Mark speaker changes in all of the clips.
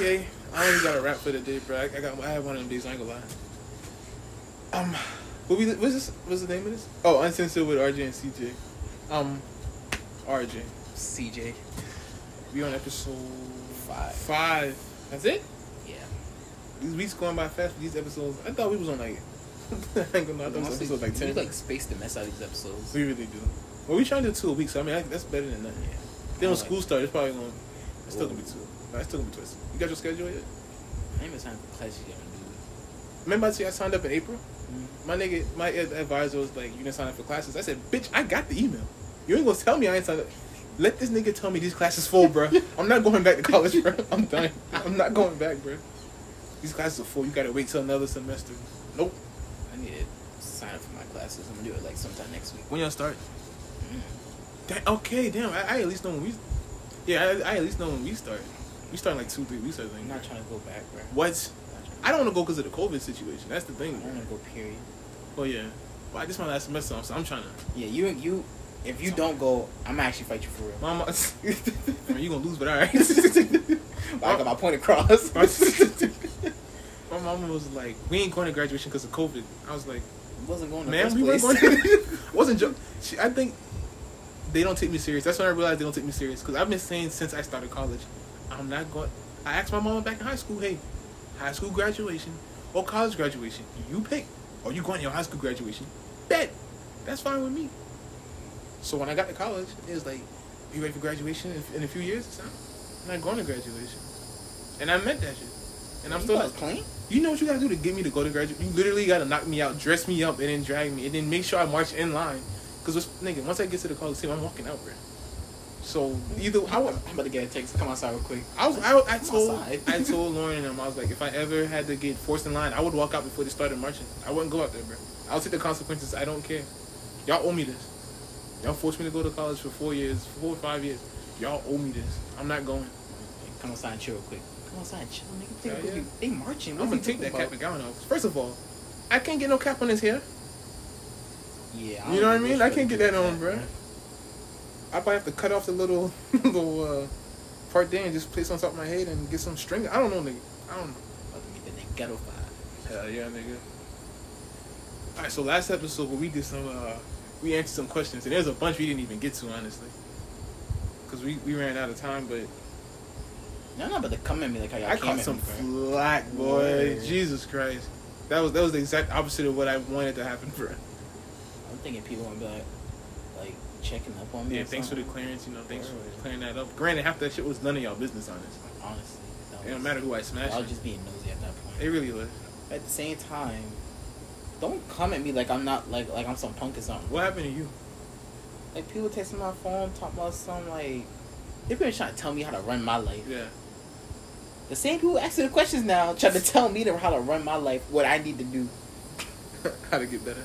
Speaker 1: Okay, I only got a rap for the day, bro. I, got I had one of them days. I ain't gonna lie. Um, what we what's this? What's the name of this? Oh, uncensored with RJ and CJ. Um, RJ,
Speaker 2: CJ.
Speaker 1: we on episode
Speaker 2: Five.
Speaker 1: Five. That's it.
Speaker 2: Yeah.
Speaker 1: These weeks going by fast these episodes. I thought we was on like. I ain't gonna lie, I thought it was
Speaker 2: Honestly,
Speaker 1: episode like ten.
Speaker 2: We like space to mess out these episodes.
Speaker 1: we really do. Well, we trying to do two a week, so I mean I, that's better than nothing.
Speaker 2: Yeah.
Speaker 1: Then when
Speaker 2: Like-
Speaker 1: school starts, it's probably gonna. It's still gonna be two. Nah, it's still gonna be twice. You got your schedule yet?
Speaker 2: I ain't even time for classes yet, dude.
Speaker 1: Remember I said I signed up in April?
Speaker 2: Mm.
Speaker 1: My nigga, my advisor was like, "You didn't sign up for classes." I said, "Bitch, I got the email. You ain't gonna tell me I ain't signed up. Let this nigga tell me these classes full, bro. I'm not going back to college, bro. I'm done. I'm not going back, bro. These classes are full. You gotta wait till another semester. Nope.
Speaker 2: I need to sign up for my classes. I'm gonna do it like sometime next week.
Speaker 1: When y'all start?
Speaker 2: Mm.
Speaker 1: Da- okay, damn. I, I at least know when we. Yeah, I, I at least know when we start. We start in like two, three weeks. I think.
Speaker 2: I'm not trying to go back, bro.
Speaker 1: What? I don't want to go because of the COVID situation. That's the thing. I
Speaker 2: want to go. Period.
Speaker 1: Oh yeah. Well, this is my last semester, so I'm trying to.
Speaker 2: Yeah, you you. If you don't go, I'm gonna actually fight you for real.
Speaker 1: Mama, I mean, you gonna lose, but all right.
Speaker 2: I got my point across.
Speaker 1: My mama was like, "We ain't going to graduation because of COVID." I was like,
Speaker 2: wasn't going to
Speaker 1: "Man, we weren't going." To... wasn't. She, I think they don't take me serious. That's when I realized they don't take me serious because I've been saying since I started college, I'm not going. I asked my mama back in high school, "Hey, high school graduation or college graduation, you pick. Or you going to your high school graduation? Bet. That's fine with me." So when I got to college, it was like, "You ready for graduation in, in a few years?" I'm not going to graduation, and I meant that shit. And I'm
Speaker 2: You
Speaker 1: still not
Speaker 2: clean.
Speaker 1: you know what you gotta do to get me to go to graduate? You literally gotta knock me out, dress me up, and then drag me, and then make sure I march in line. Cause nigga, once I get to the Coliseum, I'm walking out, bro. So either I, wa-
Speaker 2: I'm about to get a text. Come outside real quick.
Speaker 1: I was I, I told. I told Lauren and them I was like, if I ever had to get forced in line, I would walk out before they started marching. I wouldn't go out there, bro. I'll take the consequences. I don't care. Y'all owe me this. Y'all forced me to go to college for four years, four or five years. Y'all owe me this. I'm not going.
Speaker 2: Come outside and chill real quick. Come outside and chill, nigga. They,
Speaker 1: yeah.
Speaker 2: they marching.
Speaker 1: I'm gonna take that cap and gown off. First of all, I can't get no cap on his hair.
Speaker 2: Yeah. I
Speaker 1: You know what I mean? I can't get that
Speaker 2: with
Speaker 1: on, bro. I probably have to cut off the little little uh, part there and just place on top of my head and get some string. I don't know, nigga. I don't know.
Speaker 2: Get the ghetto vibe.
Speaker 1: Hell yeah, nigga. All right, so last episode where we did some, uh, we answered some questions, and there's a bunch we didn't even get to, honestly, because we, we ran out of time. But
Speaker 2: Y'all not about to come at me like how y'all
Speaker 1: I
Speaker 2: came
Speaker 1: caught some flack, boy.
Speaker 2: Word.
Speaker 1: Jesus Christ, that was that was the exact opposite of what I wanted to happen, bro.
Speaker 2: I'm thinking people gonna be like checking up on me.
Speaker 1: Yeah, thanks for the clearance. You know, thanks
Speaker 2: Word.
Speaker 1: for clearing that up. Granted, half that shit was none of y'all business, honestly.
Speaker 2: Honestly,
Speaker 1: It don't matter who I smashed.
Speaker 2: I was just being nosy at that point.
Speaker 1: It really was.
Speaker 2: At the same time, don't come at me like I'm not like like I'm some punk or something.
Speaker 1: What happened to you?
Speaker 2: Like people texting my phone, talking about some like they've been trying to tell me how to run my life.
Speaker 1: Yeah.
Speaker 2: The same people asking the questions now, trying to tell me to how to run my life, what I need to do.
Speaker 1: How to get better.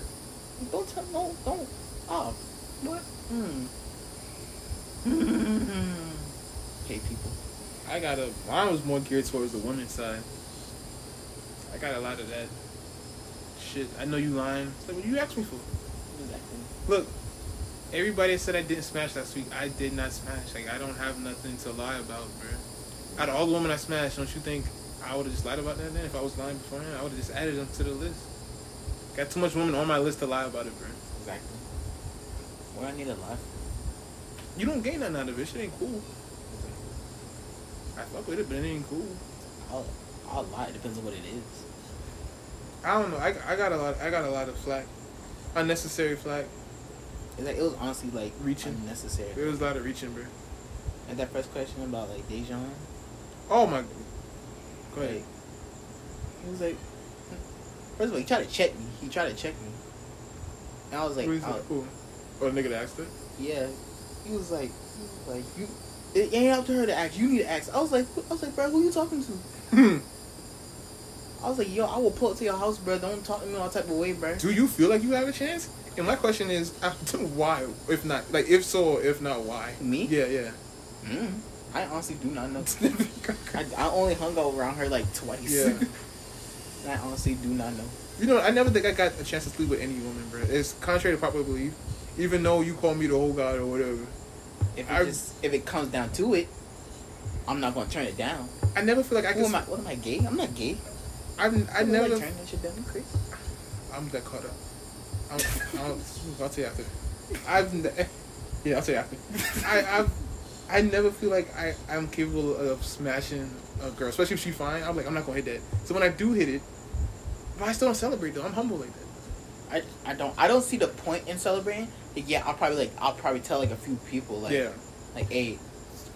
Speaker 2: Don't tell no don't oh what? Hmm. okay people.
Speaker 1: I got a. Mine was more geared towards the women's side. I got a lot of that shit. I know you lying. It's like, what you asked me for?
Speaker 2: Exactly.
Speaker 1: Look, everybody said I didn't smash last week. I did not smash. Like I don't have nothing to lie about, bro. Out of all the women I smashed, don't you think I would have just lied about that? Then if I was lying beforehand, I would have just added them to the list. Got too much women on my list to lie about it, bro.
Speaker 2: Exactly. What I need to lie.
Speaker 1: You don't gain nothing out of it. Shit ain't cool. I fuck with it, but it ain't cool.
Speaker 2: I'll I'll lie. It depends on what it is.
Speaker 1: I don't know. I, I got a lot. I got a lot of flack, unnecessary flack.
Speaker 2: It's like it was honestly like
Speaker 1: Reaching.
Speaker 2: unnecessary.
Speaker 1: It was a lot of reaching, bro.
Speaker 2: And that first question about like Dejan,
Speaker 1: Oh my. Go ahead.
Speaker 2: like he was like, first of all, he tried to check me. He tried to check me, and I was like,
Speaker 1: Who is
Speaker 2: I-
Speaker 1: that? Who? Oh, the nigga that asked it.
Speaker 2: yeah. He was like, he was like you. It ain't up to her to ask. You need to ask. I was like, I was like, bro, who you talking to?
Speaker 1: Hmm.
Speaker 2: I was like, yo, I will pull up to your house, bro. Don't talk to me all type of way, bro.
Speaker 1: Do you feel like you have a chance? And my question is, why? If not, like, if so, if not, why?
Speaker 2: Me?
Speaker 1: Yeah, yeah.
Speaker 2: Mm. I honestly do not know. I, I only hung out around her like twice.
Speaker 1: Yeah.
Speaker 2: I honestly do not know.
Speaker 1: you know, I never think I got a chance to sleep with any woman, bro. It's contrary to popular belief. Even though you call me the whole god or whatever.
Speaker 2: If it
Speaker 1: I-
Speaker 2: just if it comes down to it, I'm not gonna turn it down.
Speaker 1: I never feel like I
Speaker 2: Who
Speaker 1: can.
Speaker 2: am I? What am I gay? I'm not gay.
Speaker 1: I've, I
Speaker 2: I'm
Speaker 1: never.
Speaker 2: Like, turn that shit down. Crazy?
Speaker 1: I'm that caught up. I'm, I'm, I'll tell you after. I've. Ne- yeah, I'll tell you after. I, I've. I never feel like I, I'm capable of smashing a girl, especially if she's fine. I'm like, I'm not gonna hit that. So when I do hit it, but I still don't celebrate though. I'm humble like that.
Speaker 2: I, I don't I don't see the point in celebrating. Yeah, I'll probably like I'll probably tell like a few people like
Speaker 1: yeah,
Speaker 2: like hey,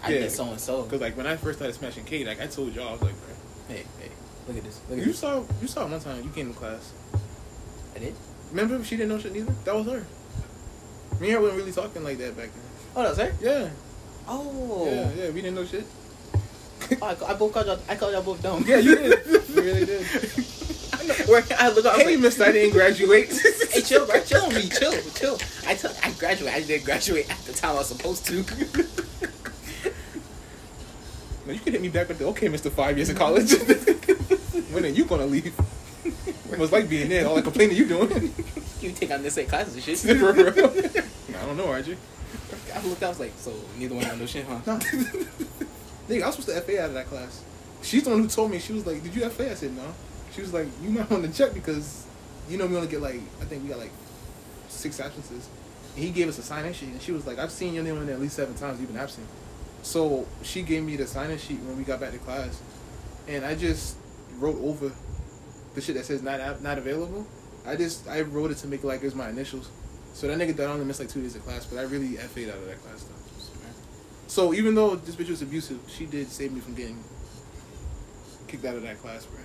Speaker 2: I
Speaker 1: Yeah.
Speaker 2: did so and so.
Speaker 1: because like when I first started smashing Kate, like I told y'all, I was like, bro,
Speaker 2: Hey hey, look at this. Look at
Speaker 1: you
Speaker 2: this.
Speaker 1: saw, you saw one time you came to class.
Speaker 2: I did.
Speaker 1: Remember she didn't know shit neither. That was her. Me and her wasn't really talking like that back then.
Speaker 2: Oh, that's her.
Speaker 1: Yeah,
Speaker 2: Oh.
Speaker 1: yeah, yeah. We didn't know shit.
Speaker 2: Oh, I, I both called y'all. I called y'all both dumb.
Speaker 1: Yeah, you did. you really did.
Speaker 2: Know. Where I look up.
Speaker 1: Hey,
Speaker 2: like,
Speaker 1: Mister, I didn't graduate.
Speaker 2: hey, chill, bro. Chill on me. Chill, chill. I tell. I graduate. I didn't graduate at the time I was supposed to.
Speaker 1: No, you can hit me back with the okay, Mister. Five years of college. when are you gonna leave? It was like being there. All the complaining you doing.
Speaker 2: you take on this eight classes and shit.
Speaker 1: I don't know, RJ.
Speaker 2: I looked. I was like, so neither one of no shit, huh?
Speaker 1: No. Nigga, I was supposed to FA out of that class. She's the one who told me. She was like, "Did you FA?" I said, "No." She was like, "You might want to check because, you know, we only get like I think we got like six absences." And he gave us a sign-in sheet, and she was like, "I've seen your name on there at least seven times. You've been absent." So she gave me the sign-in sheet when we got back to class, and I just wrote over the shit that says not not available. I just I wrote it to make it like it was my initials. So that nigga that only missed like two days of class, but I really FA'd out of that class though. So even though this bitch was abusive, she did save me from getting kicked out of that class, bro.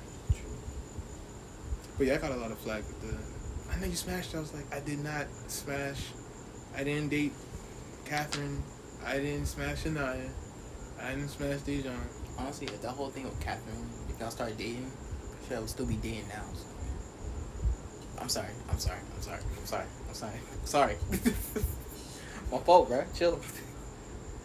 Speaker 1: But yeah, I got a lot of flack with the. I know you smashed. I was like, I did not smash. I didn't date Catherine. I didn't smash Anaya. I didn't smash Dejan.
Speaker 2: Honestly, if that whole thing with Catherine, if y'all start dating, sure I would still be dating now. So. I'm sorry. I'm sorry. I'm sorry. I'm sorry. I'm sorry. I'm sorry. My fault, bro. Chill.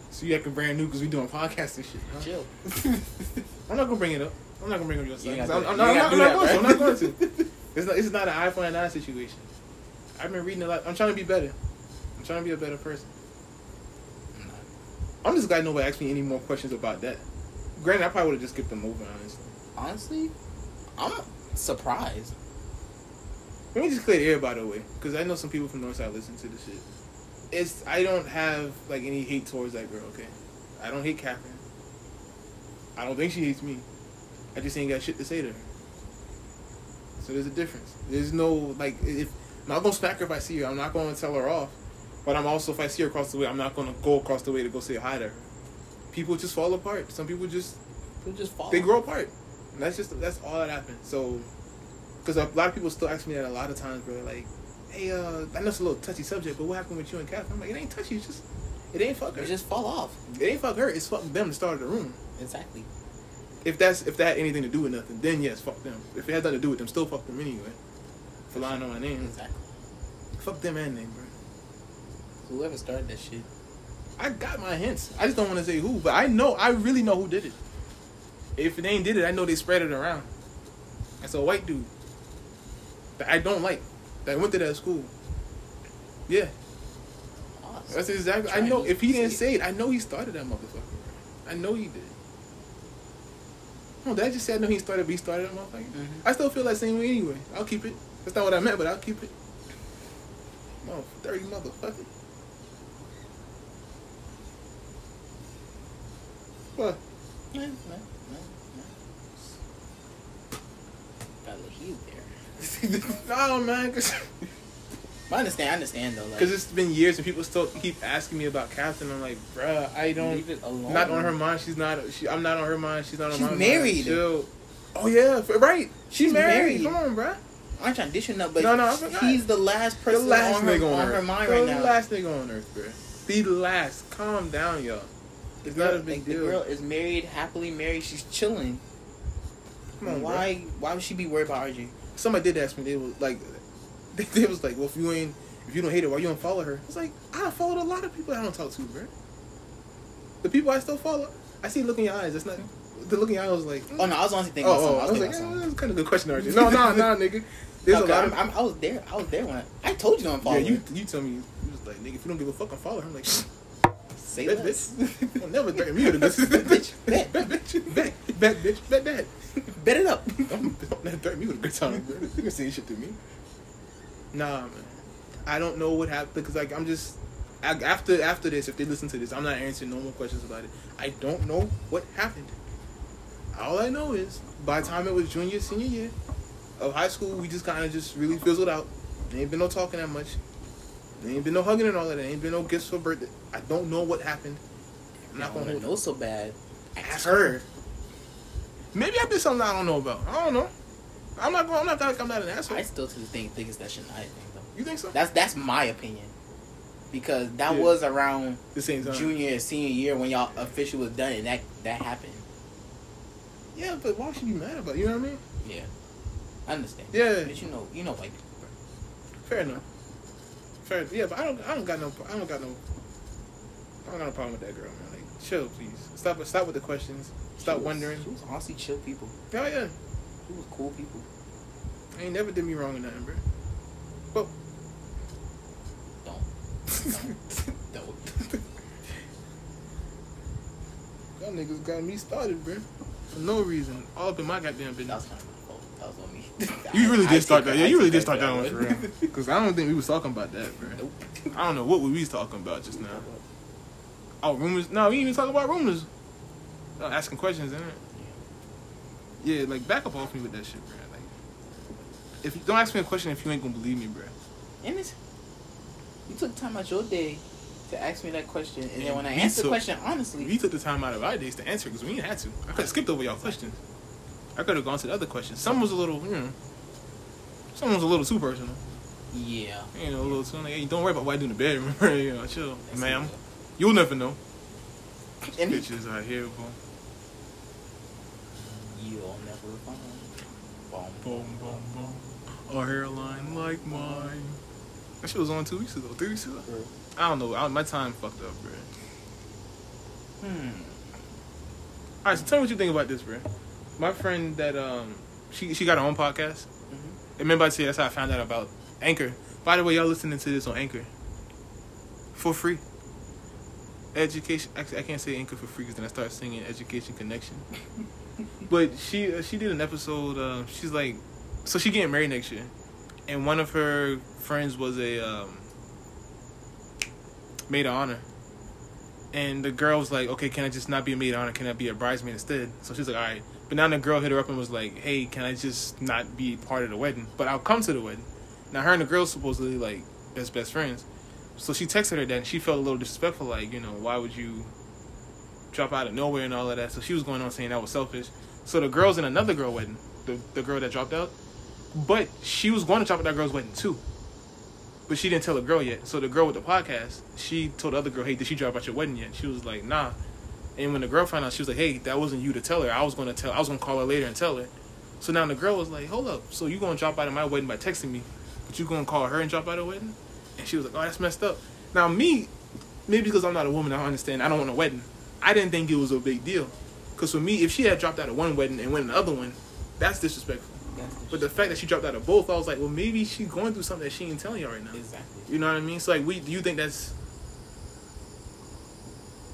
Speaker 1: So you acting brand new because we doing podcasting shit. Huh?
Speaker 2: Chill.
Speaker 1: I'm not gonna bring it up. I'm not gonna bring up your son.
Speaker 2: You ain't
Speaker 1: 'cause
Speaker 2: gotta
Speaker 1: I'm, I'm not,
Speaker 2: You
Speaker 1: I'm not,
Speaker 2: gotta
Speaker 1: I'm not going
Speaker 2: that,
Speaker 1: to.
Speaker 2: right?
Speaker 1: I'm not going to. It's not. It's not an eye for an eye situation. I've been reading a lot. I'm trying to be better. I'm trying to be a better person. I'm just glad nobody asked me any more questions about that. Granted, I probably would have just skipped them over, honestly.
Speaker 2: Honestly, I'm surprised.
Speaker 1: Let me just clear the air, by the way, because I know some people from Northside listen to this shit. It's I don't have like any hate towards that girl. Okay, I don't hate Catherine. I don't think she hates me. I just ain't got shit to say to her. So there's a difference. There's no like if I'm not gonna smack her if I see her. I'm not gonna tell her off. But I'm also if I see her across the way, I'm not gonna go across the way to go say hi to her. People just fall apart. Some people just
Speaker 2: People just fall.
Speaker 1: they grow apart. And that's just that's all that happens. So, because a lot of people still ask me that a lot of times, bro. Like, hey, uh, I know it's a little touchy subject, but what happened with you and Catherine? I'm like, it ain't touchy. It's just it ain't fuck her.
Speaker 2: They just fall off.
Speaker 1: it ain't fuck her. It's fuck them to start the room.
Speaker 2: Exactly.
Speaker 1: If that's if that had anything to do with nothing, then yes, fuck them. If it had nothing to do with them, still fuck them anyway. For lying on my name,
Speaker 2: Exactly.
Speaker 1: fuck them and name, bro.
Speaker 2: Whoever started that shit.
Speaker 1: I got my hints. I just don't want to say who, but I know, I really know who did it. If they ain't did it, I know they spread it around. That's a white dude that I don't like that went to that school. Yeah,
Speaker 2: Oh,
Speaker 1: that's exactly. I know if he didn't say it, I know he started that motherfucker. I know he did. No, did I just say I know he started, he started that motherfucker?
Speaker 2: Mhm.
Speaker 1: I still feel that same way anyway. I'll keep it. That's not what I meant, but I'll keep it. Oh, dirty motherfucker. What?
Speaker 2: Yeah, yeah, yeah, yeah. Gotta let you there.
Speaker 1: no, man, cause,
Speaker 2: I understand. I understand though. Like,
Speaker 1: 'cause it's been years and people still keep asking me about Catherine. I'm like, bruh, I don't.
Speaker 2: leave it alone.
Speaker 1: Not on her mind. She's not. She, I'm not on her mind. She's not on
Speaker 2: She's
Speaker 1: my
Speaker 2: married.
Speaker 1: mind. Chill. Oh yeah, f- right. She's,
Speaker 2: She's
Speaker 1: married.
Speaker 2: married.
Speaker 1: Come on, bruh.
Speaker 2: I'm trying to dish up, but
Speaker 1: No, no, I
Speaker 2: he's the last person
Speaker 1: The
Speaker 2: person
Speaker 1: last
Speaker 2: on her,
Speaker 1: nigga on,
Speaker 2: on
Speaker 1: earth.
Speaker 2: her mind
Speaker 1: the
Speaker 2: right now.
Speaker 1: last nigga on earth, bruh. The last. Calm down, y'all. It's not a big
Speaker 2: like,
Speaker 1: deal.
Speaker 2: The girl is married, happily married. She's chilling.
Speaker 1: Come on, bruh.
Speaker 2: why? Why would she be worried about RJ?
Speaker 1: Somebody did ask me. They was like, they, they was like, well, if you ain't, if you don't hate her, why you don't follow her? I was like, I don't a lot of people I don't talk to, bruh. The people I still follow, I see look in your eyes. That's not the look in your eyes. Was like,
Speaker 2: Oh no, I was honestly thinking
Speaker 1: oh,
Speaker 2: about
Speaker 1: oh. I
Speaker 2: I was
Speaker 1: was like, eh, that's kind of a good question, RJ. No, no, no, nigga. There's
Speaker 2: No,
Speaker 1: a lot
Speaker 2: I'm,
Speaker 1: of.
Speaker 2: I'm, I was there. I was there when I, I told you don't follow.
Speaker 1: yeah, you you tell me you was like, nigga, if you don't give a fuck, I follow her. I'm like,
Speaker 2: Say
Speaker 1: Bet,
Speaker 2: less.
Speaker 1: bitch. Don't never threaten me with a good
Speaker 2: Bitch, bet.
Speaker 1: bet, bitch, bet, bet, bitch, bet that.
Speaker 2: Bet it up.
Speaker 1: Don't, don't never threaten me with a good time, bro. You can say shit to me. Nah, man. I don't know what happened because like I'm just I- after after this. If they listen to this, I'm not answering no more questions about it. I don't know what happened. All I know is by the time it was junior senior year of high school, we just kind of just really fizzled out. There ain't been no talking that much. There ain't been no hugging and all that. There ain't been no gifts for birthday. I don't know what happened. I'm not gonna
Speaker 2: don't know so bad.
Speaker 1: Ask her. Maybe I did something I don't know about. I don't know. I'm not going. I'm not like I'm not an asshole.
Speaker 2: I still thing think it's that shit thing though.
Speaker 1: You think so?
Speaker 2: That's that's my opinion. Because that
Speaker 1: Yeah.
Speaker 2: was around
Speaker 1: the same time.
Speaker 2: junior and senior year when y'all official was done and that that happened.
Speaker 1: Yeah, but why should you be mad about it? You know what I mean?
Speaker 2: Yeah. I understand.
Speaker 1: Yeah.
Speaker 2: But you know you know bro.
Speaker 1: Fair enough. Fair. Yeah, but I don't. I don't got no. I don't got no. I don't got no problem with that girl, man. Like, chill, please. Stop. Stop with the questions. Stop
Speaker 2: She was-
Speaker 1: wondering.
Speaker 2: She was honestly chill people.
Speaker 1: Hell yeah.
Speaker 2: She was cool people.
Speaker 1: I ain't never did me wrong in nothing, bro. But
Speaker 2: Don't. Don't.
Speaker 1: Y'all niggas got me started, bro. For no reason. All up in my goddamn
Speaker 2: That
Speaker 1: business.
Speaker 2: was kind of my fault. That was on me.
Speaker 1: You really did
Speaker 2: I
Speaker 1: start that. Yeah, you really did start that one for real. Because I don't think we was talking about that, bro.
Speaker 2: Nope.
Speaker 1: I don't know what we was talking about just now. Oh, rumors? No, we ain't even talking about rumors. Asking questions, innit? Yeah, like back up off me with that shit, bro. Like, if you don't ask me a question if you ain't gonna believe me, bro.
Speaker 2: And it's, you took time out your day to ask me that question, and then when I
Speaker 1: we
Speaker 2: answer the question honestly,
Speaker 1: We took the time out of our days to answer because we ain't had to. I could have skipped over y'all questions. I could have gone to the other questions. Some was a little, you know, some was a little too personal.
Speaker 2: yeah.
Speaker 1: You know, a little too like, hey, don't worry about what I do in the bedroom. you know, chill,
Speaker 2: That's
Speaker 1: ma'am. You'll never know. Bitches out here, boom,
Speaker 2: you'll never find. Boom,
Speaker 1: boom, boom, boom. A hairline like mine. That shit was on two weeks ago, three weeks ago. I don't know. I, my time fucked up, bro.
Speaker 2: Hmm.
Speaker 1: All right, so tell me what you think about this, bro. My friend that um, she she got her own podcast.
Speaker 2: Mhm.
Speaker 1: Remember I said that's how I found out about Anchor. By the way, y'all listening to this on Anchor for free. Education. Actually, I can't say Anchor for free because then I start singing Education Connection. but she uh, she did an episode. Uh, she's like, so she getting married next year, and one of her friends was a um, maid of honor. And the girl was like, okay, can I just not be a maid of honor? Can I be a bridesmaid instead? So she's like, all right. But now the girl hit her up and was like, hey, can I just not be part of the wedding? But I'll come to the wedding. Now her and the girl supposedly like best best friends. So she texted her that and she felt a little disrespectful, like, you know, why would you drop out of nowhere and all of that? So she was going on saying that was selfish. So the girl's in another girl wedding, the, the girl that dropped out. But she was going to drop at that girl's wedding too. But she didn't tell the girl yet. So the girl with the podcast, she told the other girl, "Hey, did she drop out your wedding yet?" She was like, "Nah." And when the girl found out, she was like, "Hey, that wasn't you to tell her. I was gonna tell. I was gonna call her later and tell her." So now the girl was like, "Hold up. So you gonna drop out of my wedding by texting me, but you gonna call her and drop out of wedding?" And she was like, "Oh, that's messed up." Now me, maybe because I'm not a woman, I understand. I don't want a wedding. I didn't think it was a big deal. Because for me, if she had dropped out of one wedding and went to the other one, that's disrespectful.
Speaker 2: That's the
Speaker 1: But the fact that she dropped out of both, I was like, well, maybe she's going through something that she ain't telling y'all right now.
Speaker 2: exactly.
Speaker 1: You know what I mean? So like, we do you think that's?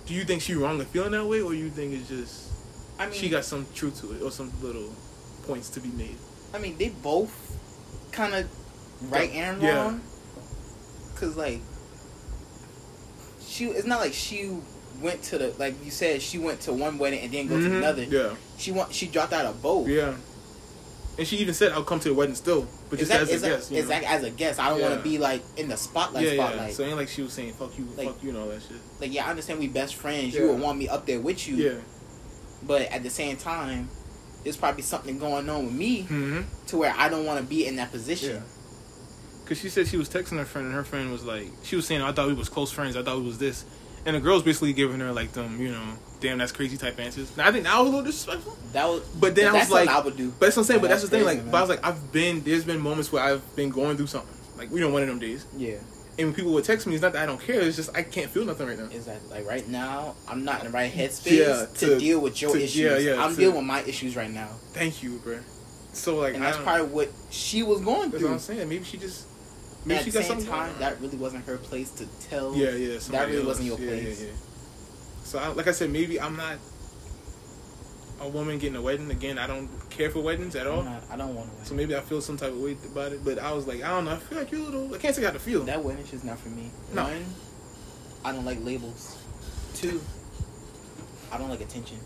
Speaker 1: Do you think she wrong in feeling that way, or you think it's just
Speaker 2: I mean,
Speaker 1: she got some truth to it, or some little points to be made?
Speaker 2: I mean, they both kind of right and wrong. Cause like, she it's not like she went to the like you said she went to one wedding and then go to
Speaker 1: Mhm.
Speaker 2: another.
Speaker 1: Yeah,
Speaker 2: She want she dropped out of both.
Speaker 1: yeah. And she even said, "I'll come to the wedding still, but just
Speaker 2: Exact-
Speaker 1: as a
Speaker 2: exact-
Speaker 1: guest." You know?
Speaker 2: exact- as a guest. I don't want to be like in the spotlight.
Speaker 1: yeah, yeah.
Speaker 2: spotlight.
Speaker 1: So ain't like she was saying, "Fuck you,
Speaker 2: Like-
Speaker 1: fuck you," and all that shit.
Speaker 2: like yeah, I understand we best friends.
Speaker 1: Yeah.
Speaker 2: You would want me up there with you.
Speaker 1: Yeah.
Speaker 2: But at the same time, there's probably something going on with me
Speaker 1: Mm-hmm.
Speaker 2: to where I don't want to be in that position.
Speaker 1: Yeah. Cause she said she was texting her friend, and her friend was like, she was saying, "I thought we was close friends. I thought we was this," and the girl's basically giving her like them, you know, damn, that's crazy type answers. Now I think that was a little disrespectful.
Speaker 2: That was.
Speaker 1: But then I was like,
Speaker 2: I would do.
Speaker 1: But that's what I'm saying. But
Speaker 2: That's
Speaker 1: that's the thing.
Speaker 2: crazy,
Speaker 1: Like,
Speaker 2: man.
Speaker 1: but I was like, I've been. There's been moments where I've been going through something. Like, we know one of them days.
Speaker 2: Yeah.
Speaker 1: And when people would text me, it's not that I don't care. It's just I can't feel nothing right now.
Speaker 2: Exactly. Like right now, I'm not in the right headspace
Speaker 1: Yeah,
Speaker 2: to,
Speaker 1: to-
Speaker 2: deal with your
Speaker 1: to-
Speaker 2: issues.
Speaker 1: yeah, yeah,
Speaker 2: I'm
Speaker 1: to-
Speaker 2: dealing with my issues right now,
Speaker 1: Thank you, bro. So like,
Speaker 2: and that's probably what she was going through.
Speaker 1: That's what I'm saying. Maybe she just. Maybe
Speaker 2: at the
Speaker 1: got
Speaker 2: same
Speaker 1: something.
Speaker 2: time, that really wasn't her place to tell.
Speaker 1: Yeah, yeah. somebody
Speaker 2: really
Speaker 1: else.
Speaker 2: wasn't your
Speaker 1: Yeah,
Speaker 2: place.
Speaker 1: Yeah, yeah. So, I, like I said, maybe I'm not a woman getting a wedding. Again, I don't care for weddings at all.
Speaker 2: Not, I don't want to.
Speaker 1: So maybe I feel some type of way about it. But I was like, I don't know. I feel like you're a little. I can't say how to feel.
Speaker 2: That wedding shit's not for me.
Speaker 1: No.
Speaker 2: One, I don't like labels. Two, I don't like attention.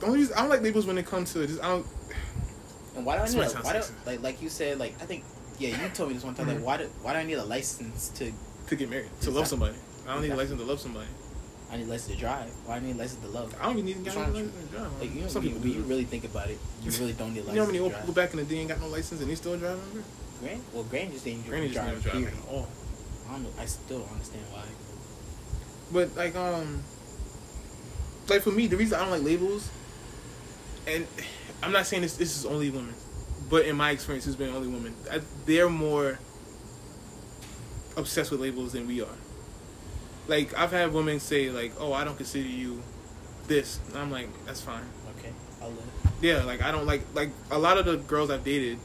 Speaker 1: The only reason I don't like labels when it comes to just I don't.
Speaker 2: And why do I need? why do, like like you said like I think yeah you told me this one time like why do why do I need a license to
Speaker 1: to get married to love somebody. I don't need a license to love somebody.
Speaker 2: I need a license to drive? Why do I need a license to love?
Speaker 1: I don't even need to
Speaker 2: What's
Speaker 1: get
Speaker 2: wrong
Speaker 1: a
Speaker 2: with
Speaker 1: license to drive.
Speaker 2: Like you know,
Speaker 1: Some
Speaker 2: when,
Speaker 1: people
Speaker 2: when you really think about it, you really don't need a license.
Speaker 1: You know how many
Speaker 2: to
Speaker 1: old people back in the day ain't got no license and they still driving? bro?
Speaker 2: Grant, well, Grant just didn't
Speaker 1: Granny just
Speaker 2: drive.
Speaker 1: never drive at all.
Speaker 2: I don't know. I still don't understand why.
Speaker 1: But like um, like for me, the reason I don't like labels, and I'm not saying this this is only women, but in my experience, it's been only women. I, they're more obsessed with labels than we are. Like I've had women say like, "Oh, I don't consider you this," and I'm like, "That's fine."
Speaker 2: Okay, I'll live.
Speaker 1: Yeah, like I don't like like a lot of the girls I've dated,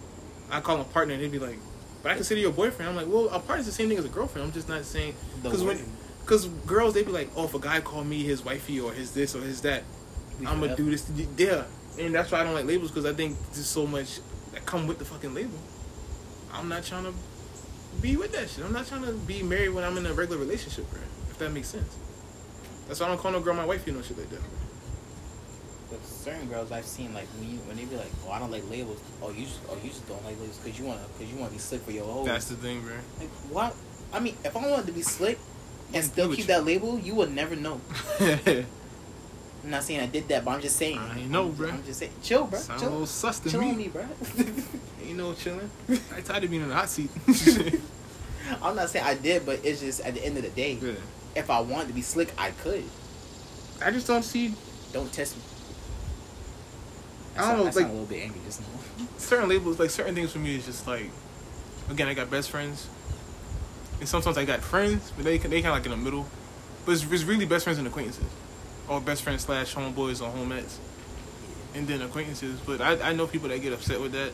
Speaker 1: I call them a partner, and they'd be like, "But I consider you a boyfriend." I'm like, "Well, a partner's the same thing as a girlfriend. I'm just not saying because when because girls they'd be like, oh, if a guy called me his wifey or his this or his that,
Speaker 2: We
Speaker 1: I'm gonna do this. Yeah, and that's why I don't like labels because I think there's so much that come with the fucking label. I'm not trying to be with that shit. I'm not trying to be married when I'm in a regular relationship, bro. If that makes sense. That's why I don't call no girl my wife, you know, shit like that.
Speaker 2: But certain girls I've seen like when you when they be like, oh, I don't like labels. Oh, you just oh you just don't like labels because you wanna because you wanna be slick for your whole.
Speaker 1: That's the thing, bro.
Speaker 2: Like what? I mean, if I wanted to be slick and still keep
Speaker 1: you.
Speaker 2: that label, you would never know. I'm not saying I did that, but I'm just saying.
Speaker 1: I know,
Speaker 2: I'm. I'm just saying, chill, bro.
Speaker 1: Sound a
Speaker 2: Chill,
Speaker 1: little sus to
Speaker 2: chill
Speaker 1: me.
Speaker 2: on me, bro.
Speaker 1: Ain't no chilling. I tired of being in the hot seat.
Speaker 2: I'm not saying I did, but it's just at the end of the day,
Speaker 1: yeah.
Speaker 2: if I wanted to be slick, I could.
Speaker 1: I just don't see
Speaker 2: Don't test me.
Speaker 1: I don't know,
Speaker 2: I
Speaker 1: like-
Speaker 2: sound a little bit angry just now.
Speaker 1: certain labels, like certain things for me is just like, again, I got best friends, and sometimes I got friends, but they they kind of like in the middle. But it's, it's really best friends and acquaintances, or best friends slash homeboys or homettes, and then acquaintances. But I I know people that get upset with that.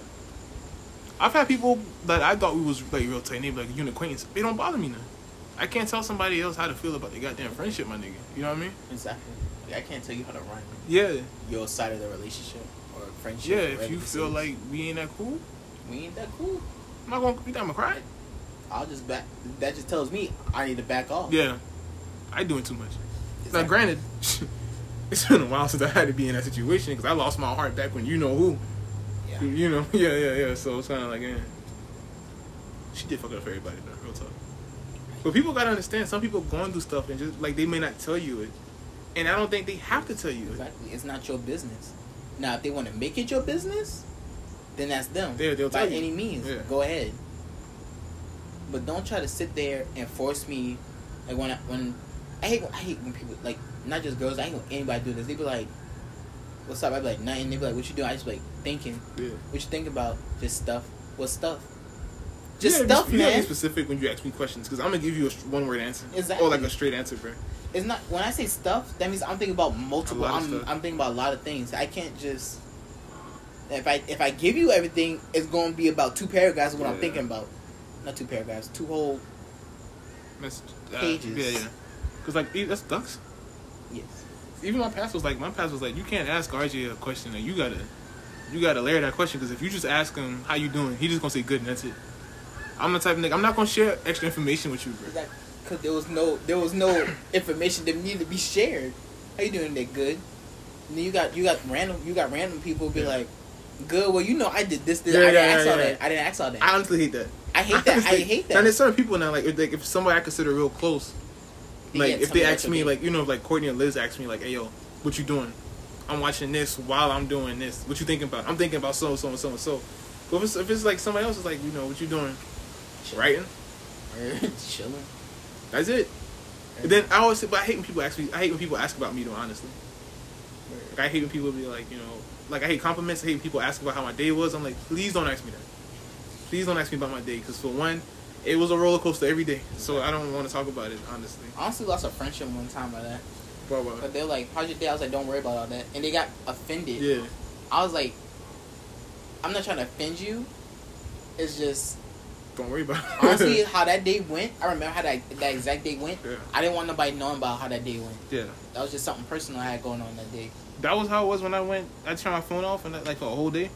Speaker 1: I've had people that I thought we was like real tight, they like you an acquaintance. They don't bother me now. I can't tell somebody else how to feel about their goddamn friendship, my nigga. You know what I mean?
Speaker 2: Exactly. Like, I can't tell you how to run
Speaker 1: Yeah,
Speaker 2: your side of the relationship or friendship.
Speaker 1: yeah. If you feel like we ain't that cool,
Speaker 2: we ain't that cool,
Speaker 1: I'm not gonna. You think I'm gonna cry?
Speaker 2: I'll just back. That just tells me I need to back off.
Speaker 1: Yeah, I doing too much. Now, granted, it's been a while since I had to be in that situation because I lost my heart back when you know who.
Speaker 2: Yeah.
Speaker 1: You- know, yeah, yeah, yeah. So it's kind of like, yeah. She did fuck up for everybody, though, real talk. But people gotta understand, some people going through stuff and just, like, they may not tell you it. And I don't think they have to tell you it.
Speaker 2: Exactly. It's not your business. Now, if they want to make it your business, then that's them.
Speaker 1: Yeah, they'll
Speaker 2: By
Speaker 1: tell you.
Speaker 2: any means,
Speaker 1: Yeah.
Speaker 2: go ahead. But don't try to sit there and force me. Like when I, when I hate I hate when people like not just girls. I hate when anybody do this. They be like, "What's up?" I be like, "Nothing." They be like, "What you doing?" I just be like thinking.
Speaker 1: Yeah.
Speaker 2: What you think about? Just stuff. What stuff? Just
Speaker 1: you gotta
Speaker 2: stuff,
Speaker 1: be, You
Speaker 2: man.
Speaker 1: be specific when you ask me questions because I'm gonna give you a one word answer.
Speaker 2: Exactly.
Speaker 1: Or like a straight answer, bro.
Speaker 2: It's not when I say stuff. That means I'm thinking about multiple.
Speaker 1: A lot of
Speaker 2: I'm. I'm thinking about a lot of things. I can't just. If I if I give you everything, it's going to be about two paragraphs of what I'm
Speaker 1: Yeah.
Speaker 2: thinking about. Not two paragraphs, two whole
Speaker 1: uh,
Speaker 2: Pages.
Speaker 1: Yeah, yeah. Because, like, that's ducks.
Speaker 2: yes.
Speaker 1: even my pastor was like, my pastor was like, you can't ask RJ a question and you gotta, you gotta layer that question because if you just ask him how you doing, he just gonna say good and that's it. I'm the type of nigga. I'm not gonna share extra information with you, bro.
Speaker 2: Because there was no there was no information that needed to be shared. How you doing? That good. And then you got you got random you got random people be
Speaker 1: Yeah.
Speaker 2: like, good. Well, you know I did this. this.
Speaker 1: Yeah,
Speaker 2: I didn't
Speaker 1: yeah,
Speaker 2: ask
Speaker 1: yeah,
Speaker 2: all that. I didn't ask all that.
Speaker 1: I honestly hate that.
Speaker 2: I hate that. I hate that.
Speaker 1: And there's certain people now, like if, like if somebody I consider real close, like if they ask me, like you know, like Courtney and Liz ask me, like, hey yo, what you doing? I'm watching this while I'm doing this. What you thinking about? I'm thinking about so and so and so and so. But if it's, if it's like somebody else is like, you know, what you doing? Writing.
Speaker 2: chilling.
Speaker 1: That's it. And then I always say, but I hate when people ask me. I hate when people ask about me, though. Honestly, like I hate when people be like, you know, like I hate compliments. I hate when people ask about how my day was. I'm like, please don't ask me that. Please don't ask me about my day, because for one, it was a roller coaster every day. So I don't want to talk about it, honestly.
Speaker 2: I honestly lost a friendship one time by that. But they're like, "How's your day?" I was like, "Don't worry about all that," and they got offended.
Speaker 1: Yeah,
Speaker 2: I was like, "I'm not trying to offend you. It's just
Speaker 1: don't worry about it.
Speaker 2: Honestly, how that day went, I remember how that that exact day went.
Speaker 1: Yeah.
Speaker 2: I didn't want nobody knowing about how that day went.
Speaker 1: yeah.
Speaker 2: That was just something personal I had going on that day.
Speaker 1: That was how it was when I went. I turned my phone off and like for a whole day.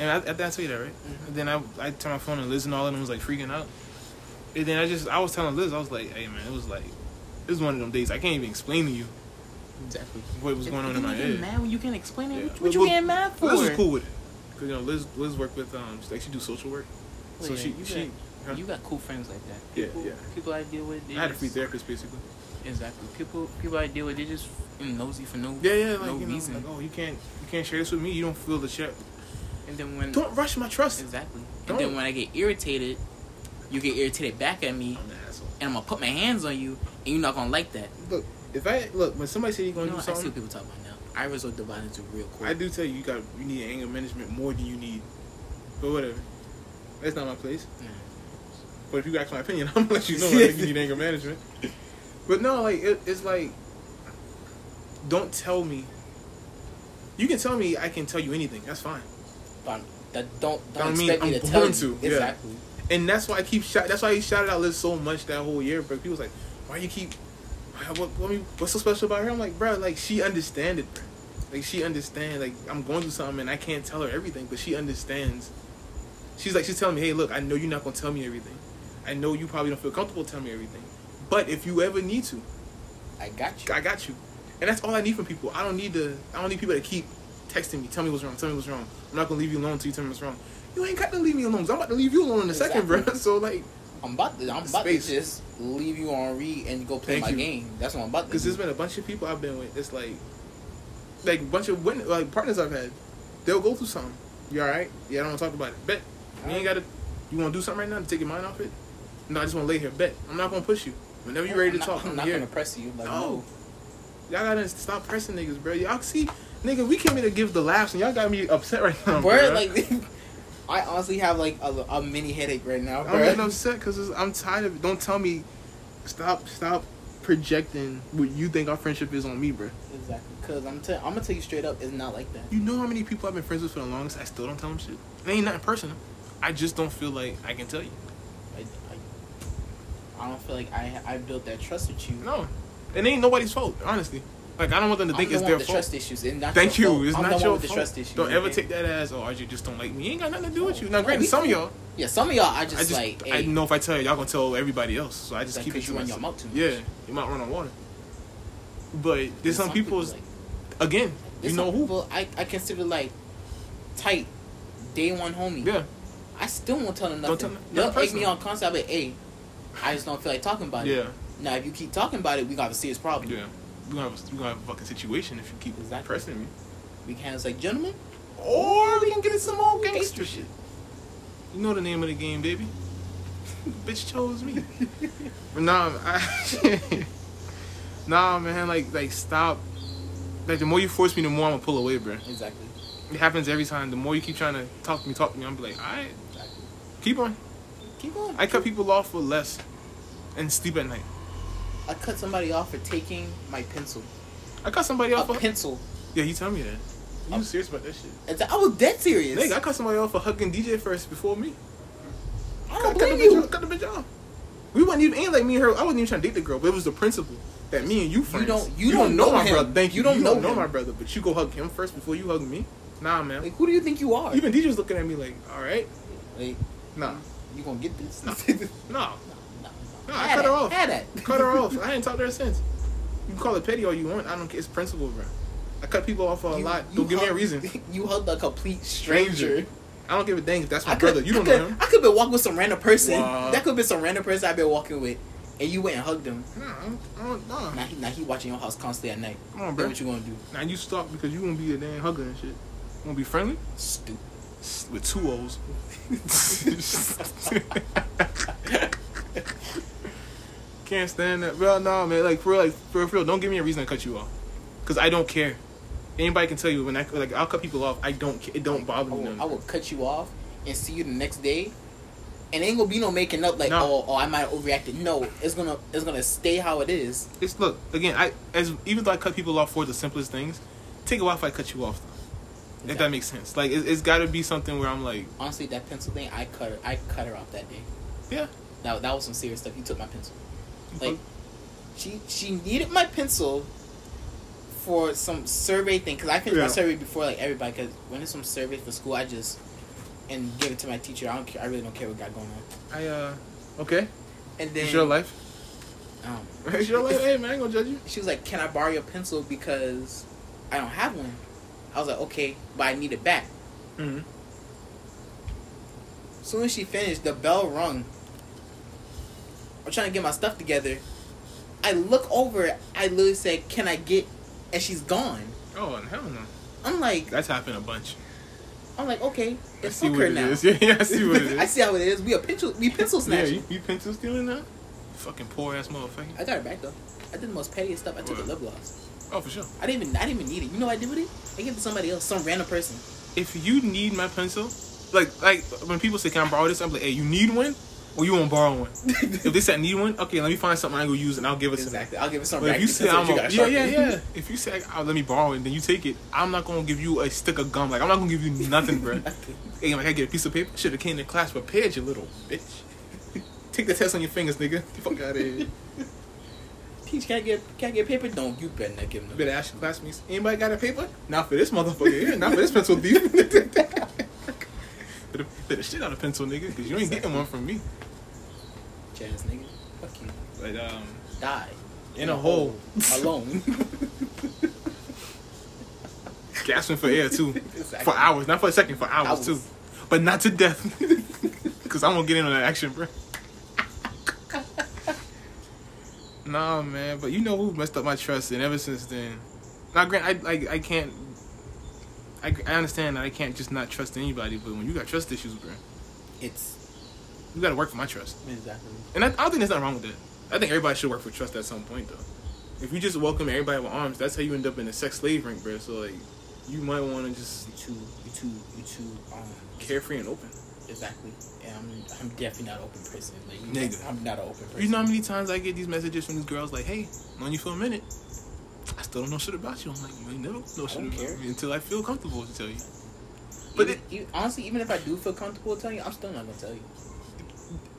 Speaker 1: And I, I, I tell you that right?
Speaker 2: Mhm.
Speaker 1: And then I I turned my phone and Liz and all of them was like freaking out. And then I just I was telling Liz I was like, hey man, it was like it was one of them days I can't even explain to you
Speaker 2: Exactly.
Speaker 1: what was going on in my head.
Speaker 2: mad when you can't explain it.
Speaker 1: Yeah.
Speaker 2: What, what you
Speaker 1: Well,
Speaker 2: getting mad for?
Speaker 1: Liz was cool with it. Cause you know Liz Liz worked with um like she do social work.
Speaker 2: Well,
Speaker 1: so
Speaker 2: yeah,
Speaker 1: she
Speaker 2: you
Speaker 1: she huh?
Speaker 2: You got cool friends like that.
Speaker 1: Yeah,
Speaker 2: People,
Speaker 1: yeah.
Speaker 2: People I deal with. they
Speaker 1: I had a free therapist basically.
Speaker 2: Exactly. People people I deal with, they just nosy for no
Speaker 1: Yeah, yeah, like
Speaker 2: no
Speaker 1: you know,
Speaker 2: reason.
Speaker 1: like oh you can't you can't share this with me. You don't feel the check.
Speaker 2: And then when
Speaker 1: Don't rush my trust.
Speaker 2: exactly, and
Speaker 1: Don't.
Speaker 2: then when I get irritated, you get irritated back at me,
Speaker 1: I'm an asshole.
Speaker 2: and I'm gonna put my hands on you, and you're not gonna like that.
Speaker 1: Look, if I look when somebody say you're gonna
Speaker 2: know
Speaker 1: do
Speaker 2: what? I see
Speaker 1: something,
Speaker 2: what people talk about now. I resort to violence real quick.
Speaker 1: I do tell you, you got you need anger management more than you need. But whatever, that's not my place.
Speaker 2: Yeah.
Speaker 1: But if you ask my opinion, I'm gonna let you know I think you need anger management. But no, like it, it's like, don't tell me. You can tell me I can tell you anything. That's fine.
Speaker 2: But that don't
Speaker 1: I
Speaker 2: don't
Speaker 1: mean,
Speaker 2: expect me
Speaker 1: I'm
Speaker 2: to tell you
Speaker 1: to, yeah.
Speaker 2: exactly.
Speaker 1: And that's why I keep shout. That's why he shouted out Liz so much that whole year. But people was like, why you keep? why- What, what, what's so special about her? I'm like, bro, like she understand it, bro. Like she understand. Like I'm going through something and I can't tell her everything, but she understands. She's like, she's telling me, hey, look, I know you're not gonna tell me everything. I know you probably don't feel comfortable telling me everything. But if you ever need to,
Speaker 2: I got you.
Speaker 1: I got you. And that's all I need from people. I don't need to. I don't need people to keep texting me, tell me what's wrong, tell me what's wrong. I'm not gonna leave you alone until you tell me what's wrong. You ain't got to leave me alone. 'cause I'm about to leave you alone in a second, bro. So like.
Speaker 2: I'm about to I'm about
Speaker 1: Space.
Speaker 2: to just leave you on read and go play
Speaker 1: Thank
Speaker 2: my
Speaker 1: you.
Speaker 2: game. That's what I'm about to
Speaker 1: Because there's been a bunch of people I've been with. It's like, like a bunch of win- like partners I've had. They'll go through something. You all right? Yeah, I don't want to talk about it. Bet. You ain't gotta. You want to do something right now to take your mind off it? No, I just want to lay here. Bet. I'm not gonna push you. Whenever you're ready to
Speaker 2: I'm
Speaker 1: talk,
Speaker 2: not, I'm
Speaker 1: I'm
Speaker 2: not
Speaker 1: here.
Speaker 2: gonna press you. Like
Speaker 1: No.
Speaker 2: no.
Speaker 1: Y'all gotta stop pressing niggas, bro. Y'all see, nigga, we came here to give the laughs, and y'all got me upset right now, bro.
Speaker 2: Bro, like I honestly have like a, a mini headache right now,
Speaker 1: I'm
Speaker 2: bro.
Speaker 1: getting upset because I'm tired of it. Don't tell me. Stop, stop projecting what you think our friendship is on me, bro.
Speaker 2: Exactly. Cause I'm tell I'm gonna tell you straight up, it's not like that.
Speaker 1: You know how many people I've been friends with for the longest? I still don't tell them shit. It ain't nothing personal. I just don't feel like I can tell you.
Speaker 2: I, I, I don't feel like I I built that trust with you.
Speaker 1: No, it ain't nobody's fault. Honestly, like I don't want them to think
Speaker 2: I'm
Speaker 1: it's
Speaker 2: the
Speaker 1: their fault.
Speaker 2: trust issues. It's not
Speaker 1: Thank you.
Speaker 2: fault.
Speaker 1: It's
Speaker 2: I'm
Speaker 1: not your fault.
Speaker 2: trust issues.
Speaker 1: Don't ever take that as oh RJ just don't like me. Ain't got nothing to do with you. Now,
Speaker 2: No,
Speaker 1: granted, some of y'all,
Speaker 2: Yeah, some of y'all I just,
Speaker 1: I just
Speaker 2: like.
Speaker 1: I
Speaker 2: hey,
Speaker 1: know if I tell you, y'all gonna tell everybody else. So I just
Speaker 2: like,
Speaker 1: keep it to
Speaker 2: you run your
Speaker 1: myself.
Speaker 2: mouth too much.
Speaker 1: Yeah, you might run on water. But there's some, people,
Speaker 2: like,
Speaker 1: again,
Speaker 2: there's
Speaker 1: you know
Speaker 2: some
Speaker 1: who?
Speaker 2: people I I consider like tight, day one homie.
Speaker 1: Yeah,
Speaker 2: I still won't tell them
Speaker 1: Don't
Speaker 2: nothing.
Speaker 1: tell them-
Speaker 2: They'll egg me on concept, but hey, I just don't feel like talking about it.
Speaker 1: yeah,
Speaker 2: Now, if you keep talking about it, we got a serious problem.
Speaker 1: yeah. We gonna have a, we gonna have a fucking situation if you keep
Speaker 2: Exactly.
Speaker 1: pressing me.
Speaker 2: We can have like, gentlemen,
Speaker 1: Or we can get into some old gangster shit. You know the name of the game, baby. Bitch chose me. But nah, I, nah, man. Like, like stop. Like the more you force me, the more I'm gonna pull away, bro.
Speaker 2: exactly.
Speaker 1: It happens every time. The more you keep trying to talk to me, talk to me, I'm be like, all right,
Speaker 2: exactly.
Speaker 1: keep on.
Speaker 2: Keep on.
Speaker 1: I cut people off for less, and sleep at night.
Speaker 2: I cut somebody off for taking my pencil.
Speaker 1: I cut somebody
Speaker 2: A
Speaker 1: off for.
Speaker 2: pencil.
Speaker 1: Yeah, you tell me that. You
Speaker 2: Oh.
Speaker 1: serious about that shit?
Speaker 2: I was dead serious.
Speaker 1: Nigga, I cut somebody off for hugging DJ first before me.
Speaker 2: I don't
Speaker 1: cut the
Speaker 2: blame
Speaker 1: bitch
Speaker 2: you.
Speaker 1: off. Cut the bitch off. We wasn't even ain't like me and her. I wasn't even trying to date the girl, but it was the principle that me and you friends.
Speaker 2: You don't- you don't know
Speaker 1: my
Speaker 2: him.
Speaker 1: brother. Thank you.
Speaker 2: You don't
Speaker 1: you don't
Speaker 2: know
Speaker 1: know
Speaker 2: him.
Speaker 1: my brother, but you go hug him first before you hug me. Nah, man.
Speaker 2: Like, who do you think you are?
Speaker 1: even DJ was looking at me like, all right,
Speaker 2: like,
Speaker 1: nah,
Speaker 2: you gonna get this?
Speaker 1: No.
Speaker 2: no,
Speaker 1: nah.
Speaker 2: no,
Speaker 1: I cut her off.
Speaker 2: Had that.
Speaker 1: Cut her off. I ain't talked to her since. You can call it petty all you want. I don't care. It's principle, bro. I cut people off for a
Speaker 2: You-
Speaker 1: lot.
Speaker 2: you
Speaker 1: Don't give me a reason.
Speaker 2: You hugged a complete stranger.
Speaker 1: Stranger. I don't give a dang if that's my
Speaker 2: I could,
Speaker 1: brother. You don't
Speaker 2: I could,
Speaker 1: know him.
Speaker 2: I could be walking with some random person.
Speaker 1: Wow.
Speaker 2: That could be some random person I've been walking with, and you went and hugged him.
Speaker 1: Nah, I don't, nah.
Speaker 2: Now he, now he watching your house constantly at night.
Speaker 1: Come on,
Speaker 2: Then
Speaker 1: bro.
Speaker 2: what you gonna do?
Speaker 1: Now you stop because you gonna be a damn hugger and shit. You wanna be friendly?
Speaker 2: Stupid.
Speaker 1: With two O's. Can't stand that. Bro, no, man. Like, for real, like, for real, don't give me a reason to cut you off. Because I don't care. Anybody can tell you when I, like, I'll cut people off. I don't It don't bother
Speaker 2: I
Speaker 1: me.
Speaker 2: will,
Speaker 1: none.
Speaker 2: I will cut you off and see you the next day, and ain't gonna be no making up like
Speaker 1: No.
Speaker 2: oh oh I might have overreacted. No, it's gonna it's gonna stay how it is.
Speaker 1: It's, look, again, I, as, even though I cut people off for the simplest things, take a while if I cut you off. though If that makes sense. Like it, it's got to be something where I'm like,
Speaker 2: Honestly, that pencil thing, I cut her. I cut her off that day.
Speaker 1: yeah.
Speaker 2: That that was some serious stuff. You took my pencil. Like, she she needed my pencil for some survey thing because I finished
Speaker 1: Yeah.
Speaker 2: my survey before like everybody. Because when it's some survey for school, I just and give it to my teacher. I don't care. I really don't care what got going on.
Speaker 1: I uh, okay.
Speaker 2: And then
Speaker 1: It's your life.
Speaker 2: Um,
Speaker 1: It's your life. Hey man, I ain't gonna judge you.
Speaker 2: she was like, "Can I borrow your pencil because I don't have one?" I was like, "Okay, but I need it back."
Speaker 1: Mm-hmm.
Speaker 2: Soon as she finished, the bell rung. I'm trying to get my stuff together. I look over. I literally said, "Can I get?" And she's gone.
Speaker 1: Oh hell no.
Speaker 2: I'm like,
Speaker 1: That's happened a bunch.
Speaker 2: I'm like, okay,
Speaker 1: I
Speaker 2: it's
Speaker 1: see
Speaker 2: fuck
Speaker 1: what
Speaker 2: her
Speaker 1: it
Speaker 2: now.
Speaker 1: is. Yeah, yeah, I see what it
Speaker 2: I see how it is. We a pencil, we pencil
Speaker 1: yeah,
Speaker 2: snatching.
Speaker 1: you, you pencil stealing now? Fucking poor ass motherfucker.
Speaker 2: I got her back though. I did the most pettiest stuff. I took
Speaker 1: What?
Speaker 2: the lip gloss.
Speaker 1: Oh for sure.
Speaker 2: I didn't even, I didn't even need it. You know what I did with it? I gave it to somebody else, some random person.
Speaker 1: If you need my pencil, like like when people say, "Can I borrow this?" I'm like, "Hey, you need one, or you want to borrow one?" if they said need one, okay, let me find something I go use and I'll give it to them.
Speaker 2: exactly. I'll give it some.
Speaker 1: But if you say I'm a,
Speaker 2: you
Speaker 1: yeah, yeah, yeah. If you say oh, let me borrow it, and then you take it, I'm not gonna give you a stick of gum. Like I'm not gonna give you nothing, bro. hey, like I get a piece of paper. Should have came to class prepared, you little bitch. Take the test on your fingers, nigga. Get the fuck out of here.
Speaker 2: Teach can't get can't get paper. Don't you better not give them.
Speaker 1: Better ask your classmates. Anybody got a paper? Not for this motherfucker. Not for this pencil thief. Better, better shit out of pencil, nigga, because you ain't getting one from me.
Speaker 2: Jazz nigga. Fuck you.
Speaker 1: But um,
Speaker 2: Die.
Speaker 1: in a hole,
Speaker 2: Alone.
Speaker 1: gasping for air too,
Speaker 2: Exactly.
Speaker 1: for hours, not for a second, for hours,
Speaker 2: Hours.
Speaker 1: too, but not to death, because I won't get in on that action, bro. nah, man, but you know who messed up my trust, and ever since then, now, grant I like I can't. I, I understand that I can't just not trust anybody, but when you got trust issues, bro,
Speaker 2: It's
Speaker 1: you got to work for my trust.
Speaker 2: exactly.
Speaker 1: And I, I don't think there's nothing wrong with that. I think everybody should work for trust at some point, though. If you just welcome everybody with arms, that's how you end up in a sex slave ring, bro. So like, you might want to just
Speaker 2: You too. You too. You too. Um.
Speaker 1: carefree and open.
Speaker 2: Exactly. And I'm. I'm definitely not open person. Like
Speaker 1: Nigga.
Speaker 2: I'm not an open person.
Speaker 1: You know how many times I get these messages from these girls like, "Hey, known you for a minute. I still don't know shit about you." I'm like, "You ain't never know shit about
Speaker 2: care.
Speaker 1: me until I feel comfortable to tell you." But
Speaker 2: Even,
Speaker 1: it,
Speaker 2: you, honestly, even if I do feel comfortable telling you, I'm still not gonna tell you.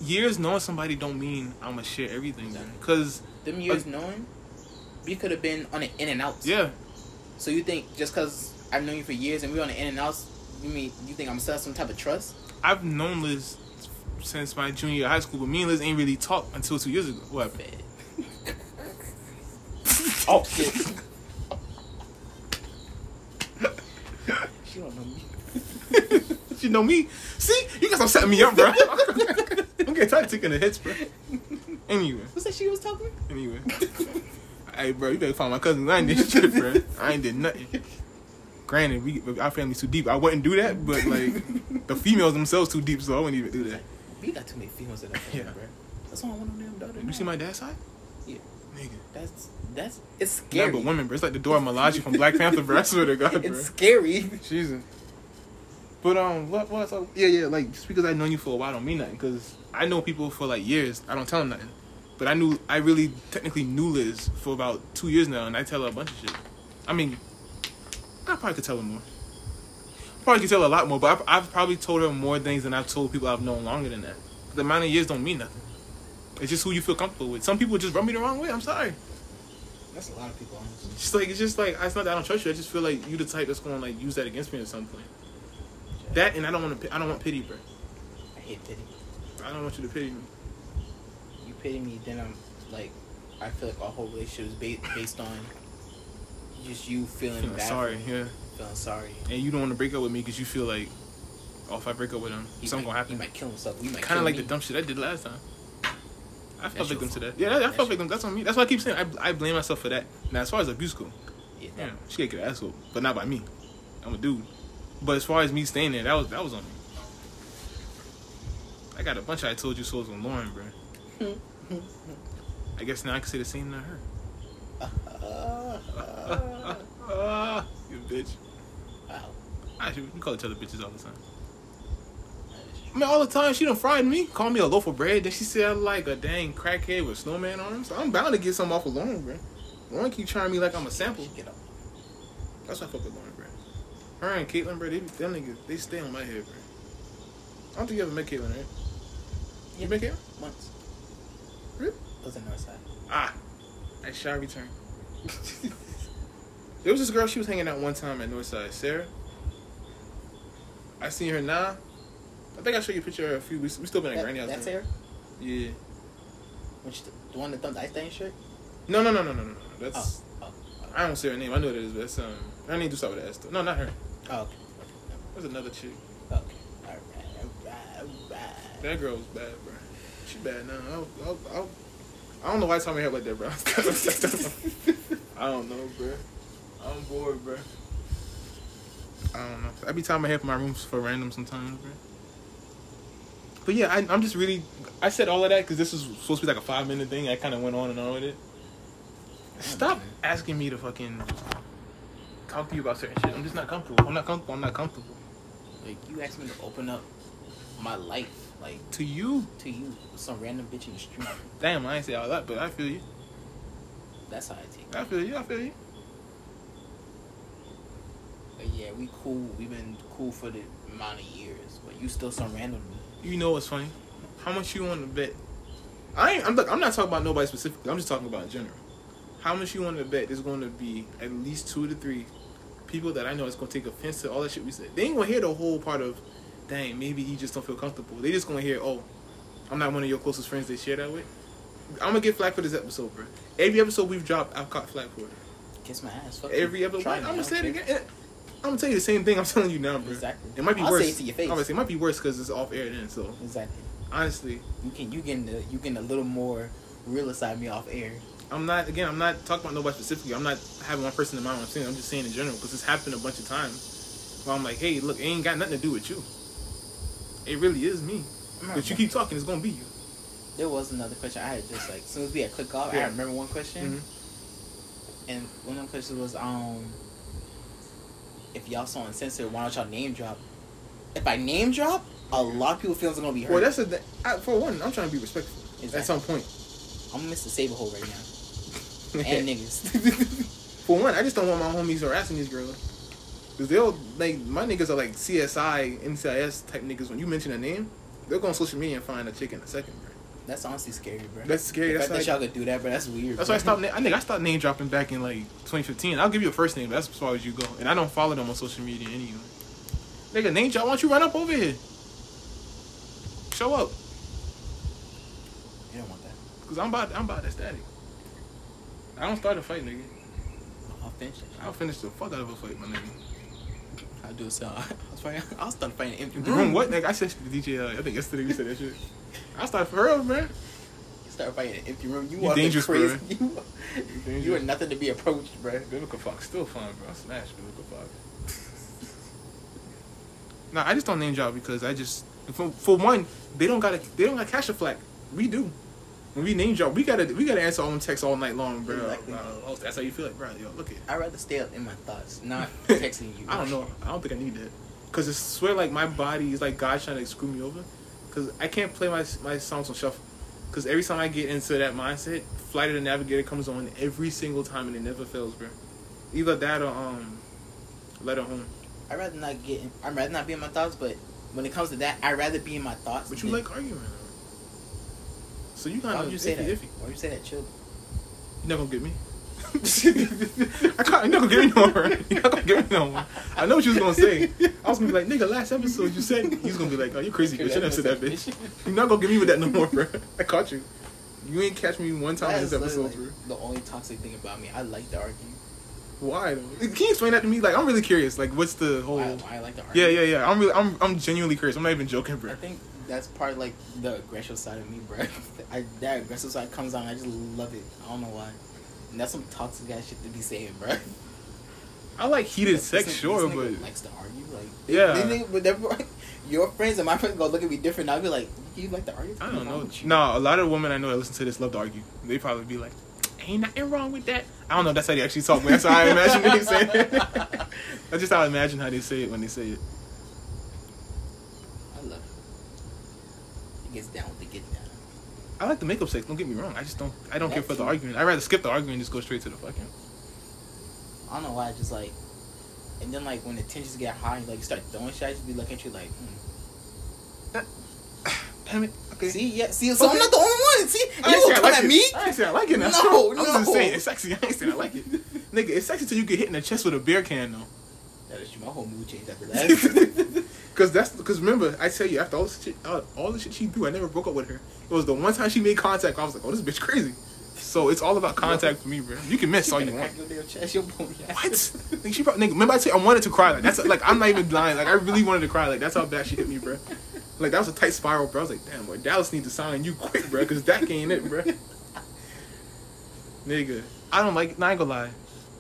Speaker 1: years knowing somebody don't mean I'm gonna share everything,
Speaker 2: Exactly.
Speaker 1: Cause
Speaker 2: Them years knowing, we could have been on an in and out.
Speaker 1: yeah,
Speaker 2: So you think just because I've known you for years and we're on an in and out, you mean you think I'm gonna sell some type of trust?
Speaker 1: I've known Liz since my junior year high school, but me and Liz ain't really talked until two years ago. What happened?
Speaker 2: Fed. Oh shit. she don't know me.
Speaker 1: she know me. See, you guys are setting me up, bro. I'm getting tired of taking the hits, bro. Anyway,
Speaker 2: What's that she was talking?
Speaker 1: anyway. hey, bro, you better find my cousin. I ain't did shit, bro. I ain't did nothing. Granted, we our family's too deep. I wouldn't do that, but like the females themselves too deep, so I wouldn't even do that.
Speaker 2: We got too many females in that family,
Speaker 1: Yeah.
Speaker 2: bro. That's why I want them daughter.
Speaker 1: You see my dad's side?
Speaker 2: Yeah.
Speaker 1: Nigga.
Speaker 2: That's that's it's
Speaker 1: Yeah,
Speaker 2: scary.
Speaker 1: but women, bro. It's like the Dora Milaje from Black Panther, bro. I swear to God, bro.
Speaker 2: it's scary.
Speaker 1: Jesus. But um, what what? So, yeah, yeah. Like just because I known you for a while don't mean nothing. Cause I know people for like years. I don't tell them nothing. But I knew I really technically knew Liz for about two years now, and I tell her a bunch of shit. I mean, I probably could tell her more. Probably could tell her a lot more, but I've, I've probably told her more things than I've told people I've known longer than that. The amount of years don't mean nothing. It's just who you feel comfortable with. Some people just rub me the wrong way. I'm sorry.
Speaker 2: That's a lot of people, honestly.
Speaker 1: Just like it's just like it's not that I don't trust you. I just feel like you the type that's gonna like use that against me at some point. That and I don't want to. I don't want pity, bro.
Speaker 2: I hate pity.
Speaker 1: I don't want you to pity me.
Speaker 2: You pity me, then I'm like, I feel like our whole relationship is ba- based on just you feeling
Speaker 1: Feeling
Speaker 2: bad,
Speaker 1: sorry, yeah.
Speaker 2: feeling sorry.
Speaker 1: And you don't want to break up with me because you feel like, oh, if I break up with him,
Speaker 2: He
Speaker 1: something
Speaker 2: might,
Speaker 1: gonna happen.
Speaker 2: He might kill himself.
Speaker 1: Kind of like
Speaker 2: me.
Speaker 1: the dumb shit I did last time. I fell victim to that. Yeah, I, I fell victim. That's on me. That's why I keep saying I, I blame myself for that. Now, as far as abuse go,
Speaker 2: Yeah, that-
Speaker 1: she could get her ass whooped, but not by me. I'm a dude. But as far as me staying there, that was that was on me. I got a bunch of I told you souls on Lauren, bro. I guess now I can say the same to her. You bitch.
Speaker 2: wow.
Speaker 1: Ah, Actually, we call each other bitches all the time. I mean, all the time she done fried me, call me a loaf of bread. Then she said I like a dang crackhead with snowman arms. So I'm bound to get something off of Lauren, bro. Lauren keep trying me like I'm a sample.
Speaker 2: Get up.
Speaker 1: That's why I fuck with Lauren, bro. Her and Caitlyn, bro, they them niggas they stay on my head, bro. I don't think you ever met Caitlyn, right?
Speaker 2: Yeah.
Speaker 1: You met Caitlyn?
Speaker 2: Once.
Speaker 1: Really?
Speaker 2: Was in Northside.
Speaker 1: Ah, I shall return. there was this girl she was hanging out one time at Northside, Sarah. I seen her now. I think I showed you a picture a few weeks. We still been at
Speaker 2: That,
Speaker 1: Granny house.
Speaker 2: that's her.
Speaker 1: Yeah.
Speaker 2: When she, the one that thumped the ice thing shirt.
Speaker 1: No, no, no, no, no, no. That's
Speaker 2: Oh. Oh.
Speaker 1: I don't say her name. I know what it is, but it's um. Her name do start with an S though. No, not her.
Speaker 2: Oh. Okay.
Speaker 1: There's another chick.
Speaker 2: Okay. All right. All right. All right.
Speaker 1: That girl was bad, bro. She bad now. I, I, I, I don't know why it's on my head like that, bro. I don't know, bro. I'm bored, bro. I don't know. I be tying my head for my rooms for random sometimes, bro. But yeah, I, I'm just really. I said all of that because this was supposed to be like a five minute thing. I kind of went on and on with it. Stop asking me to fucking talk to you about certain shit. I'm just not comfortable. I'm not comfortable. I'm not comfortable.
Speaker 2: Like you asked me to open up my life, like
Speaker 1: To you,
Speaker 2: to you, some random bitch in the street.
Speaker 1: damn, I ain't say all that, but I feel you.
Speaker 2: That's how I take it.
Speaker 1: I feel you. I feel you.
Speaker 2: But yeah, we cool. We've been cool for the amount of years, but you still some random.
Speaker 1: You know what's funny? How much you want to bet? I ain't. I'm, look, I'm not talking about nobody specifically. I'm just talking about in general. How much you want to bet there's going to be at least two to three people that I know is going to take offense to all that shit we said. They ain't going to hear the whole part of, dang, maybe he just don't feel comfortable. They just going to hear, oh, I'm not one of your closest friends they share that with. I'm gonna get flack for this episode, bro. Every episode we've dropped, I've caught flack for it.
Speaker 2: Kiss my ass. Fuck
Speaker 1: Every episode. I'm gonna say it again. I'm gonna tell you the same thing I'm telling you now, bro.
Speaker 2: Exactly.
Speaker 1: It might be
Speaker 2: I'll
Speaker 1: worse.
Speaker 2: say it to your face.
Speaker 1: Obviously, it might be worse because it's off air then. So
Speaker 2: Exactly.
Speaker 1: honestly,
Speaker 2: You can you getting the you getting a little more real side me off air.
Speaker 1: I'm not again. I'm not talking about nobody specifically. I'm not having one person in mind. What I'm saying. I'm just saying in general because it's happened a bunch of times. Where I'm like, hey, look, it ain't got nothing to do with you. It really is me. But you keep talking, it's gonna be you.
Speaker 2: There was another question I had just like as soon as we had click off,
Speaker 1: Yeah.
Speaker 2: I remember one question,
Speaker 1: Mhm.
Speaker 2: and one of the questions was um, if y'all saw insensitive, why don't y'all name drop? If I name drop, a lot of people feelings are gonna be hurt.
Speaker 1: Well, that's a th- I, for one. I'm trying to be respectful
Speaker 2: Exactly.
Speaker 1: at some point.
Speaker 2: I'm Mr. Saberhole right now, and niggas.
Speaker 1: For one, I just don't want my homies harassing these girls. Cause they'll like my niggas are like CSI, NCIS type niggas. When you mention a name, they'll go on social media and find a chick in a second, bro.
Speaker 2: That's honestly scary, bro.
Speaker 1: That's scary.
Speaker 2: The
Speaker 1: That's
Speaker 2: fact that
Speaker 1: like,
Speaker 2: y'all could do that, but that's weird.
Speaker 1: that's
Speaker 2: bro.
Speaker 1: why I stopped. I think I stopped name dropping back in like 2015. I'll give you a first name, but that's as far as you go. And I don't follow them on social media anyway. Nigga, name drop. Why don't you run up over here? Show up,
Speaker 2: You don't want that.
Speaker 1: cause I'm about. I'm about that static. I don't start a fight, nigga.
Speaker 2: I'll finish it.
Speaker 1: I'll finish the fuck out of a fight, my nigga.
Speaker 2: I'll do it. So I was fighting. I was starting fighting an empty
Speaker 1: The room, what? Nigga, I said to the DJ. Uh, I think yesterday we said that shit. I started for real, man.
Speaker 2: You start fighting an empty room. You,
Speaker 1: You
Speaker 2: are
Speaker 1: dangerous,
Speaker 2: crazy.
Speaker 1: bro.
Speaker 2: You,
Speaker 1: dangerous.
Speaker 2: you are nothing to be approached, bro.
Speaker 1: Biblical Fox still fun, bro. I smash Biblical Fox. nah, I just don't name drop because I just for, for one they don't gotta they don't got cash a flack. We do. When we name drop, we gotta we gotta answer all them texts all night long, bro.
Speaker 2: Exactly.
Speaker 1: Oh, that's how you feel, like, bro. Yo, look it.
Speaker 2: I'd rather stay up in my thoughts, not texting you.
Speaker 1: I don't know. I don't think I need that. Cause I swear, like my body is like God trying to screw me over. Cause I can't play my my songs on shuffle. Cause every time I get into that mindset, Flight of the Navigator comes on every single time and it never fails, bro. Either that or um, Letter Home.
Speaker 2: I'd rather not get. In, I'd rather not be in my thoughts, but when it comes to that, I'd rather be in my thoughts.
Speaker 1: But you
Speaker 2: than-
Speaker 1: like arguing. So you kind
Speaker 2: Why
Speaker 1: of
Speaker 2: would you say
Speaker 1: iffy,
Speaker 2: that?
Speaker 1: iffy.
Speaker 2: Why would you say that? Chill.
Speaker 1: You're not gonna get me. I can't. You're not gonna get me no more. You're not gonna get me no more. I know what you was gonna say. I was gonna be like, nigga, last episode you said. He's gonna be like, oh, you crazy bitch. You never said that bitch. You're not gonna get me with that no more, bro. I caught you. You ain't catch me one time in
Speaker 2: That
Speaker 1: this
Speaker 2: is
Speaker 1: episode,
Speaker 2: literally
Speaker 1: bro.
Speaker 2: the only toxic thing about me. I like to argue.
Speaker 1: Why though? Can you explain that to me? Like, I'm really curious. Like, what's the whole?
Speaker 2: Why, why I like to argue.
Speaker 1: Yeah, yeah, yeah. I'm really, I'm, I'm genuinely curious. I'm not even joking, bro.
Speaker 2: I think that's part like the aggressive side of me, bro. I, that aggressive side comes on. I just love it. I don't know why. And that's some toxic ass shit to be saying, bro.
Speaker 1: I like heated
Speaker 2: This
Speaker 1: sex, sure, but
Speaker 2: likes to argue. Like,
Speaker 1: Yeah.
Speaker 2: they, they, but they're- your friends and my friends go look at me different. I'll be like, you like to argue?
Speaker 1: I don't know. No, a lot of women I know that listen to this love to argue. They probably be like, "Ain't nothing wrong with that." I don't know. That's how they actually talk. Man. that's how I imagine they say it. that's just how I imagine how they say it when they say it.
Speaker 2: I love it. It gets down with the get down.
Speaker 1: I like the makeup sex. Don't get me wrong. I just don't. I don't care for the argument. I would rather skip the argument and just go straight to the fucking.
Speaker 2: I don't know why. I just like And then like when the tensions get high, and, like you start throwing shit, I just be looking at you like, hmm.
Speaker 1: Damn it. Okay.
Speaker 2: see, yeah, see. So I'm not the only one. See, you
Speaker 1: I ain't
Speaker 2: don't
Speaker 1: I
Speaker 2: come
Speaker 1: like
Speaker 2: at
Speaker 1: it.
Speaker 2: me.
Speaker 1: I ain't say I like it now.
Speaker 2: No,
Speaker 1: I'm just
Speaker 2: no.
Speaker 1: saying it's sexy. I ain't saying I like it. Nigga, it's sexy till you get hit in the chest with a beer can though.
Speaker 2: That is true. My whole mood changed after that.
Speaker 1: Cause that's because remember I tell you after all the shit all, all the shit she do I never broke up with her. It was the one time she made contact I was like oh this bitch crazy. So it's all about contact for me, bro. You can miss all you want.
Speaker 2: Your chest, your.
Speaker 1: What? Nigga, she probably, nigga, remember I tell you, I wanted to cry. Like, that's like, I'm not even blind. Like, I really wanted to cry. Like, that's how bad she hit me, bro. Like, that was a tight spiral, bro. I was like, damn, boy, Dallas needs to sign you quick, bro, because that ain't it, bro. Nigga, I don't like, not gonna lie.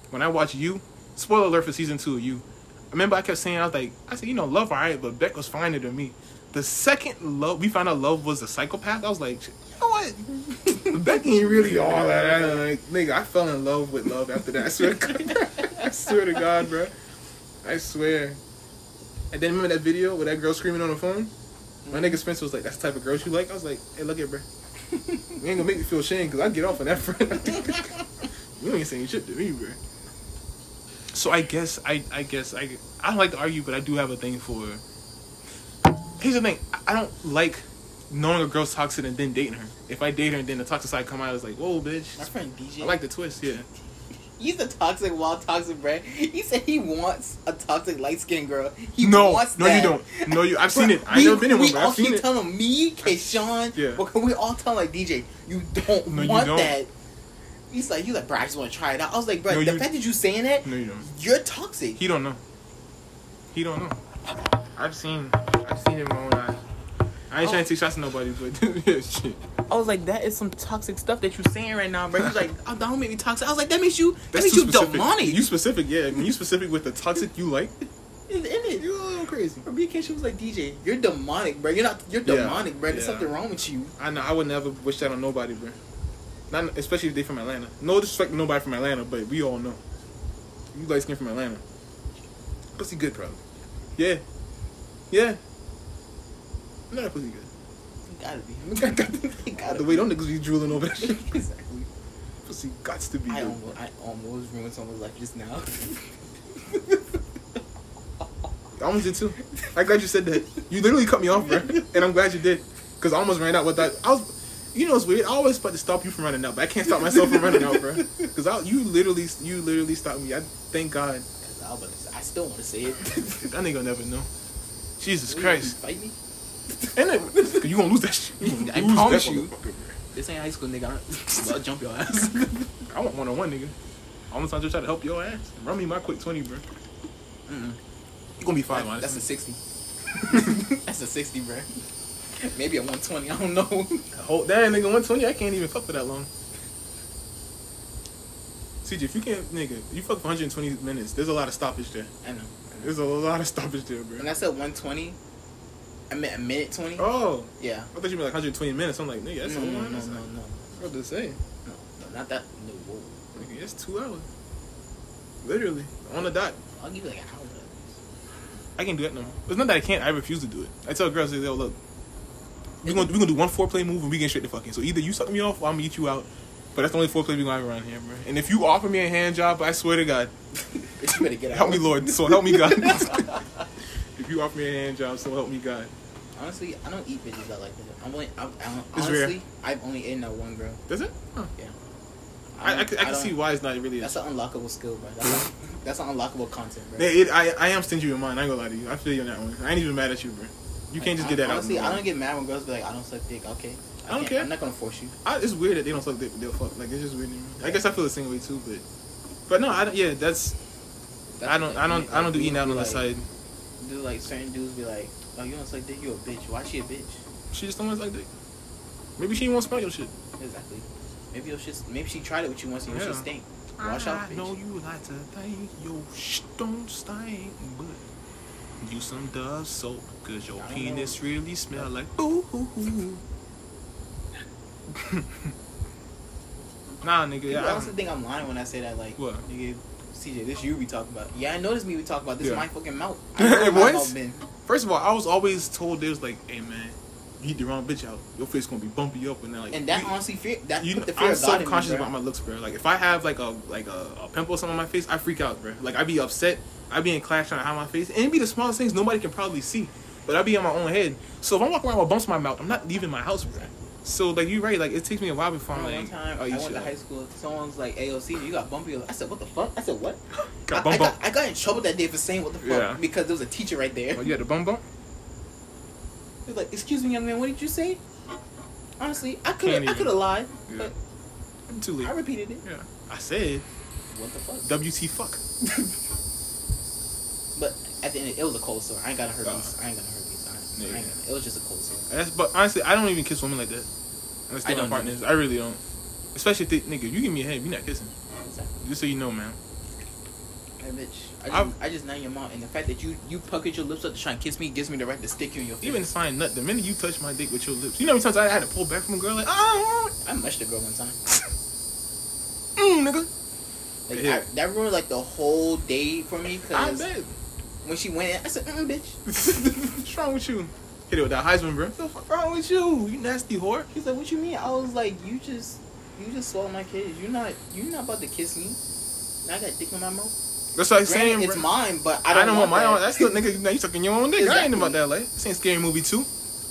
Speaker 1: When I watch you, spoiler alert for season two of you, I remember I kept saying, I was like, I said, you know, love, alright, but Beck was finer than me. The second love, we found out love was a psychopath, I was like, you know what? Beck ain't really all that. Like, nigga, I fell in love with love after that. I swear to God. I swear to God, bro. I swear. And then remember that video with that girl screaming on the phone? My nigga Spencer was like, that's the type of girl you like? I was like, hey, look at bro. You ain't gonna make me feel ashamed because I get off on that front. you ain't saying shit to me, bro. So I guess, I I guess, I, I don't like to argue, but I do have a thing for. Here's the thing I- don't like knowing a girl's toxic and then dating her. If I date her and then the toxic side come out, it's like, whoa, bitch.
Speaker 2: My friend DJ.
Speaker 1: I like the twist, yeah.
Speaker 2: He's a toxic, wild toxic, bro. He said he wants a toxic, light skinned girl. He
Speaker 1: no,
Speaker 2: wants
Speaker 1: no,
Speaker 2: that.
Speaker 1: you don't. No, you. I've seen it. I've never been in one, but I've seen
Speaker 2: keep
Speaker 1: it.
Speaker 2: telling him, me, Kayshawn,
Speaker 1: Yeah.
Speaker 2: yeah. we all tell like DJ, you don't
Speaker 1: No, you
Speaker 2: want
Speaker 1: don't.
Speaker 2: that. He's like, you like, bro, I just want to try it out. I was like, bro,
Speaker 1: No,
Speaker 2: the
Speaker 1: you-
Speaker 2: fact that you saying that,
Speaker 1: No, you don't.
Speaker 2: you're toxic.
Speaker 1: He don't know. He don't know. I've seen. I've seen it in my own eyes. I ain't
Speaker 2: Oh.
Speaker 1: trying to take shots at nobody, but yeah, shit.
Speaker 2: I was like, that is some toxic stuff that you're saying right now, bro. He's like, oh, don't make me toxic. I was like, that makes you, that
Speaker 1: That's
Speaker 2: makes you
Speaker 1: specific.
Speaker 2: demonic.
Speaker 1: You specific, yeah. When you specific with the toxic you like,
Speaker 2: in, in it.
Speaker 1: You're a little crazy.
Speaker 2: For me, Kayshawn was like, DJ, you're demonic, bro. You're not, you're
Speaker 1: Yeah,
Speaker 2: demonic, bro. There's
Speaker 1: yeah.
Speaker 2: something wrong with you.
Speaker 1: I know. I would never wish that on nobody, bro. Not especially if they from Atlanta. No disrespect to nobody from Atlanta, but we all know. You light skin from Atlanta. Pussy good, probably. Yeah. Yeah. I'm not that pussy good.
Speaker 2: You gotta be. You gotta
Speaker 1: the way them niggas be drooling over that shit.
Speaker 2: exactly.
Speaker 1: Pussy gots to be
Speaker 2: I
Speaker 1: good.
Speaker 2: almost, I almost ruined someone's life just now.
Speaker 1: I almost did too. I'm glad you said that. You literally cut me off, bro. And I'm glad you did. Because I almost ran out with that. I was, you know, it's weird. I always about to stop you from running out, but I can't stop myself from running out, bro. Because you literally, you literally stopped me. I thank God.
Speaker 2: I, was about to say- I still want to say it.
Speaker 1: That nigga never know. Jesus
Speaker 2: You
Speaker 1: Christ.
Speaker 2: fight me?
Speaker 1: And it, you gonna lose that shit.
Speaker 2: I
Speaker 1: lose
Speaker 2: promise
Speaker 1: that
Speaker 2: you. This ain't high school, nigga. I'm- I'll jump your ass.
Speaker 1: I want one on one, nigga. Almost time to try to help your ass. Run me my quick 20, bro.
Speaker 2: Mm-mm.
Speaker 1: You gonna be fine,
Speaker 2: That-
Speaker 1: man.
Speaker 2: that's a sixty. that's a sixty, bro. Maybe a one twenty. I don't know.
Speaker 1: Hold damn, nigga, 120, I can't even fuck for that long. CJ, if you can't, nigga, you fuck for 120 minutes, there's a lot of stoppage there.
Speaker 2: I know.
Speaker 1: There's a lot of stoppage there, bro.
Speaker 2: When I said one twenty, I meant a minute twenty.
Speaker 1: Oh,
Speaker 2: Yeah.
Speaker 1: I thought you meant like 120 minutes. I'm like, nigga, that's
Speaker 2: no,
Speaker 1: a
Speaker 2: no,
Speaker 1: long
Speaker 2: no, no,
Speaker 1: like-
Speaker 2: no,
Speaker 1: What to say?
Speaker 2: no, no, not that. No, whoa.
Speaker 1: Nigga, it's two hours. Literally, on the dot.
Speaker 2: I'll give you like an hour.
Speaker 1: I can do that no more. It's not that I can't, I refuse to do it. I tell girls, yo, look, we're gonna, we gonna do one foreplay move and we get straight to fucking. So either you suck me off or I'm gonna eat you out. But that's the only foreplay we gonna have around here, bro. And if you offer me a hand job, I swear to God,
Speaker 2: Bitch, you better get out.
Speaker 1: help me, Lord. So help me, God. if you offer me a hand job, so help me, God.
Speaker 2: Honestly, I don't eat bitches that like that. I'm only, I'm, I'm, honestly, I've only eaten that one girl.
Speaker 1: Does it? Huh.
Speaker 2: Yeah.
Speaker 1: I, I, can, I can see why it's not really.
Speaker 2: That's an unlockable skill, bro. That's, that's an unlockable content, bro.
Speaker 1: Yeah, it, I, I am stingy with mine. I ain't gonna lie to you. I feel you on that one. I ain't even mad at you, bro. You can't just get that
Speaker 2: Honestly,
Speaker 1: out.
Speaker 2: I don't get mad when girls be like, "I don't suck dick." Okay,
Speaker 1: I don't care.
Speaker 2: I'm not gonna force you.
Speaker 1: I, it's weird that they don't suck dick, but they'll fuck. Like it's just weird. to me. I guess I feel the same way too, but but no, I don't. Yeah, that's.
Speaker 2: That's
Speaker 1: I don't.
Speaker 2: the
Speaker 1: I don't.
Speaker 2: like,
Speaker 1: I don't do
Speaker 2: dudes
Speaker 1: eating out
Speaker 2: be
Speaker 1: on the side.
Speaker 2: Do like certain dudes be like, "Oh, you don't suck dick? You a bitch? Why she a bitch?"
Speaker 1: She just don't want to suck dick. Maybe she won't smell your shit.
Speaker 2: Exactly. Maybe your shit. Maybe she tried it with you once and your
Speaker 1: Yeah.
Speaker 2: shit stink. Wash out,
Speaker 1: I know you like to think your shit don't stink, but use some Dove soap, cause your penis really smell like boo hoo hoo. Nah, nigga.
Speaker 2: People
Speaker 1: Yeah, I
Speaker 2: also think I'm lying when I say that. Like,
Speaker 1: What?
Speaker 2: Nigga, CJ, this you we talking about. Yeah, I this me we talk about. This
Speaker 1: Yeah.
Speaker 2: is my fucking mouth.
Speaker 1: It was? First of all, I was always told there's like, hey man, you eat the wrong bitch out, your face gonna be bumpy up, and then like,
Speaker 2: And that
Speaker 1: you-
Speaker 2: honestly fear that
Speaker 1: you
Speaker 2: put the fear
Speaker 1: I'm
Speaker 2: God in me,
Speaker 1: conscious about my looks, bro. Like if I have like a like a, a pimple or something on my face, I freak out, bro. Like I be upset. I be in class trying to hide my face, and it be the smallest things nobody can probably see, but I be in my own head. So if I'm walking around with bumps in my mouth, I'm not leaving my house, bro. So like you're right, like it takes me a while before I'm
Speaker 2: One
Speaker 1: like,
Speaker 2: time,
Speaker 1: oh,
Speaker 2: I
Speaker 1: you
Speaker 2: went to high school. Someone's like, "AOC, you got bumpy." I said, "What the fuck?" I said, "What?"
Speaker 1: Got
Speaker 2: I,
Speaker 1: bum
Speaker 2: I, got, I got in trouble that day for saying what the fuck
Speaker 1: Yeah.
Speaker 2: because there was a teacher right there.
Speaker 1: Oh, you had the bum bump?
Speaker 2: He was like, "Excuse me, young man, what did you say?" Honestly, I could I could have lied,
Speaker 1: Yeah.
Speaker 2: but
Speaker 1: I'm too late.
Speaker 2: I repeated it.
Speaker 1: Yeah, I said
Speaker 2: What the fuck?
Speaker 1: WT fuck.
Speaker 2: At the end, it was a cold sore. I ain't got a herpes.
Speaker 1: Uh,
Speaker 2: I ain't got a herpes. I,
Speaker 1: Yeah.
Speaker 2: I it was just a cold sore.
Speaker 1: That's, but honestly, I don't even kiss women like that. Unless
Speaker 2: I
Speaker 1: they're my
Speaker 2: don't
Speaker 1: partners. I really don't. Especially if they, nigga, you give me a head, we not kissing.
Speaker 2: Exactly.
Speaker 1: Just so you know, man.
Speaker 2: Hey, bitch. I
Speaker 1: I've-
Speaker 2: just, I just know your mom, and the fact that you you puckered your lips up to try and kiss me gives me the right to stick you in your face.
Speaker 1: Even fine nut, the minute you touch my dick with your lips, you know how many times I had to pull back from a girl like, ah,
Speaker 2: I mushed a girl one time.
Speaker 1: mm, nigga.
Speaker 2: Like
Speaker 1: Yeah.
Speaker 2: I, that ruined like the whole day for me
Speaker 1: I
Speaker 2: because
Speaker 1: bet.
Speaker 2: When she went in, I said, mm, "Bitch."
Speaker 1: What's wrong with you? Hit it with that Heisman, bro. What's wrong with you? You nasty whore.
Speaker 2: She's like, "What you mean?" I was like, "You just, you just swallowed my kids. You're not, you're not about to kiss me. Now I got dick in my mouth.
Speaker 1: That's what I'm
Speaker 2: Granted,
Speaker 1: saying,
Speaker 2: it's
Speaker 1: bro.
Speaker 2: mine, but
Speaker 1: I
Speaker 2: I
Speaker 1: don't,
Speaker 2: don't,
Speaker 1: want my
Speaker 2: that.
Speaker 1: own. That's the nigga. Now you sucking your own dick. I ain't
Speaker 2: Exactly.
Speaker 1: about that life. This ain't scary movie two.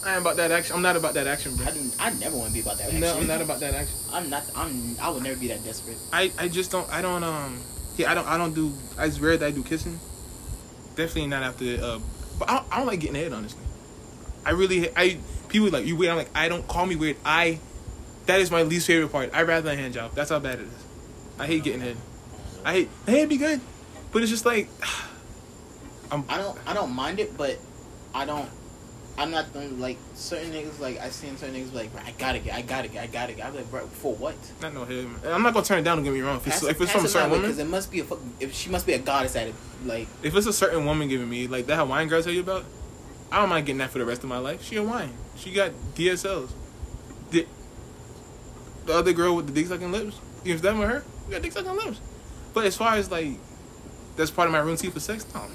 Speaker 1: I ain't about that action. I'm not about that action, bro.
Speaker 2: I do. I never want to be about that. Action. No.
Speaker 1: I'm not about that action.
Speaker 2: I'm not. I'm. I would never be that desperate.
Speaker 1: I, I just don't I don't um yeah I don't I don't do it's rare that I do kissing. Definitely not after uh but I don't, I don't like getting head honestly. I really I people like you weird. I'm like I don't call me weird. I that is my least favorite part. I rather a hand job. That's how bad it is. I hate getting head. I hate head be good, but it's just like I'm
Speaker 2: I don't. I don't mind it, but I don't. I'm not the, like certain niggas. Like I seen certain niggas like, "Bro, I gotta get. I gotta get. I gotta get. I'm like, bro, for what?
Speaker 1: not no. Man. I'm not gonna turn it down. Don't get me wrong. If it's,
Speaker 2: Pass-
Speaker 1: if it's from a certain woman,
Speaker 2: because it must be a fucking. If she must be a goddess at it. Like
Speaker 1: if it's a certain woman giving me like that Hawaiian girl I tell you about, I don't mind getting that for the rest of my life. She Hawaiian. She got DSLs. The, the other girl with the dick sucking lips, if that with her, we got dick sucking lips. But as far as like that's part of my routine for sex, no.
Speaker 2: no,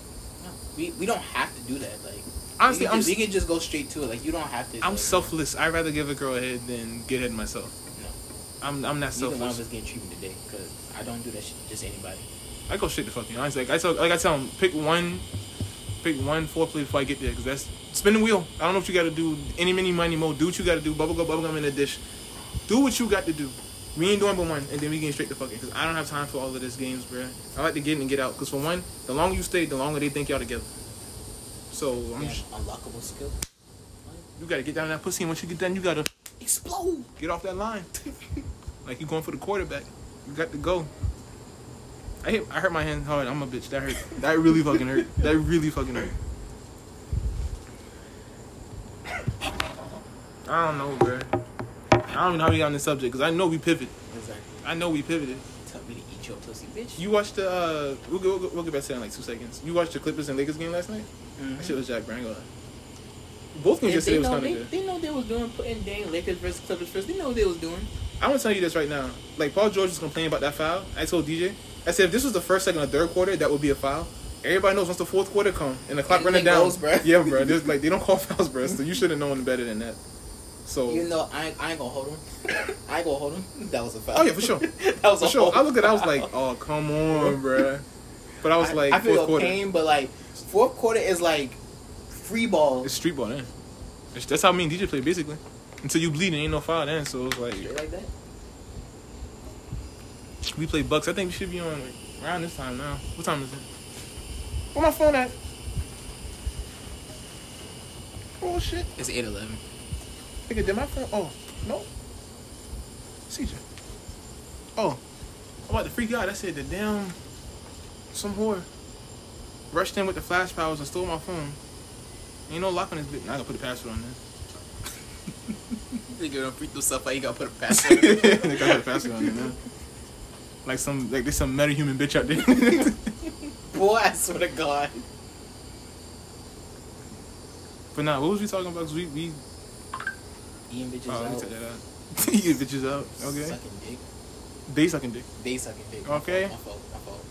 Speaker 2: we we don't have to do that. Like
Speaker 1: Honestly,
Speaker 2: we can,
Speaker 1: I'm
Speaker 2: just, we can just go straight to it. Like you don't have to.
Speaker 1: I'm selfless. I'd rather give a girl a head than get head myself.
Speaker 2: No.
Speaker 1: I'm I'm not
Speaker 2: Neither one of
Speaker 1: selfless.
Speaker 2: us getting treatment today because I don't do that shit to just anybody.
Speaker 1: I go straight to fucking. Honestly, like I tell like I tell them, pick one, pick one foreplay before I get there, because that's spin the wheel. I don't know what you got to do. Any mini money mo. Do what you got to do. Bubble gum, bubble gum in the dish. Do what you got to do. We ain't doing but one, and then we getting straight to fucking. Because I don't have time for all of this games, bro. I like to get in and get out. Because for one, the longer you stay, the longer they think y'all together. So I'm just,
Speaker 2: unlockable skill.
Speaker 1: you gotta get down that pussy, and once you get down, you gotta
Speaker 2: Explode.
Speaker 1: get off that line. like you going for the quarterback. You got to go. I hit, I hurt my hand hard. I'm a bitch. That hurt. That really fucking hurt. That really fucking hurt. I don't know, bro. I don't even know how we got on this subject because I know we pivoted.
Speaker 2: Exactly.
Speaker 1: I know we pivoted.
Speaker 2: Tell me to eat your pussy, bitch.
Speaker 1: You watched the. Uh, we'll, we'll, we'll get back to that in like two seconds. You watched the Clippers and Lakers game last night.
Speaker 2: Mhm.
Speaker 1: That shit was Jack Brand. Both games yesterday
Speaker 2: they
Speaker 1: was
Speaker 2: know
Speaker 1: kind of
Speaker 2: they,
Speaker 1: good.
Speaker 2: they know they was doing putting Dane Lakers versus Clippers first. They know what they was doing.
Speaker 1: I'm gonna tell you this right now. Like Paul George was complaining about that foul. I told DJ, I said if this was the first, second, or third quarter, that would be a foul. Everybody knows once the fourth quarter come and the clock running down.
Speaker 2: goes, bruh.
Speaker 1: Yeah, bro. There's like they don't call fouls, bro. So you should have known better than that. So
Speaker 2: Even though I, ain't- I ain't gonna hold him. I ain't gonna hold him. That was a foul.
Speaker 1: Oh, yeah, for sure.
Speaker 2: that was
Speaker 1: for
Speaker 2: a
Speaker 1: sure,
Speaker 2: whole
Speaker 1: I looked at, it, I was like, oh come on, bro. But I was
Speaker 2: I-
Speaker 1: like
Speaker 2: I feel
Speaker 1: fourth
Speaker 2: pain, but like fourth quarter is like free ball.
Speaker 1: It's street ball then. It's- That's how me and DJ play basically. Until you bleed and ain't no foul then. So it's like
Speaker 2: Straight like that.
Speaker 1: we play Bucks. I think we should be on like, around this time now. What time is it? Where my phone at? Oh shit.
Speaker 2: It's eight eleven.
Speaker 1: Nigga, did my phone? Oh, no. CJ. Oh, I'm about to freak out. I said the damn some whore rushed in with the flash powers and stole my phone. Ain't no lock on this bitch. Now I gotta put a password on there.
Speaker 2: Nigga don't freak yourself out. You gotta put a pass.
Speaker 1: they gotta put the password on there, man. Like some like there's some meta human bitch out there.
Speaker 2: Boy, I swear to God.
Speaker 1: but nah, what was we talking about? 'Cause we we
Speaker 2: Eating bitches
Speaker 1: oh, let me
Speaker 2: out.
Speaker 1: take that out. you bitches out. Okay.
Speaker 2: Sucking dick.
Speaker 1: They sucking dick.
Speaker 2: They sucking dick.
Speaker 1: Okay.
Speaker 2: My fault. My fault.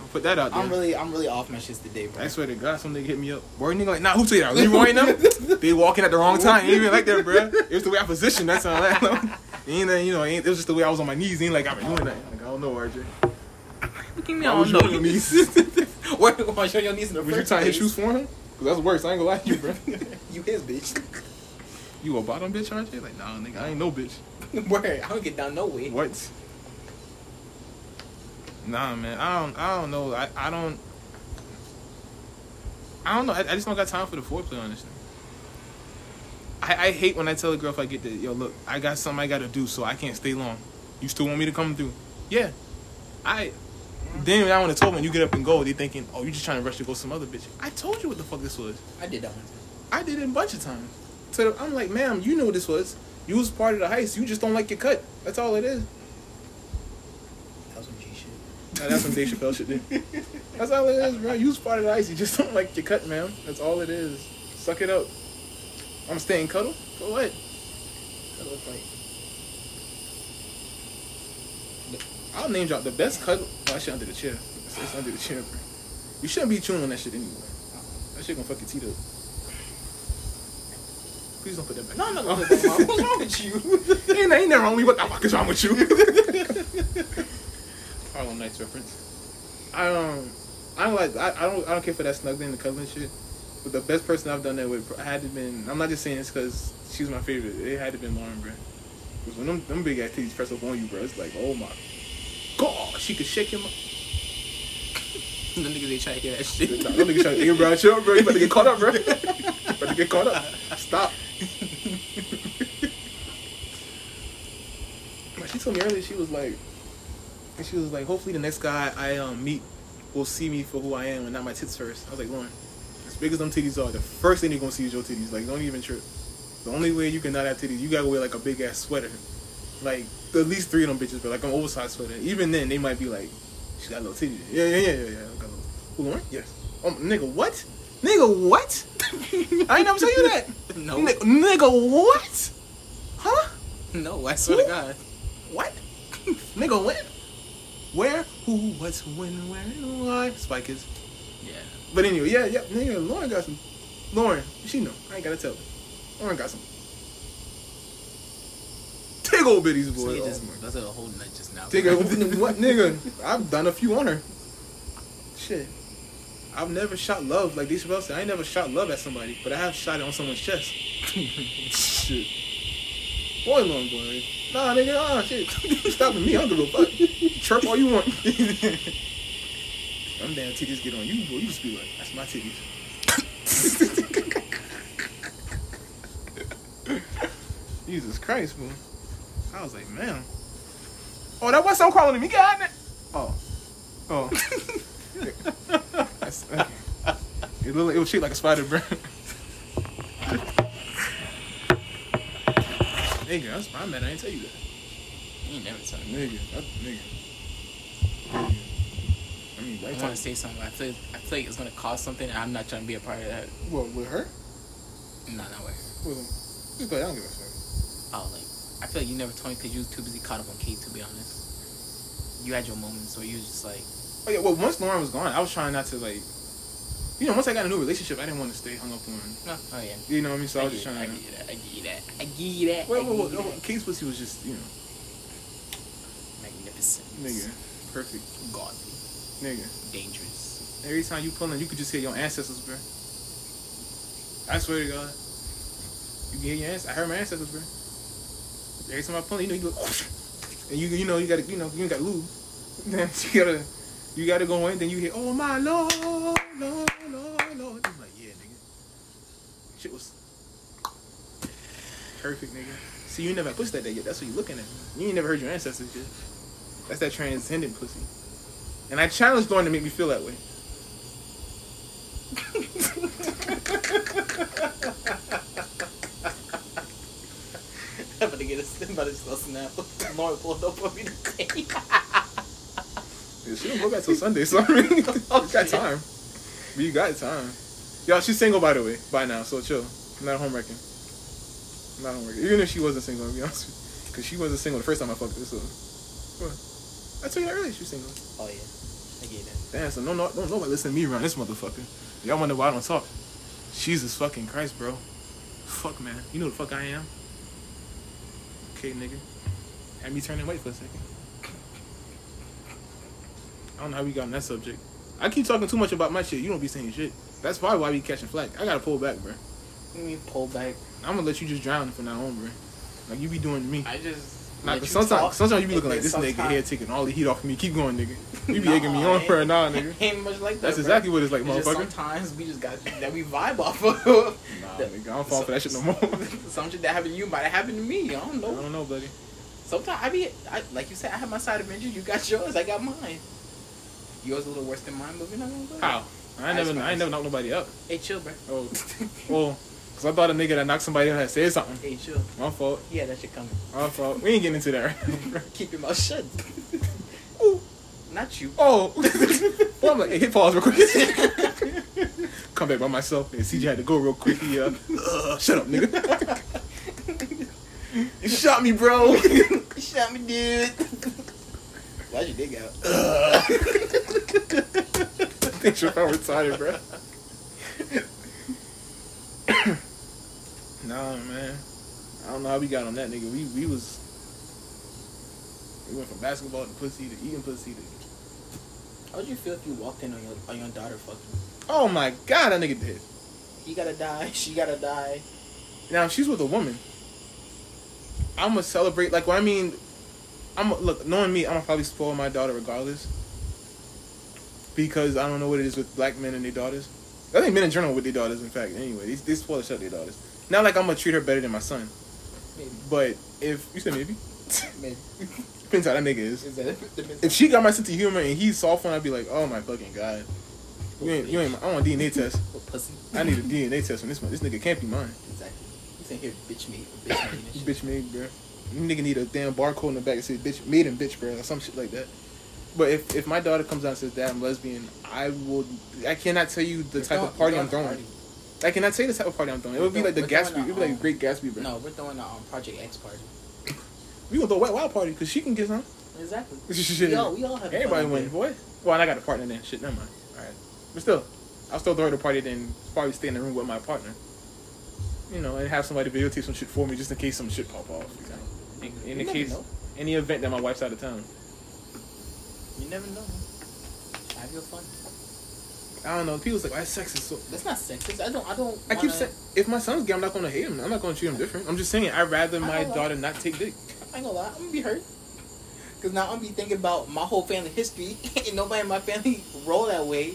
Speaker 1: I'll put that out there.
Speaker 2: I'm really, I'm really off my shits today, bro.
Speaker 1: I swear to God, some nigga hit me up. Boy, nigga like, nah, who tell you that? Leroy and them? they walking at the wrong time. Ain't even like that, bruh. It was the way I positioned. That's all that. ain't that, you know, ain't, it was just the way I was on my knees. Ain't like, I've been doing that. Like, I don't know, RJ.
Speaker 2: Look at me,
Speaker 1: I
Speaker 2: I don't know.
Speaker 1: on your
Speaker 2: You,
Speaker 1: knees.
Speaker 2: Work on showing your knees in the
Speaker 1: Was you
Speaker 2: first
Speaker 1: tying his shoes for him? Cause that's worse. I ain't gonna lie to you, bro.
Speaker 2: you his bitch.
Speaker 1: You a bottom bitch, aren't you? Like, nah, nigga, I ain't no bitch.
Speaker 2: Word, I don't get down no way.
Speaker 1: What? Nah, man. I don't. I don't know. I. I don't. I don't know. I, I just don't got time for the foreplay on this thing. I, I hate when I tell a girl if I get the yo look I got something I gotta do so I can't stay long. You still want me to come through? Yeah. I. Then I want to talk when you get up and go. They thinking oh you just trying to rush to go some other bitch. I told you what the fuck this was.
Speaker 2: I did that one.
Speaker 1: I did it a bunch of times. So I'm like, ma'am, you know what this was. You was part of the heist. You just don't like your cut. That's all it is.
Speaker 2: That was some G shit.
Speaker 1: Nah, that's some Dave Chappelle shit, dude. That's all it is, bro. You was part of the ice. You just don't like your cut, ma'am. That's all it is. Suck it up. I'm staying cuddle. For what? Cuddle fight. I'll name drop the best cuddle. Oh, that shit under the chair. It's, it's under the chair, bro. You shouldn't be chewing on that shit anyway. That shit gonna fuck your teeth up. Please don't put that back.
Speaker 2: No, no, no. What's wrong with you?
Speaker 1: ain't, ain't nothing wrong with me. What the fuck is wrong with you? Harlem Nights reference. I um, I don't like. I, I don't. I don't care for that snuggling and cuddling shit. But the best person I've done that with had to been. I'm not just saying this because she's my favorite. It had to been Lauren, bro. Because when them them big ass titties press up on you, bro, it's like, oh my god, she could shake him. up.
Speaker 2: the niggas they try to hear that
Speaker 1: Nah,
Speaker 2: shit.
Speaker 1: Them niggas trying to hey, bro, chill, bro. You about to get caught up, bro. you about to get caught up. Stop. She told me earlier she was like, and she was like, hopefully the next guy I um meet will see me for who I am and not my tits first. I was like, Lauren, as big as them titties are, the first thing they're gonna see is your titties. Like, don't even trip. The only way you can not have titties, you gotta wear like a big ass sweater. Like at least three of them bitches, but like an oversized sweater. Even then, they might be like, she got little titties. Yeah, yeah, yeah, yeah, yeah. Got little. Lauren? Yes. Oh, nigga, what? Nigga, what? I ain't never tell you that.
Speaker 2: No.
Speaker 1: Nigga, nigga, what? Huh?
Speaker 2: No, I swear to God.
Speaker 1: What? Nigga, when? Where? Who? What's? When? Where? and Why? Spike is.
Speaker 2: Yeah.
Speaker 1: But anyway, yeah, yeah. Nigga, Lauren got some. Lauren, she know. I ain't gotta tell her. Lauren got some. Tig old bitties, boy. Oh
Speaker 2: just, that's a whole night just now.
Speaker 1: Take Tig what, nigga? I've done a few on her. Shit. I've never shot love like these Chappelle said. I ain't never shot love at somebody, but I have shot it on someone's chest. shit. Boy, long boy. Nah, nigga, ah, shit. You stopping me? I don't give a fuck. Chirp all you want. Them damn titties get on you, boy. You just be like, that's my titties. Jesus Christ, boy. I was like, man. Oh, that was some calling me. Got it. Oh. Oh. That's, okay. It, look, it was shaped like a spider, bro. nigga, that's my man. I ain't tell you that.
Speaker 2: You ain't never told me.
Speaker 1: Nigga, that, nigga. Nigga. I mean,
Speaker 2: I
Speaker 1: like,
Speaker 2: want to say something. I feel, I feel like it's gonna cost something. and I'm not trying to be a part of that.
Speaker 1: what, with her?
Speaker 2: No, not with her.
Speaker 1: Him? Just go I don't give a fuck.
Speaker 2: Oh, like I feel like you never told me because you was too busy caught up on Kate. To be honest, you had your moments where you was just like,
Speaker 1: Oh, yeah, well, once Lauren was gone, I was trying not to, like, you know, once I got a new relationship, I didn't want to stay hung up on,
Speaker 2: no, oh yeah.
Speaker 1: you know what I mean? So I, was just trying
Speaker 2: I you that. I give you that. I give you that.
Speaker 1: Wait,
Speaker 2: I
Speaker 1: wait, wait,
Speaker 2: that.
Speaker 1: Pussy was just, you know,
Speaker 2: Magnificent.
Speaker 1: nigga, perfect.
Speaker 2: Godly.
Speaker 1: Nigga.
Speaker 2: Dangerous.
Speaker 1: Every time you pulling, you could just hear your ancestors, bro. I swear to God. You can hear your ancestors. I heard my ancestors, bro. Every time I pull, you know, you go, and you, you know, you gotta, you know, you got lube. Then you gotta, you gotta go in, then you hear, oh my lord, lord, lord, lord. I'm like, yeah, nigga. Shit was perfect, nigga. See, you never pushed that day yet. That's what you're looking at. You ain't never heard your ancestors yet. That's that transcendent pussy. And I challenged Lauren to make me feel that way.
Speaker 2: I'm about to get a, I'm about to snap. Lauren pulled up on me today.
Speaker 1: Yeah, she don't go back till Sunday, so I mean, you got time. But you got time. Y'all, she's single by the way, by now, so chill. I'm not homewrecking. I'm not homewrecking. Even if she wasn't single, to be honest with you. Because she wasn't single the first time I fucked her, so. What? I told you earlier she was single.
Speaker 2: oh yeah, I get that.
Speaker 1: Damn, so no, no, don't nobody listen to me around this motherfucker. Y'all wonder why I don't talk. Jesus fucking Christ, bro. Fuck, man. You know the fuck I am? Okay, nigga. Had me turning white for a second. I don't know how we got on that subject. I keep talking too much about my shit. You don't be saying shit. That's probably why we catching flack. I gotta pull back, bro.
Speaker 2: You mean pull back?
Speaker 1: I'm gonna let you just drown from now on, bro. Like you be doing to me.
Speaker 2: I just.
Speaker 1: Nah,
Speaker 2: let
Speaker 1: 'cause sometimes,
Speaker 2: talk,
Speaker 1: sometimes you be looking like
Speaker 2: then
Speaker 1: this nigga
Speaker 2: sometimes-
Speaker 1: here taking all the heat off of me. Keep going, nigga. You be
Speaker 2: Nah,
Speaker 1: egging me on
Speaker 2: ain't-
Speaker 1: for a nah, nigga.
Speaker 2: Ain't much like that.
Speaker 1: That's
Speaker 2: bro.
Speaker 1: exactly what it's like,
Speaker 2: It's just
Speaker 1: motherfucker.
Speaker 2: sometimes we just got that we vibe off of.
Speaker 1: Nah,
Speaker 2: That-
Speaker 1: nigga, I don't fall for that shit no more.
Speaker 2: Some shit that happened to you might have happened to me. I don't know.
Speaker 1: I don't know, buddy.
Speaker 2: Sometimes I be, I, like you said, I have my side of adventures. You got yours. I got mine. Yours a little worse than mine, but we're not gonna go.
Speaker 1: How? I ain't never, I ain't never knocked nobody up.
Speaker 2: Hey, chill, bro.
Speaker 1: Oh, well, cause I thought a nigga that knocked somebody out had said something.
Speaker 2: Hey, chill.
Speaker 1: My fault.
Speaker 2: Yeah, that shit coming.
Speaker 1: My fault. We ain't getting into that. Right?
Speaker 2: Keep your mouth shut.
Speaker 1: Ooh.
Speaker 2: Not you.
Speaker 1: Oh. well, I'm like, hey, hit pause real quick. Come back by myself. And CJ had to go real quick. He, uh, uh, shut up, nigga. you shot me, bro.
Speaker 2: You shot me, dude. Why'd you dig out?
Speaker 1: Think you're retarded, bro. nah, man. I don't know how we got on that nigga. We we was we went from basketball to pussy to eating pussy to
Speaker 2: How would you feel if you walked in on your on your daughter fucking?
Speaker 1: oh my god, that nigga did.
Speaker 2: He gotta die. She gotta die.
Speaker 1: Now if she's with a woman. I'm gonna celebrate. Like, what I mean, I'm look knowing me. I'm gonna probably spoil my daughter regardless. Because I don't know what it is with black men and their daughters. I think men in general with their daughters. In fact, anyway, they, they spoil the shit their daughters. Not like I'm gonna treat her better than my son.
Speaker 2: Maybe.
Speaker 1: But if you said maybe,
Speaker 2: Maybe.
Speaker 1: depends how that nigga is.
Speaker 2: Is that
Speaker 1: If she got my sense of humor and he's soft one, I'd be like, oh my fucking god. You ain't, you ain't. I want a DNA test.
Speaker 2: What pussy?
Speaker 1: I need a DNA test on this one. This nigga can't be mine.
Speaker 2: Exactly. He's in here, bitch me, bitch me.
Speaker 1: Bitch made, bro. You nigga need a damn barcode in the back that says bitch made in bitch, bro, or some shit like that. But if, if my daughter comes out and says, Dad, I'm lesbian, I will. I cannot tell you the type of party I'm throwing. I cannot tell you the type of party I'm throwing. It would be like the Gatsby. It would be like
Speaker 2: um,
Speaker 1: a great Gatsby, bro.
Speaker 2: No, we're throwing a um, Project X party.
Speaker 1: We gonna throw a wet wild party because she can get some.
Speaker 2: Exactly.
Speaker 1: Shit.
Speaker 2: We all, we all have
Speaker 1: Everybody win, boy. Well, and I got a partner then. Shit, never mind. All right, but still, I'll still throw the party then. Probably stay in the room with my partner. You know, and have somebody videotape some shit for me just in case some shit pop off. In, the case,
Speaker 2: know.
Speaker 1: any event that my wife's out of town.
Speaker 2: You never know. Have your fun.
Speaker 1: I don't know. People's like, why sex is so.
Speaker 2: That's not sexist. I don't. I don't.
Speaker 1: I keep
Speaker 2: wanna-
Speaker 1: saying, if my son's gay, I'm not gonna hate him. I'm not gonna treat him different. I'm just saying, I'd rather my daughter not take dick.
Speaker 2: I ain't gonna lie. I'm gonna be hurt. Cause now I'm gonna be thinking about my whole family history, and nobody in my family roll that way.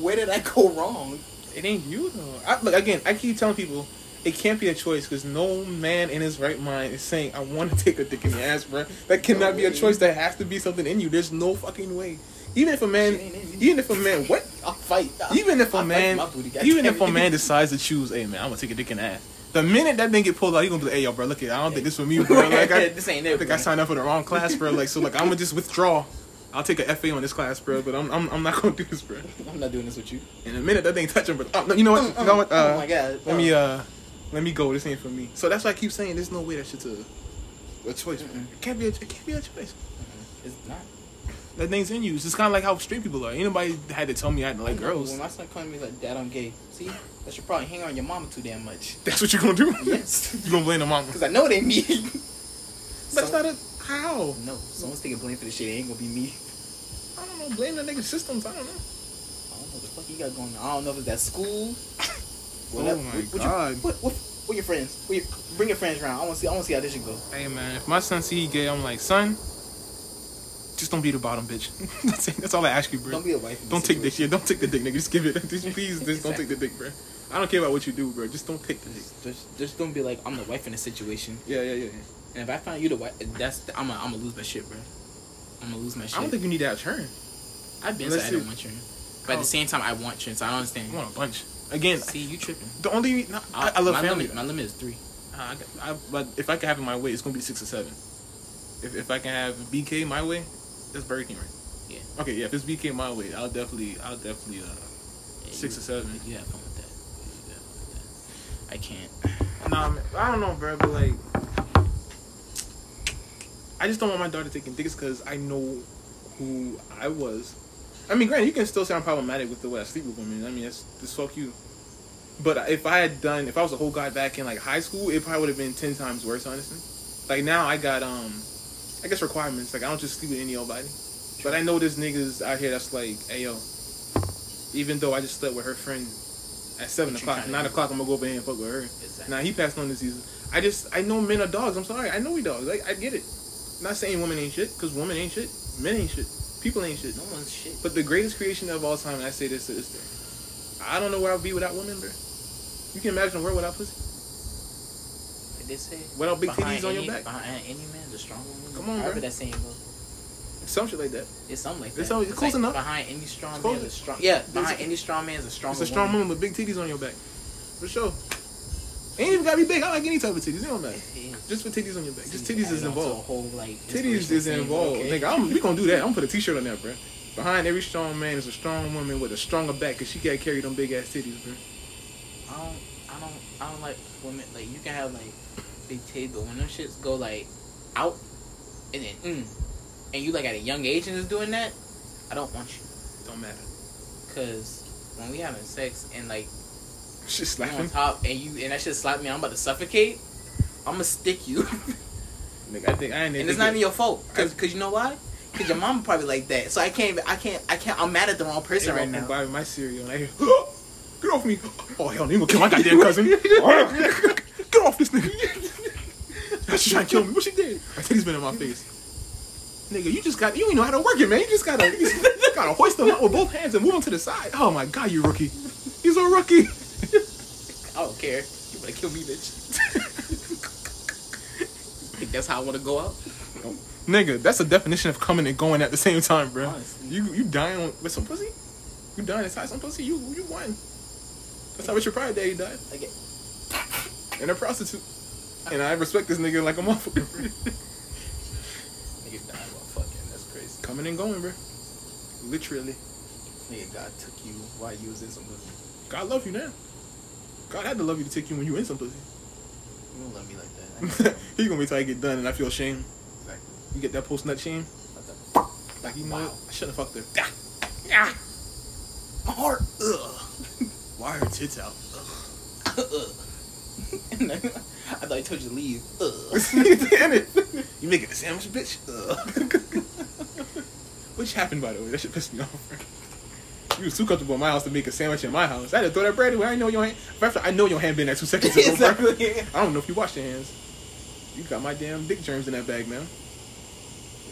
Speaker 2: Where did I go wrong?
Speaker 1: It ain't you though. I, look again. I keep telling people it can't be a choice because no man in his right mind is saying I want to take a dick in the ass, bro. That cannot
Speaker 2: No
Speaker 1: be a choice. That has to be something in you. There's no fucking way. Even if a man,
Speaker 2: Shit ain't in me.
Speaker 1: even if a man, what?
Speaker 2: I'll fight. I'll-
Speaker 1: Even if a
Speaker 2: I'll
Speaker 1: man, even if a man decides to choose, hey man, I'm gonna take a dick in the ass. The minute that thing get pulled out, he gonna be like, hey yo, bro, look at, I don't think this for me, bro. Like I,
Speaker 2: this ain't
Speaker 1: I
Speaker 2: it.
Speaker 1: think
Speaker 2: bro.
Speaker 1: I signed up for the wrong class, bro. Like so, like I'm gonna just withdraw. I'll take a FA on this class, bro. But I'm, I'm, I'm not gonna do this, bro.
Speaker 2: I'm not doing this with you.
Speaker 1: In a minute, that thing touch him, but oh, no, you know what? You know what? Uh,
Speaker 2: oh my god.
Speaker 1: let me uh, let me go. This ain't for me. So that's why I keep saying there's no way that shit's a, a choice.
Speaker 2: Mm-mm.
Speaker 1: It can't be. A, it can't be a choice.
Speaker 2: It's not.
Speaker 1: That thing's in you. It's just kind of like how straight people are. Anybody had to tell me I had to like girls.
Speaker 2: When my son to me like, Dad, I'm gay. See, that should probably hang on your mama too damn much.
Speaker 1: That's what you're gonna do.
Speaker 2: Yes.
Speaker 1: you gonna blame the mama.
Speaker 2: Because I know they me.
Speaker 1: That's not a how.
Speaker 2: No, someone's taking blame for this shit. It ain't gonna be me.
Speaker 1: I don't know. Blame the nigga systems. I don't know.
Speaker 2: I don't know what the fuck you got going on. I don't know if it's at school. What
Speaker 1: Oh
Speaker 2: up?
Speaker 1: my
Speaker 2: what,
Speaker 1: God.
Speaker 2: You, what, what, what your friends? What your, bring your friends around. I want to see. I want to see how this should go.
Speaker 1: Hey man, if my son see he gay, I'm like, son, just don't be the bottom bitch. that's, it. That's all I ask you, bro.
Speaker 2: Don't be a wife.
Speaker 1: Don't take this shit. Don't take the dick, nigga. Just give it. Just please, just don't take the dick, bro. I don't care about what you do, bro. Just don't take the dick.
Speaker 2: Just, just don't be like I'm the wife in the situation.
Speaker 1: Yeah, yeah, yeah. yeah.
Speaker 2: And if I find you the wife, that's I'm gonna I'm gonna lose my shit, bro. I'm gonna lose my shit.
Speaker 1: I don't think you need that turn.
Speaker 2: I've been said I don't want children, but at the same time I want children. So I don't understand.
Speaker 1: I want a bunch. Again,
Speaker 2: See, you tripping?
Speaker 1: the only no, I, I love
Speaker 2: my
Speaker 1: family.
Speaker 2: Limit, my limit is three.
Speaker 1: I, I, I, but if I can have it my way, it's gonna be six or seven. If if I can have BK my way, that's Burger King, right?
Speaker 2: Yeah.
Speaker 1: Okay, yeah. If it's BK my way, I'll definitely, I'll definitely uh,
Speaker 2: Yeah,
Speaker 1: six
Speaker 2: you-
Speaker 1: or seven.
Speaker 2: You have fun with that. You have fun with that. I can't.
Speaker 1: Nah, man, I don't know, bro, but like, I just don't want my daughter taking dicks because I know who I was. I mean, granted, you can still sound problematic with the way I sleep with women. I mean, that's just fuck you. But if I had done, if I was a whole guy back in like high school, it probably would have been ten times worse, honestly. Like now, I got um, I guess requirements. Like I don't just sleep with any old body. But I know there's niggas out here that's like, hey yo, Even though I just slept with her friend at seven o'clock, nine o'clock, I'm gonna go over here and fuck with her.
Speaker 2: Exactly.
Speaker 1: Nah, he passed on this season. I just I know men are dogs. I'm sorry. I know we dogs. Like I get it. not saying women ain't shit, cause women ain't shit. Men ain't shit. People ain't shit.
Speaker 2: No one's shit.
Speaker 1: But the greatest creation of all time, and I say this to this day, I don't know where I'd be without women, bro. You can imagine a world without pussy,
Speaker 2: Like they say,
Speaker 1: without big titties on
Speaker 2: any,
Speaker 1: your back,
Speaker 2: Behind any man's a strong woman.
Speaker 1: Come on, bro.
Speaker 2: that saying goes.
Speaker 1: some shit like that.
Speaker 2: It's something like that.
Speaker 1: It's always- close
Speaker 2: like
Speaker 1: enough.
Speaker 2: Behind any strong man a strong. Yeah, behind any strong man is a strong.
Speaker 1: It's a strong woman with big titties on your back, for sure. Ain't even gotta be big. I like any type of titties. It don't matter. Just for titties on your back. Just titties is involved.
Speaker 2: Whole, like,
Speaker 1: Titties is involved, nigga. I'm, we gonna do that. I'm gonna put a T-shirt on that, bro. Behind every strong man is a strong woman with a stronger back, cause she gotta carry them big ass titties, bro.
Speaker 2: I don't, I don't, I don't like women. Like you can have like big titties, but when them shits go like out and then mm, and you like at a young age and is doing that, I don't want you.
Speaker 1: Don't matter.
Speaker 2: Cause when we having sex and like
Speaker 1: Shit
Speaker 2: you on top and you and that shit slap me, I'm about to suffocate. I'm gonna stick you,
Speaker 1: Nigga, I think I ain't.
Speaker 2: and it's not even your fault. Cause, cause you know why? Cause your mom probably like that. So I can't. even- I can't. I can't. I'm mad at the wrong person right now.
Speaker 1: Buy my cereal, hear, get off me! Oh hell, you gonna kill my goddamn cousin? get off this nigga! She's trying to kill me. What she did? Her titties been in my face. Nigga, you just got. You ain't know how to work it, man. You just gotta. You just gotta hoist them up with both hands and move them to the side. Oh my god, you rookie. He's a rookie.
Speaker 2: I don't care. You better kill me, bitch. Think that's how I want to go out?
Speaker 1: Nigga, that's a definition of coming and going at the same time, bro.
Speaker 2: Honestly.
Speaker 1: You you dying on, with some pussy? You dying inside some pussy? You you won. That's how much your pride daddy died.
Speaker 2: Like,
Speaker 1: And a prostitute. And I respect this nigga like a motherfucker.
Speaker 2: nigga died while fucking. That's crazy.
Speaker 1: Coming and going, bro. Literally.
Speaker 2: Nigga, God took you while you was in some pussy.
Speaker 1: God love you now. God had to love you to take you when you in some pussy.
Speaker 2: You don't love me like that.
Speaker 1: he gonna be till I get done and I feel shame.
Speaker 2: Exactly.
Speaker 1: You get that post nut shame?
Speaker 2: Like
Speaker 1: you know
Speaker 2: Wow.
Speaker 1: I shouldn't have fucked her.
Speaker 2: My heart.
Speaker 1: Ugh. Why are her tits out?
Speaker 2: Then- I thought he told you to leave. Ugh.
Speaker 1: Damn it. You making a sandwich, bitch? Ugh. Which happened, by the way? That shit pissed me off. You was too comfortable in my house to make a sandwich in my house. I had to throw that bread away. I know your hand. First, I know your hand been there two seconds ago.
Speaker 2: exactly.
Speaker 1: I don't know if you washed your hands. You got my damn dick germs in that bag, man.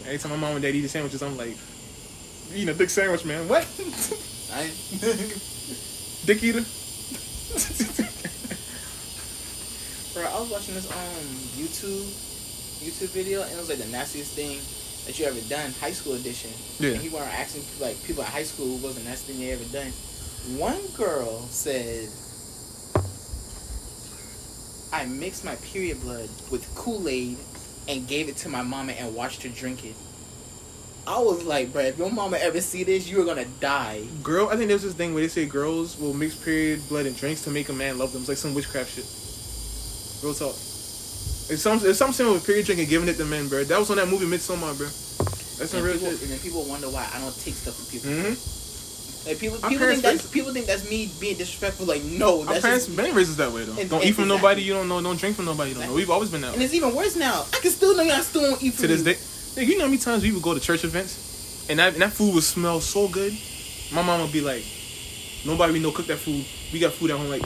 Speaker 1: Every time my mom and dad eat the sandwiches, I'm like, eating a dick sandwich, man. What?
Speaker 2: I,
Speaker 1: dick eater?
Speaker 2: bro, I was watching this um YouTube YouTube video and it was like the nastiest thing that you ever done, high school edition.
Speaker 1: Yeah.
Speaker 2: And he were asking like people at high school what was the nastiest thing they ever done. One girl said I mixed my period blood with Kool-Aid and gave it to my mama and watched her drink it. I was like, bro, if your mama ever see this, you are gonna die.
Speaker 1: Girl, I think there's this thing where they say girls will mix period blood and drinks to make a man love them. It's like some witchcraft shit. Real talk. It's some it's something similar with period drinking giving it to men, bro. That was on that movie Midsommar, bro. That's some real
Speaker 2: people,
Speaker 1: shit.
Speaker 2: and then people wonder why I don't take stuff from people.
Speaker 1: Mm-hmm.
Speaker 2: Like people, people think that's people think that's me being disrespectful. Like no,
Speaker 1: Our
Speaker 2: that's
Speaker 1: parents
Speaker 2: just,
Speaker 1: been raised that way though.
Speaker 2: And-
Speaker 1: don't
Speaker 2: and-
Speaker 1: eat from
Speaker 2: exactly.
Speaker 1: nobody you don't know. Don't drink from nobody you don't know. We've always been that
Speaker 2: and
Speaker 1: way.
Speaker 2: it's even worse now. I can still know y'all still don't eat
Speaker 1: To this
Speaker 2: you.
Speaker 1: day, nigga, you know how many times we would go to church events, and that and that food would smell so good. My mom would be like, "Nobody we know cook that food. We got food at home." Like,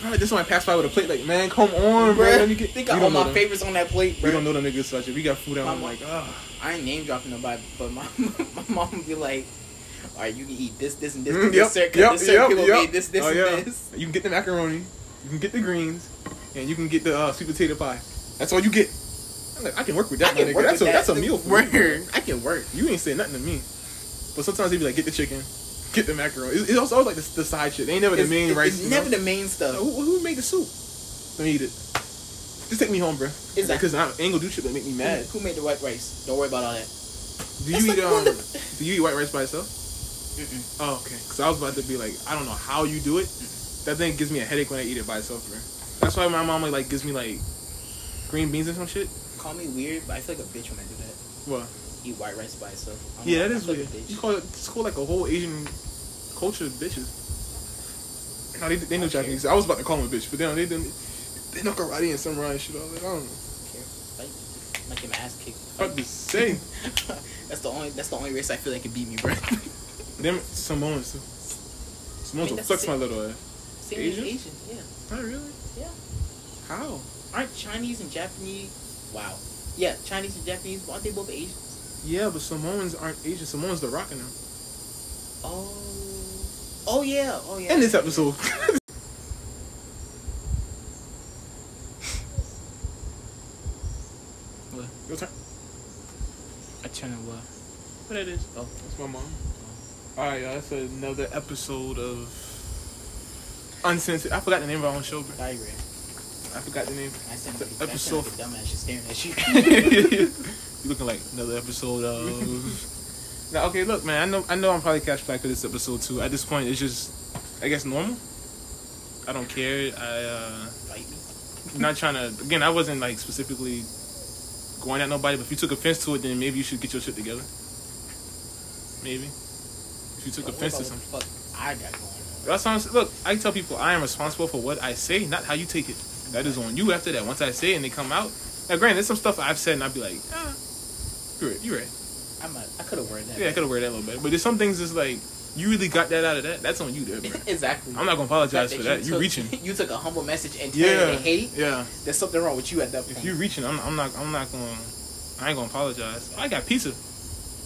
Speaker 1: bro, this one pass by with a plate. Like, man, come on, bro. Me get.
Speaker 2: they
Speaker 1: We
Speaker 2: got
Speaker 1: don't
Speaker 2: all my
Speaker 1: them.
Speaker 2: favorites on that plate,
Speaker 1: We
Speaker 2: bro.
Speaker 1: don't know them niggas such. We got food at
Speaker 2: I'm
Speaker 1: Like, ah.
Speaker 2: I ain't name dropping nobody, but my my mom would be like, "All right, you can eat this, this, and this.
Speaker 1: Mm,
Speaker 2: Mm,
Speaker 1: yep,
Speaker 2: this
Speaker 1: yep,
Speaker 2: this
Speaker 1: yep,
Speaker 2: people
Speaker 1: yep.
Speaker 2: made this, this,
Speaker 1: Oh,
Speaker 2: and
Speaker 1: yeah.
Speaker 2: this."
Speaker 1: You can get the macaroni, you can get the greens, and you can get the uh, sweet potato pie. That's all you get. I'm like, I can work with that,
Speaker 2: I
Speaker 1: my
Speaker 2: can
Speaker 1: nigga.
Speaker 2: work
Speaker 1: That's a that's a meal for me.
Speaker 2: I can work.
Speaker 1: You ain't saying nothing to me. But sometimes they be like, get the chicken, get the macaroni. It's, it's always like the, the side shit. They ain't never the
Speaker 2: It's,
Speaker 1: main
Speaker 2: it's,
Speaker 1: rice.
Speaker 2: it's never
Speaker 1: know?
Speaker 2: the main stuff.
Speaker 1: Who, who made the soup? Let me eat it. Just take me home, bro.
Speaker 2: That-
Speaker 1: Because I ain't gonna do shit that make me mad.
Speaker 2: Who, who made the white rice? Don't worry about all that.
Speaker 1: Do you
Speaker 2: like
Speaker 1: eat
Speaker 2: one
Speaker 1: um?
Speaker 2: of
Speaker 1: Do you eat white rice by itself?
Speaker 2: Mm-mm.
Speaker 1: Oh, okay. Because I was about to be like, I don't know how you do it. That thing gives me a headache when I eat it by itself, bro. That's why my mom like gives me like green beans and some shit.
Speaker 2: Call me weird, but I feel like a bitch when I do that.
Speaker 1: What?
Speaker 2: Eat white rice by itself. I'm
Speaker 1: Yeah,
Speaker 2: like-
Speaker 1: that
Speaker 2: I
Speaker 1: is weird. You call it it's called like a whole Asian culture of bitches. No, they they know
Speaker 2: Okay.
Speaker 1: Japanese. I was about to call them a bitch, but they don't. They. They know karate and samurai and shit. I was like, I don't know.
Speaker 2: Like, like him ass kicked.
Speaker 1: Fuck to say.
Speaker 2: that's the only. That's the only race I feel like can beat me, bro.
Speaker 1: Them Samoans
Speaker 2: I mean,
Speaker 1: will flex my little ass.
Speaker 2: Same
Speaker 1: Asian?
Speaker 2: Asian, yeah.
Speaker 1: Not really.
Speaker 2: Yeah.
Speaker 1: How?
Speaker 2: Aren't Chinese and Japanese? Wow. Yeah, Chinese and Japanese. Aren't they both Asian?
Speaker 1: Yeah, but Samoans aren't Asian. Samoans the rocking them.
Speaker 2: Oh. Oh yeah. Oh yeah.
Speaker 1: In this episode.
Speaker 2: What?
Speaker 1: Your turn.
Speaker 2: I turn it what?
Speaker 1: What that is?
Speaker 2: Oh.
Speaker 1: That's my mom. Oh. Alright, y'all. That's another episode of Uncensored. I forgot the name of our own show, bro.
Speaker 2: Diagram.
Speaker 1: I forgot the name.
Speaker 2: I sound
Speaker 1: The
Speaker 2: like, I
Speaker 1: episode-
Speaker 2: sound like a dumbass just staring at you.
Speaker 1: you looking like another episode of. now, okay, look, man. I know, I know, I'm probably catch back for this episode too. At this point, it's just, I guess, normal. I don't care. I, uh,
Speaker 2: Fight me.
Speaker 1: I'm not trying to. Again, I wasn't like specifically going at nobody. But if you took offense to it, then maybe you should get your shit together. Maybe. If you took
Speaker 2: What
Speaker 1: offense to
Speaker 2: about
Speaker 1: something.
Speaker 2: what the fuck I got going?
Speaker 1: That's what I'm saying. Look, I tell people I am responsible for what I say, not how you take it. That is on you after that. Once I say it and they come out. Now, granted, there's some stuff I've said and I'd be like, ah, you're right. You're right.
Speaker 2: I might. I could have worded that.
Speaker 1: Yeah, I could have worded that a little bit. But there's some things that's like, you really got that out of that. That's on you there, bro.
Speaker 2: exactly.
Speaker 1: I'm not gonna apologize for that. You
Speaker 2: took,
Speaker 1: reaching.
Speaker 2: You took a humble message and turned it
Speaker 1: Yeah.
Speaker 2: to hate.
Speaker 1: Yeah.
Speaker 2: There's something wrong with you at that point.
Speaker 1: If you reaching, I'm, I'm not. I'm not gonna. I ain't gonna apologize. I got pizza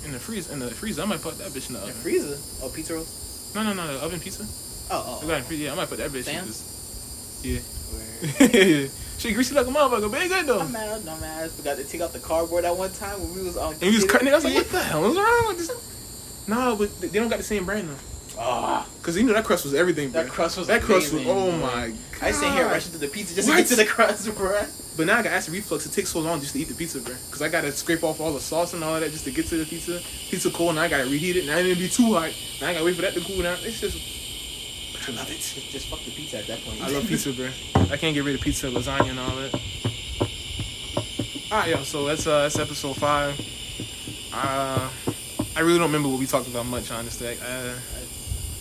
Speaker 1: in the freezer. In the freezer, I might put that bitch in the
Speaker 2: the
Speaker 1: oven.
Speaker 2: freezer. Oh, pizza rolls.
Speaker 1: No, no, no, the oven pizza.
Speaker 2: Oh, oh.
Speaker 1: I
Speaker 2: oh.
Speaker 1: got it in freezer. Yeah, I might put that bitch. in
Speaker 2: Sam's?
Speaker 1: this- Yeah. She greasy like a motherfucker, but good though.
Speaker 2: I'm mad. I'm mad. I forgot to take out the cardboard at one time when we was on.
Speaker 1: And he was cutting it. I was like, what the hell is wrong with this? No, but they don't got the same brand though.
Speaker 2: Ah,
Speaker 1: Cause you know that crust was everything, bro.
Speaker 2: that crust was
Speaker 1: That crust was. Oh
Speaker 2: bro.
Speaker 1: my god.
Speaker 2: I sit here rushing to the pizza just
Speaker 1: What?
Speaker 2: to get to the crust, bruh.
Speaker 1: But now I got acid reflux. It takes so long just to eat the pizza, bro. Cause I gotta scrape off all the sauce and all of that just to get to the pizza. Pizza cold, and I gotta reheat it. Now it didn't be too hot. Now I gotta wait for that to cool down. It's just. I love it.
Speaker 2: Just, fuck the pizza at that point.
Speaker 1: I love pizza, bro. I can't get rid of pizza, lasagna, and all that. Alright, yo. So that's uh that's episode five. Uh, I really don't remember what we talked about much, honestly. Uh,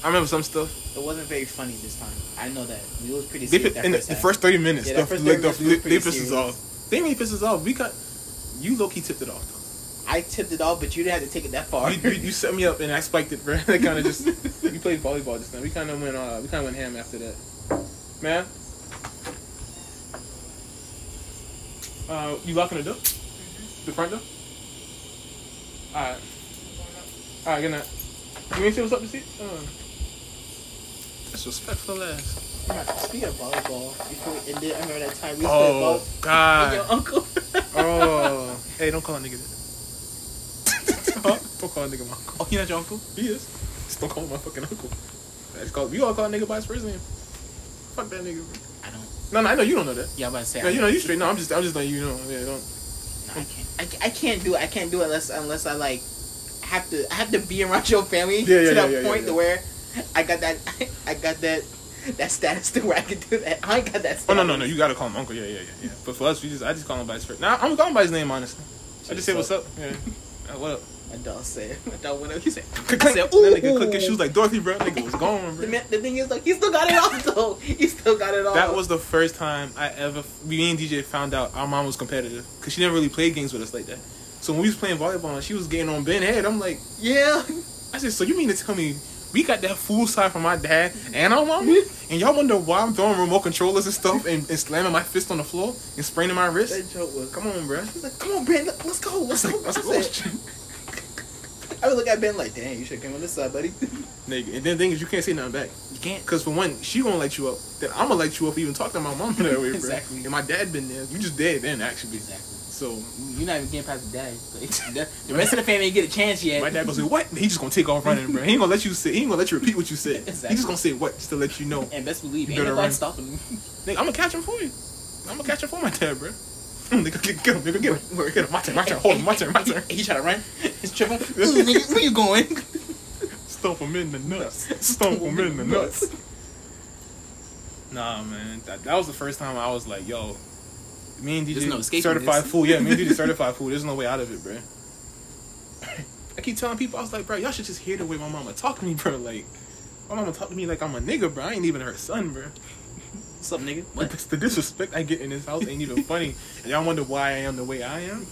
Speaker 1: I remember some stuff.
Speaker 2: It wasn't very funny this time. I know that. It was pretty
Speaker 1: They put, in the,
Speaker 2: first
Speaker 1: the
Speaker 2: half.
Speaker 1: first thirty minutes,
Speaker 2: Yeah,
Speaker 1: the,
Speaker 2: first 30
Speaker 1: the,
Speaker 2: minutes
Speaker 1: they, pissed us off. They made piss us off. We got you low key tipped it off. Though.
Speaker 2: I tipped it off, but you didn't have to take it that far.
Speaker 1: You, you, you set me up and I spiked it, bro. That kind of just we played volleyball just now. We kind of went uh we kind of went ham after that. Man, uh, you locking the door? The front door? All right. All right, good night. You ain't say what's up to see? Uh, that's respectful ass.
Speaker 2: Speaking of volleyball, before we ended, I remember that time we
Speaker 1: Oh
Speaker 2: played
Speaker 1: God.
Speaker 2: ball with your uncle.
Speaker 1: Oh, hey, don't call a nigga that. Don't call a nigga my uncle.
Speaker 2: oh, you not your uncle?
Speaker 1: He is. Just don't call him my fucking uncle. I just call, you all call a nigga by his first name. Fuck that nigga, bro.
Speaker 2: I don't.
Speaker 1: No, no, I know you don't know that.
Speaker 2: Yeah, I'm about to say.
Speaker 1: No,
Speaker 2: I
Speaker 1: you know you straight. No, I'm just, I'm just letting you know. Yeah, don't.
Speaker 2: I can't. I, I can't do it. I can't do it unless unless I like have to. I have to be around your family
Speaker 1: Yeah, yeah,
Speaker 2: to that
Speaker 1: yeah, yeah,
Speaker 2: point to where I got that. I got that. That status to where I can do that. I ain't got that.
Speaker 1: Oh no, no, no. You gotta call him uncle. Yeah, yeah, yeah, yeah. But for us, we just, I just call him by his first. Nah, I'm calling by his name honestly. I just say what's up. Yeah. Uh, what up?
Speaker 2: Dog said. Dog went up. He said.
Speaker 1: Click,
Speaker 2: I said,
Speaker 1: That nigga
Speaker 2: "Ooh."
Speaker 1: click his shoes like Dorothy, bro. That nigga was gone,
Speaker 2: The,
Speaker 1: bro.
Speaker 2: man, the thing is, like, he still got it off though. He still got it off.
Speaker 1: That was the first time I ever, me and DJ found out our mom was competitive because she never really played games with us like that. So when we was playing volleyball and she was getting on Ben head, I'm like,
Speaker 2: yeah.
Speaker 1: I said, so you mean to tell me we got that fool side from my dad and our mama? And y'all wonder why I'm throwing remote controllers and stuff and, and slamming my fist on the floor and spraining my wrist?
Speaker 2: That joke was.
Speaker 1: Come on, bro.
Speaker 2: He's like, come on, Ben, let's go, let's
Speaker 1: I
Speaker 2: go.
Speaker 1: was like,
Speaker 2: I, would look at Ben like, damn, you should have came on this side, buddy.
Speaker 1: Nigga. And then the thing is, you can't say nothing back.
Speaker 2: You can't.
Speaker 1: Because for one, she won't light you up. Then I'm gonna light you up even talking to my mom that way, bro.
Speaker 2: Exactly.
Speaker 1: And my dad been there. You just dead then, actually.
Speaker 2: Exactly.
Speaker 1: So
Speaker 2: You're not even getting past the dad. The the rest of the family ain't get a chance yet.
Speaker 1: my dad say what? He just gonna take off running, bro. He ain't gonna let you say. He ain't gonna let you repeat what you said.
Speaker 2: Exactly.
Speaker 1: He just gonna say what just to let you know.
Speaker 2: And best believe,
Speaker 1: You
Speaker 2: ain't nobody stopping him.
Speaker 1: Nigga, I'm gonna catch him for you. I'm gonna catch him for my dad, bro. Mm, nigga, get, get him, nigga, get him. Get him. My turn, my turn. Hold him, my turn, my turn.
Speaker 2: He, he try to run. He's tripping. Ooh, nigga, where you going?
Speaker 1: Stomp him in the nuts. Stomp him in the nuts. Nah, man. That, that was the first time I was like, yo, me and
Speaker 2: There's
Speaker 1: DJ
Speaker 2: no escaping
Speaker 1: certified
Speaker 2: this.
Speaker 1: fool. Yeah, me and DJ certified fool. There's no way out of it, bro. I keep telling people, I was like, bro, y'all should just hear the way my mama talk to me, bro. Like, my mama talk to me like I'm a nigga, bro. I ain't even her son, bro.
Speaker 2: What's up, nigga?
Speaker 1: What? The disrespect I get in this house ain't even funny. And y'all wonder why I am the way I am?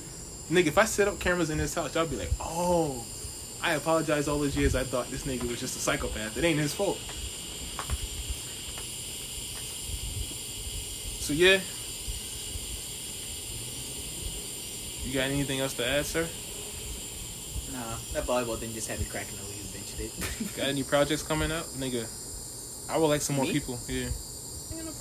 Speaker 1: Nigga, if I set up cameras in this house, y'all be like, oh, I apologize all those years I thought this nigga was just a psychopath. It ain't his fault. So, yeah. You got anything else to add, sir?
Speaker 2: Nah, that volleyball thing just had me cracking the leaves, bitch.
Speaker 1: Got any projects coming up? Nigga, I would like some
Speaker 2: Me?
Speaker 1: more people. Yeah.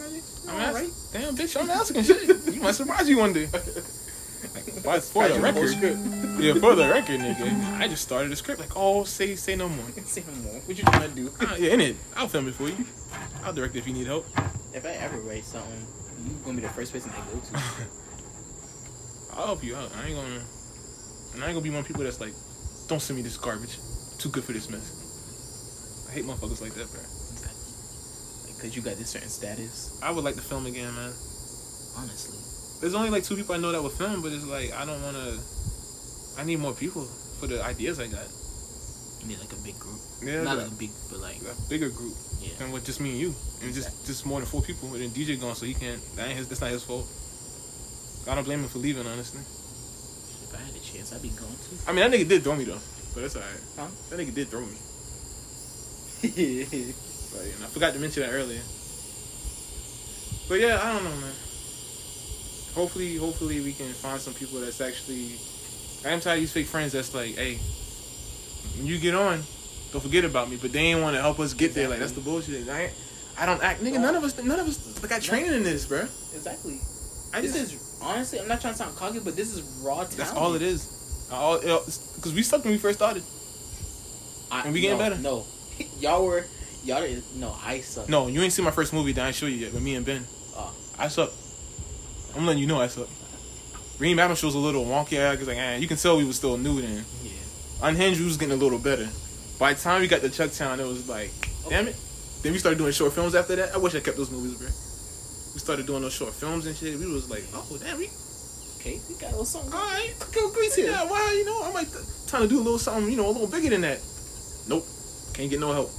Speaker 2: Ain't.
Speaker 1: I'm
Speaker 2: I'm
Speaker 1: asking,
Speaker 2: alright.
Speaker 1: Damn, bitch, I'm asking shit. You might surprise you one day. Like, but for the
Speaker 2: Write your whole
Speaker 1: record,
Speaker 2: script.
Speaker 1: yeah, for the record, nigga, I just started a script. Like, oh, say, say no more.
Speaker 2: Say no more. What you trying to do?
Speaker 1: Uh, yeah, in it, I'll film it for you. I'll direct it if you need help.
Speaker 2: If I ever write something, you gonna be the first person I go to.
Speaker 1: I'll help you out. I ain't gonna, and I ain't gonna be one of the people that's like, don't send me this garbage. Too good for this mess. I hate motherfuckers like that, bro.
Speaker 2: Because you got this certain status.
Speaker 1: I would like to film again, man.
Speaker 2: Honestly.
Speaker 1: There's only like two people I know that would film, but it's like I don't want to. I need more people for the ideas I got.
Speaker 2: You need like a big group.
Speaker 1: Yeah,
Speaker 2: Not
Speaker 1: like
Speaker 2: a big, but like,
Speaker 1: a bigger group
Speaker 2: yeah.
Speaker 1: than with just me and you, and just just more than four people. And then DJ gone, so he can't. That ain't his. That's not his fault. I don't blame him for leaving, honestly.
Speaker 2: If I had a chance, I'd be going to.
Speaker 1: I mean, that nigga did throw me though, but that's alright.
Speaker 2: Huh?
Speaker 1: That nigga did throw me. But and I forgot to mention that earlier. But yeah, I don't know, man. Hopefully, hopefully we can find some people that's actually. I'm tired of these fake friends that's like, hey, when you get on, don't forget about me. But they ain't want to help us get there. Like that's the bullshit. I, I don't act, nigga. None of us, none of us got training in this, bro.
Speaker 2: exactly.
Speaker 1: I
Speaker 2: this
Speaker 1: just,
Speaker 2: is honestly, I'm not trying to sound cocky, but this is raw talent.
Speaker 1: that's all it is. All because we sucked when we first started.
Speaker 2: I,
Speaker 1: And we getting
Speaker 2: no,
Speaker 1: better.
Speaker 2: No, y'all were, y'all didn't. No, I suck.
Speaker 1: No, you ain't seen my first movie that I show you yet. With me and Ben,
Speaker 2: Oh.
Speaker 1: I suck. I'm letting you know I suck. Reem Adams was a little wonky. I was like, eh, you can tell we was still new then.
Speaker 2: Yeah.
Speaker 1: Unhinged, we was getting a little better. By the time we got to Chucktown, it was like, damn it. Then we started doing short films after that. I wish I kept those movies, bro. We started doing those short films and shit. We was like, oh damn, we
Speaker 2: Okay, we got a little something.
Speaker 1: all right.
Speaker 2: Go Grease here.
Speaker 1: Yeah, why? You know, I might t- trying to do a little something, you know, a little bigger than that. Nope, can't get no help.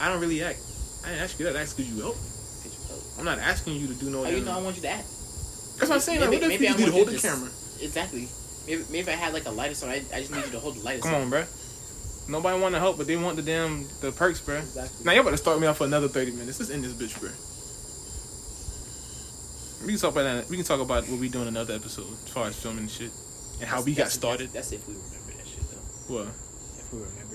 Speaker 1: I don't really act. I didn't ask you that. I asked, could you help? I'm not asking you to do no.
Speaker 2: How you know I want you to act?
Speaker 1: That's what I'm saying. Like,
Speaker 2: Maybe-
Speaker 1: what if
Speaker 2: maybe
Speaker 1: you
Speaker 2: I
Speaker 1: need to hold the camera?
Speaker 2: Exactly. Maybe, maybe if I had like a lighter, so I, I just need you to hold the lighter.
Speaker 1: Come on, bruh. Nobody want to help, but they want the damn the perks, bruh.
Speaker 2: Exactly.
Speaker 1: Now you about to start me off for another thirty minutes. Let's end this bitch, bruh. We can talk about that. We can talk about what we do in another episode as far as filming and shit, and how we got
Speaker 2: That's-
Speaker 1: started.
Speaker 2: That's, that's if we remember that shit though.
Speaker 1: Well,
Speaker 2: If we remember.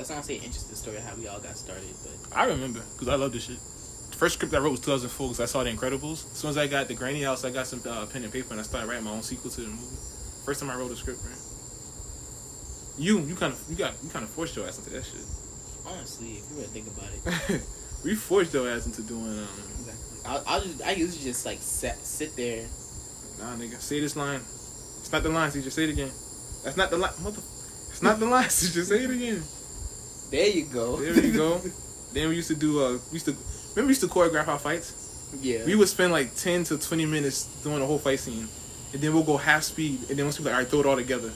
Speaker 2: That's not say interesting story of how we all got started, but
Speaker 1: I remember because I love this shit. The first script I wrote was 2004 because I saw The Incredibles. As soon as I got the Granny House, I got some uh, pen and paper and I started writing my own sequel to the movie. First time I wrote a script, man. You, you kind of, you got, you kind of forced your ass into that shit.
Speaker 2: honestly, if you really think about it,
Speaker 1: we forced your ass into doing um.
Speaker 2: exactly. I'll, I'll just I usually just like sit sit there.
Speaker 1: Nah, nigga, say this line. It's not the line, you just Say it again. That's not the line, mother. It's not the line, you just Say it again.
Speaker 2: There you go.
Speaker 1: There you go. then we used to do. Uh, we used to remember we used to choreograph our fights.
Speaker 2: yeah.
Speaker 1: We would spend like ten to twenty minutes doing a whole fight scene, and then we'll go half speed, and then once we like, all right, throw it all together.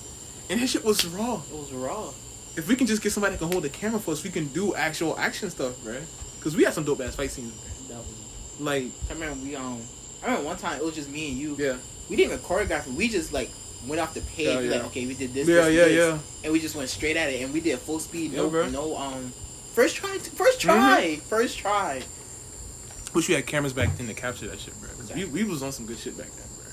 Speaker 1: And that shit was raw.
Speaker 2: It was raw.
Speaker 1: If we can just get somebody that can hold the camera for us, we can do actual action stuff, bro. Cause we had some dope ass fight scenes. bruh.
Speaker 2: That was,
Speaker 1: Like,
Speaker 2: I remember we um. I remember one time it was just me and you.
Speaker 1: yeah,
Speaker 2: We didn't even choreograph it. We just like went off the page.
Speaker 1: Yeah, yeah.
Speaker 2: Like okay, we did this.
Speaker 1: yeah,
Speaker 2: this,
Speaker 1: yeah,
Speaker 2: this,
Speaker 1: yeah.
Speaker 2: And we just went straight at it, and we did full speed. No,
Speaker 1: bro.
Speaker 2: no um. First try. First try. First try.
Speaker 1: Wish we had cameras back then to capture that shit, bro.
Speaker 2: Exactly.
Speaker 1: we, we was on some good shit back then, bro.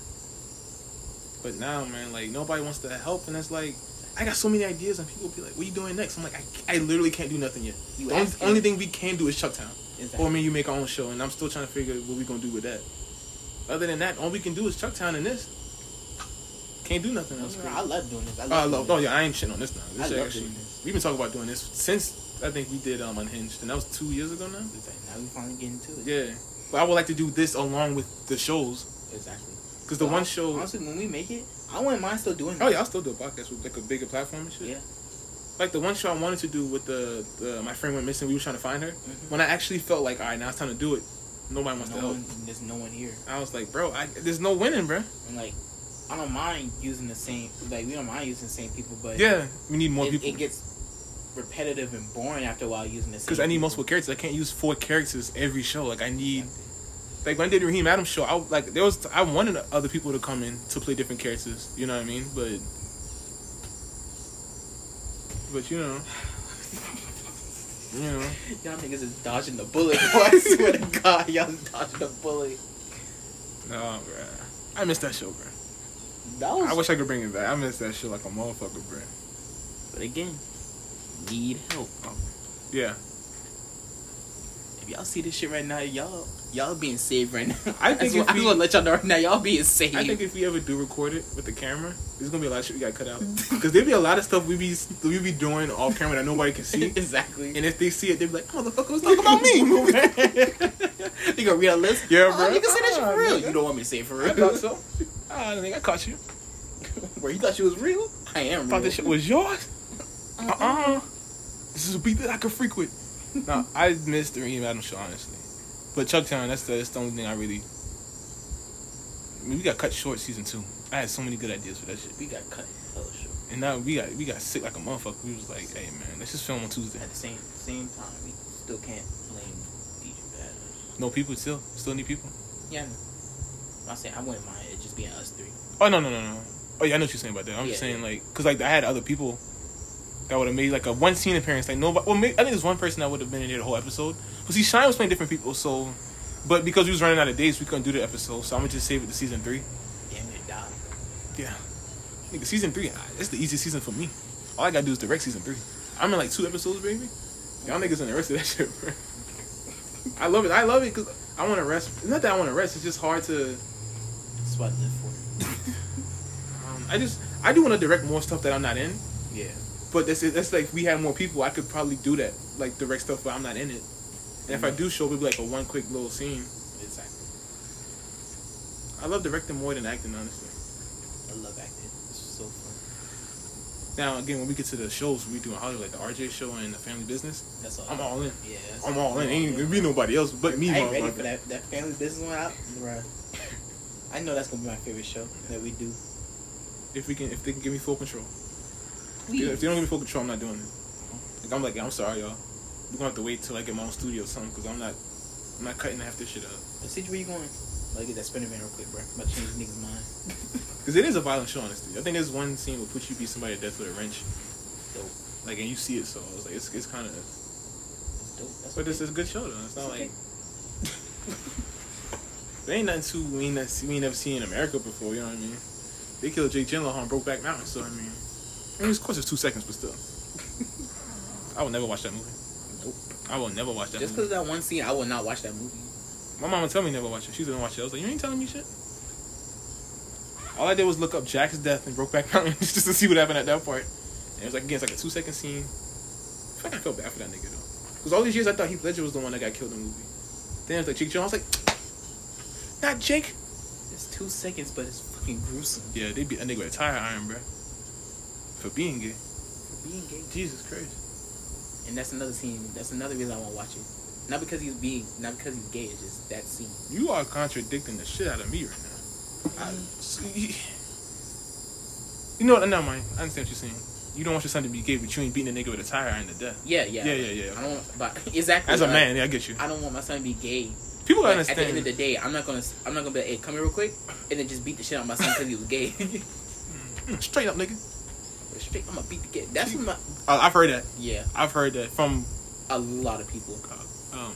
Speaker 1: But now, man, like nobody wants to help, and it's like I got so many ideas, and people be like, "What are you doing next?" I'm like, I, I literally can't do nothing yet.
Speaker 2: You
Speaker 1: the only, only thing we can do is Chucktown,
Speaker 2: Exactly.
Speaker 1: or me, you make our own show, and I'm still trying to figure what we gonna do with that. Other than that, all we can do is Chucktown and this. Can't do nothing else.
Speaker 2: I love doing this. I
Speaker 1: Oh,
Speaker 2: love.
Speaker 1: I love.
Speaker 2: doing
Speaker 1: Oh yeah, I ain't shit on this now.
Speaker 2: I
Speaker 1: This shit
Speaker 2: love
Speaker 1: actually,
Speaker 2: doing this.
Speaker 1: we've been talking about doing this since I think we did um Unhinged, and that was two years ago now.
Speaker 2: Like, now we finally getting to it.
Speaker 1: Yeah, but I would like to do this along with the shows
Speaker 2: Exactly.
Speaker 1: because the
Speaker 2: Well,
Speaker 1: one show.
Speaker 2: Honestly, when we make it, I wouldn't mind still doing.
Speaker 1: Oh yeah, I'll still do a podcast with like a bigger platform and shit.
Speaker 2: Yeah.
Speaker 1: Like the one show I wanted to do with the, the my friend went missing. We were trying to find her.
Speaker 2: Mhm.
Speaker 1: When I actually felt like, all right, now it's time to do it. Nobody wants to
Speaker 2: No
Speaker 1: help.
Speaker 2: one, there's no one here,
Speaker 1: I was like, bro, I, there's no winning, bro.
Speaker 2: and like, I don't mind using the same. Like, we don't mind using the same people, but
Speaker 1: Yeah, we need more
Speaker 2: it,
Speaker 1: people.
Speaker 2: it gets repetitive and boring after a while using the same.
Speaker 1: Because I need
Speaker 2: people.
Speaker 1: multiple characters. I can't use four characters every show. Like I need, like when I did Raheem Adams show, I like there was I wanted other people to come in to play different characters. You know what I mean? But, but you know, you know,
Speaker 2: Y'all niggas is dodging the bullet. Boy, I swear to God, y'all is dodging the bullet.
Speaker 1: No, bro. I miss that show, bro.
Speaker 2: That was.
Speaker 1: I wish I could bring it back. I miss that shit like a motherfucker, bro.
Speaker 2: but again, need help.
Speaker 1: Yeah.
Speaker 2: If y'all see this shit right now, y'all y'all being saved right now.
Speaker 1: I think
Speaker 2: just,
Speaker 1: if
Speaker 2: I just
Speaker 1: we-
Speaker 2: want to let y'all know right now, y'all being saved.
Speaker 1: I think if we ever do record it with the camera, there's gonna be a lot of shit we gotta cut out. Because there'd be a lot of stuff we be we be doing off camera that nobody can see.
Speaker 2: exactly.
Speaker 1: And if they see it, they'll be like, "Motherfucker was talking about me."
Speaker 2: you gonna read a list?
Speaker 1: Yeah,
Speaker 2: oh,
Speaker 1: bro.
Speaker 2: You can say that shit
Speaker 1: Ah,
Speaker 2: for real.
Speaker 1: nigga.
Speaker 2: You don't want me to say it for
Speaker 1: I
Speaker 2: real?
Speaker 1: thought so. I think I caught you.
Speaker 2: Where you thought she was real? I am real.
Speaker 1: thought this shit was yours. Uh uh This is a beat that I could freak with. no, I missed the Reem Adams show honestly, but Chucktown that's the, that's the only thing I really. I mean, we got cut short season two. I had so many good ideas for that shit,
Speaker 2: We got cut hella short.
Speaker 1: and now we got we got sick like a motherfucker. We was like, hey man, let's just film on Tuesday.
Speaker 2: At the same same time, we still can't blame DJ Badass.
Speaker 1: No people still, still need people.
Speaker 2: Yeah, I know. I'm saying I wouldn't mind it just being us three.
Speaker 1: Oh no no no no. Oh yeah, I know what you're saying about that. I'm just saying
Speaker 2: yeah.
Speaker 1: like, cause like I had other people that would have made like a one scene appearance. Like nobody. Well, maybe, I think there's one person that would have been in there the whole episode. Cause see, Shine was playing different people, so. But because we was running out of days, we couldn't do the episode. So I'm gonna just save it to season three.
Speaker 2: Damn it, die.
Speaker 1: Yeah. Nigga, season three, ah, it's the easiest season for me. All I gotta do is direct season three. I'm in like two episodes, baby. Y'all niggas in the rest of that shit, bro. I love it. I love it because I want to rest. It's not that I want to rest. It's just hard to.
Speaker 2: That's what I live for.
Speaker 1: Um, I just I do want to direct more stuff that I'm not in.
Speaker 2: yeah.
Speaker 1: But that's that's like if we had more people, I could probably do that, like direct stuff, but I'm not in it. And if I do show, it'll be like a one quick little scene.
Speaker 2: Exactly.
Speaker 1: I love directing more than acting, honestly.
Speaker 2: I love acting. It's so fun.
Speaker 1: Now again, when we get to the shows we do in Hollywood, like the RJ show and the Family Business,
Speaker 2: That's all.
Speaker 1: I'm all in.
Speaker 2: Yeah.
Speaker 1: I'm all in. Ain't gonna be nobody else but me.
Speaker 2: I ain't ready for that. That family business one out, bruh. I know that's gonna be my favorite show that we do.
Speaker 1: If we can, if they can give me full control.
Speaker 2: Please.
Speaker 1: If they don't give me full control, I'm not doing it. Like I'm like, I'm sorry, y'all. We're gonna have to wait till I get my own studio or something, cause I'm not, I'm not cutting half this shit up.
Speaker 2: Let's see where you going. Let get that spinner van real quick, bro. I'm about to change nigga's mind.
Speaker 1: Cause it is a violent show, honestly. I think there's one scene where Poochie beat somebody to death with a wrench.
Speaker 2: Dope.
Speaker 1: Like, and you see it, so it's like it's, it's kind of.
Speaker 2: Dope. That's
Speaker 1: But
Speaker 2: okay.
Speaker 1: this is a good show though. It's not
Speaker 2: It's
Speaker 1: like. there ain't nothing too we ain't, not- we ain't never seen in America before. You know what I mean? They killed Jake Gyllenhaal on Brokeback Mountain, so I mean, I mean, of course it's two seconds, but still, I will never watch that movie.
Speaker 2: Nope.
Speaker 1: I will never watch that.
Speaker 2: Just because that one scene, I will not watch that movie.
Speaker 1: My mama tell me never watch it. She's gonna watch it. I was like, you ain't telling me shit. All I did was look up Jack's death and Brokeback Mountain just to see what happened at that part. And it was like again, it's like a two second scene. I feel like I felt bad for that nigga though, because all these years I thought Heath Ledger was the one that got killed in the movie. Then it's like Jake Jones. I was like, not Jake.
Speaker 2: It's two seconds, but it's fucking gruesome.
Speaker 1: Yeah, they beat a nigga with a tire iron, bro, for being gay.
Speaker 2: For being gay.
Speaker 1: Jesus Christ.
Speaker 2: And that's another scene. That's another reason I want to watch it. Not because he's being, not because he's gay. It's just that scene.
Speaker 1: You are contradicting the shit out of me right now. I, see, you know what? Never mind. I understand what you're saying. You don't want your son to be gay, but you ain't beating a nigga with a tire iron to death.
Speaker 2: Yeah, yeah,
Speaker 1: Yeah, yeah, yeah.
Speaker 2: I don't. But exactly.
Speaker 1: As a
Speaker 2: like,
Speaker 1: man, yeah, I get you.
Speaker 2: I don't want my son to be gay.
Speaker 1: People
Speaker 2: But
Speaker 1: understand.
Speaker 2: At the end of the day, I'm not gonna. I'm not gonna be like, hey, come here real quick, and then just beat the shit out of my son because he was gay.
Speaker 1: Mm, Straight up, nigga.
Speaker 2: Straight, I'm gonna beat the kid. That's what my.
Speaker 1: I've heard that.
Speaker 2: Yeah,
Speaker 1: I've heard that from.
Speaker 2: a lot of people.
Speaker 1: Uh, um,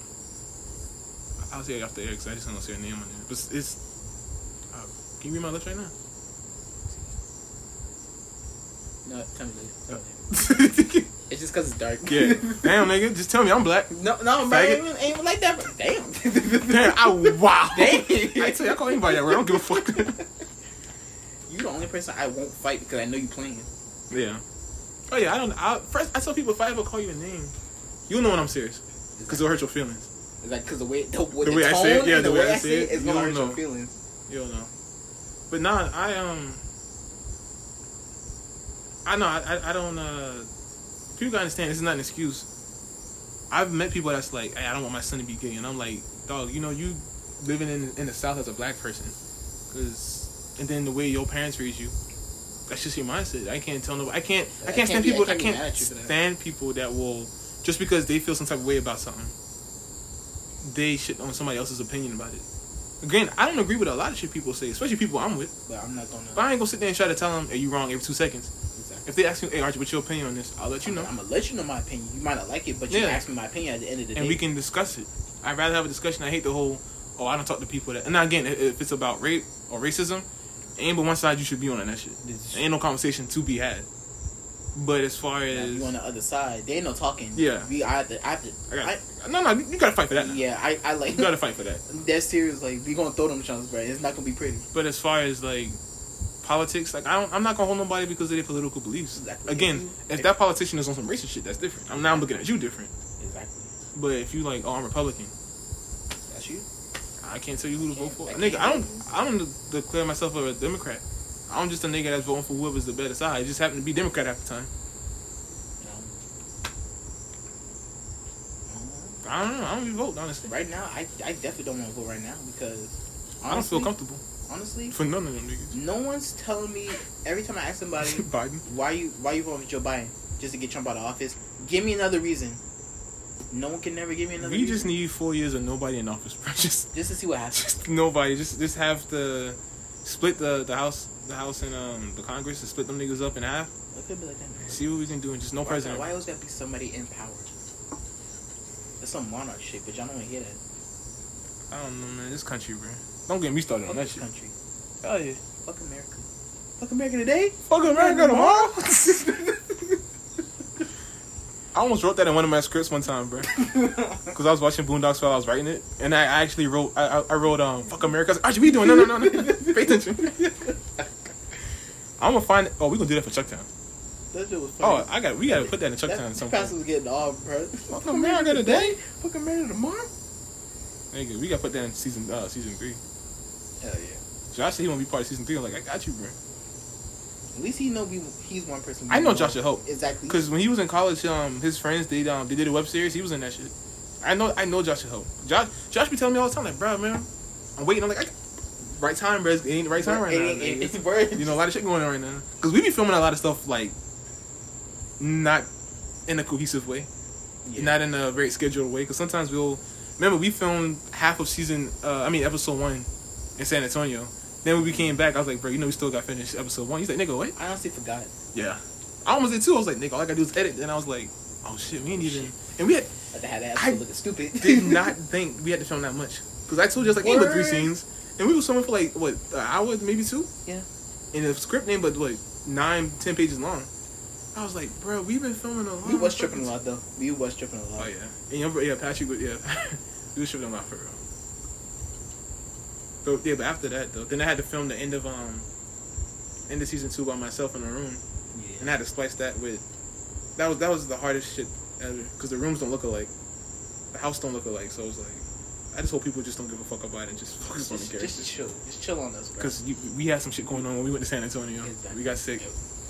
Speaker 1: I'll say it after Eric, I just don't see her name on there. But it's. it's uh, can you read my lips right now?
Speaker 2: No, tell me later. It's just because it's dark. Yeah.
Speaker 1: Damn, nigga. Just tell me I'm black.
Speaker 2: No, no, bro, ain't, even- ain't even like that. Bro. Damn.
Speaker 1: Damn. I, wow.
Speaker 2: Damn.
Speaker 1: I tell you, I call anybody that word. I don't give a fuck.
Speaker 2: you the only person I won't fight because I know you playing.
Speaker 1: yeah. Oh yeah. I don't. I, first, I tell people if I ever call you a name, you'll know when I'm serious. Because it'll hurt your feelings.
Speaker 2: It's like because the way the, the,
Speaker 1: The way I say it, yeah,
Speaker 2: the, way, I say it, it's gonna
Speaker 1: don't
Speaker 2: hurt your feelings.
Speaker 1: You'll know. But nah, I um. I know. I I, I don't. uh People gotta understand. This is not an excuse. I've met people that's like, hey, I don't want my son to be gay, and I'm like, dog, you know, you living in in the South as a black person, because and then the way your parents raised you, that's just your mindset. I can't tell nobody. I can't. I
Speaker 2: I
Speaker 1: can't
Speaker 2: can't
Speaker 1: stand
Speaker 2: be-
Speaker 1: people. I
Speaker 2: can't be
Speaker 1: can't
Speaker 2: mad at you that.
Speaker 1: stand people that will just because they feel some type of way about something. They shit on somebody else's opinion about it. Again, I don't agree with a lot of shit people say, especially people I'm with.
Speaker 2: But I'm not gonna.
Speaker 1: But I ain't gonna sit there and try to tell them, "Are you wrong?" Every two seconds. If they ask me, "Hey, Archie, what's your opinion on this?" I'll let you know,
Speaker 2: I'm gonna let you know my opinion. You might not like it, but you
Speaker 1: Yeah.
Speaker 2: ask me my opinion at the end of the day.
Speaker 1: and we can discuss it. I'd rather have a discussion. I hate the whole, oh, I don't talk to people that. And now again, if it's about rape or racism, ain't but one side you should be on in that shit.
Speaker 2: This-
Speaker 1: Ain't no conversation to be had. But as far as
Speaker 2: you on the other side. There ain't no talking.
Speaker 1: Yeah.
Speaker 2: We I have to I have to
Speaker 1: I
Speaker 2: I,
Speaker 1: got, no, no, you gotta fight for that. Now.
Speaker 2: yeah, I, I like
Speaker 1: You gotta fight for that.
Speaker 2: That's serious, like we gonna throw them chunks, bro. It's not gonna be pretty.
Speaker 1: But as far as like politics, like I don't, I'm not gonna hold nobody because of their political beliefs.
Speaker 2: Exactly.
Speaker 1: Again,
Speaker 2: If
Speaker 1: that politician is on some racist shit, that's different. I'm now I'm looking at you different.
Speaker 2: Exactly.
Speaker 1: But if you like, oh, I'm Republican,
Speaker 2: That's you.
Speaker 1: I can't tell you who to vote for.
Speaker 2: I
Speaker 1: Nigga, I don't. I don't declare myself a Democrat. I'm just a nigga that's voting for whoever's the better side. It just happened to be Democrat at the time.
Speaker 2: Um,
Speaker 1: I don't know. I don't even vote honestly.
Speaker 2: Right now, I, I definitely don't want to vote right now because honestly,
Speaker 1: I don't feel comfortable
Speaker 2: honestly,
Speaker 1: for none of them niggas.
Speaker 2: no one's telling me every time I ask somebody
Speaker 1: Biden.
Speaker 2: why you why you voting for Joe Biden just to get Trump out of office. Give me another reason. No one can never give me another.
Speaker 1: We
Speaker 2: reason.
Speaker 1: just need four years of nobody in office, bro. Just,
Speaker 2: just to see what happens.
Speaker 1: just nobody. Just, just have to split the the house, the house and um the Congress, and split them niggas up in half.
Speaker 2: It could be like that.
Speaker 1: See what we can do, and just no
Speaker 2: Why-
Speaker 1: president.
Speaker 2: Why always gotta be somebody in power? That's some monarch shit, but y'all don't want to hear that.
Speaker 1: I don't know, man. This country, bro. Don't get me started on that shit.
Speaker 2: country.
Speaker 1: Hell yeah.
Speaker 2: Fuck America. Fuck America today.
Speaker 1: Fuck America tomorrow. I almost wrote that in one of my scripts one time, bro. Because I was watching Boondocks while I was writing it, and I actually wrote, I, I, I wrote, um, "Fuck America." I was like, what you doing? No, no, no, no. Pay attention. I'm gonna find. Oh, we gonna do that for Chucktown.
Speaker 2: that shit was
Speaker 1: Oh. I got. We gotta put that in Chucktown at some point.
Speaker 2: was getting off, bro.
Speaker 1: Fuck America today.
Speaker 2: Fuck America tomorrow.
Speaker 1: Nigga, we gotta put that in season, uh, season three. Josh said he wanna be part of season three. I'm like, I got you, bro.
Speaker 2: At least he know we, he's one person. we
Speaker 1: I know Josh should hope.
Speaker 2: Exactly.
Speaker 1: Because when he was in college, um, his friends they um they did a web series. He was in that shit. I know I know Josh should help. Josh Josh be telling me all the time like, bro, man, I'm waiting. I'm like, I, right time, bro. It ain't the right time right
Speaker 2: It
Speaker 1: now.
Speaker 2: ain't- it-
Speaker 1: It's-
Speaker 2: it's
Speaker 1: you know, a lot of shit going on right now. Because we be filming a lot of stuff like not in a cohesive way,
Speaker 2: Yeah.
Speaker 1: not in a very scheduled way. Because sometimes we'll remember we filmed half of season, uh, I mean episode one in San Antonio. Then when we came back, I was like, bro, you know, we still got finished episode one. He's like, nigga, what?
Speaker 2: I honestly forgot.
Speaker 1: Yeah. I almost did too. I was like, nigga, all I gotta do is edit. And I was like, oh shit, we ain't even. And we had
Speaker 2: I had that
Speaker 1: I
Speaker 2: looking stupid.
Speaker 1: did not think we had to film that much because I told you it's like eight or three scenes, and we were filming for like what an hour, maybe two.
Speaker 2: Yeah.
Speaker 1: And the script name, but like nine, ten pages long. I was like, bro, we've been filming a lot.
Speaker 2: we was tripping a lot though. We was tripping a lot.
Speaker 1: Oh yeah, and yeah, Patrick, was- yeah, we was tripping a lot for real. But yeah, but after that though, then I had to film the end of um, end of season two by myself in a room.
Speaker 2: Yeah.
Speaker 1: and I had to splice that with. That was that was the hardest shit ever because the rooms don't look alike, the house don't look alike. So it was like, I just hope people just don't give a fuck about it and just focus on the characters.
Speaker 2: just chill. Just chill on us, bro.
Speaker 1: Because we had some shit going on when we went to San Antonio.
Speaker 2: Exactly.
Speaker 1: We got sick.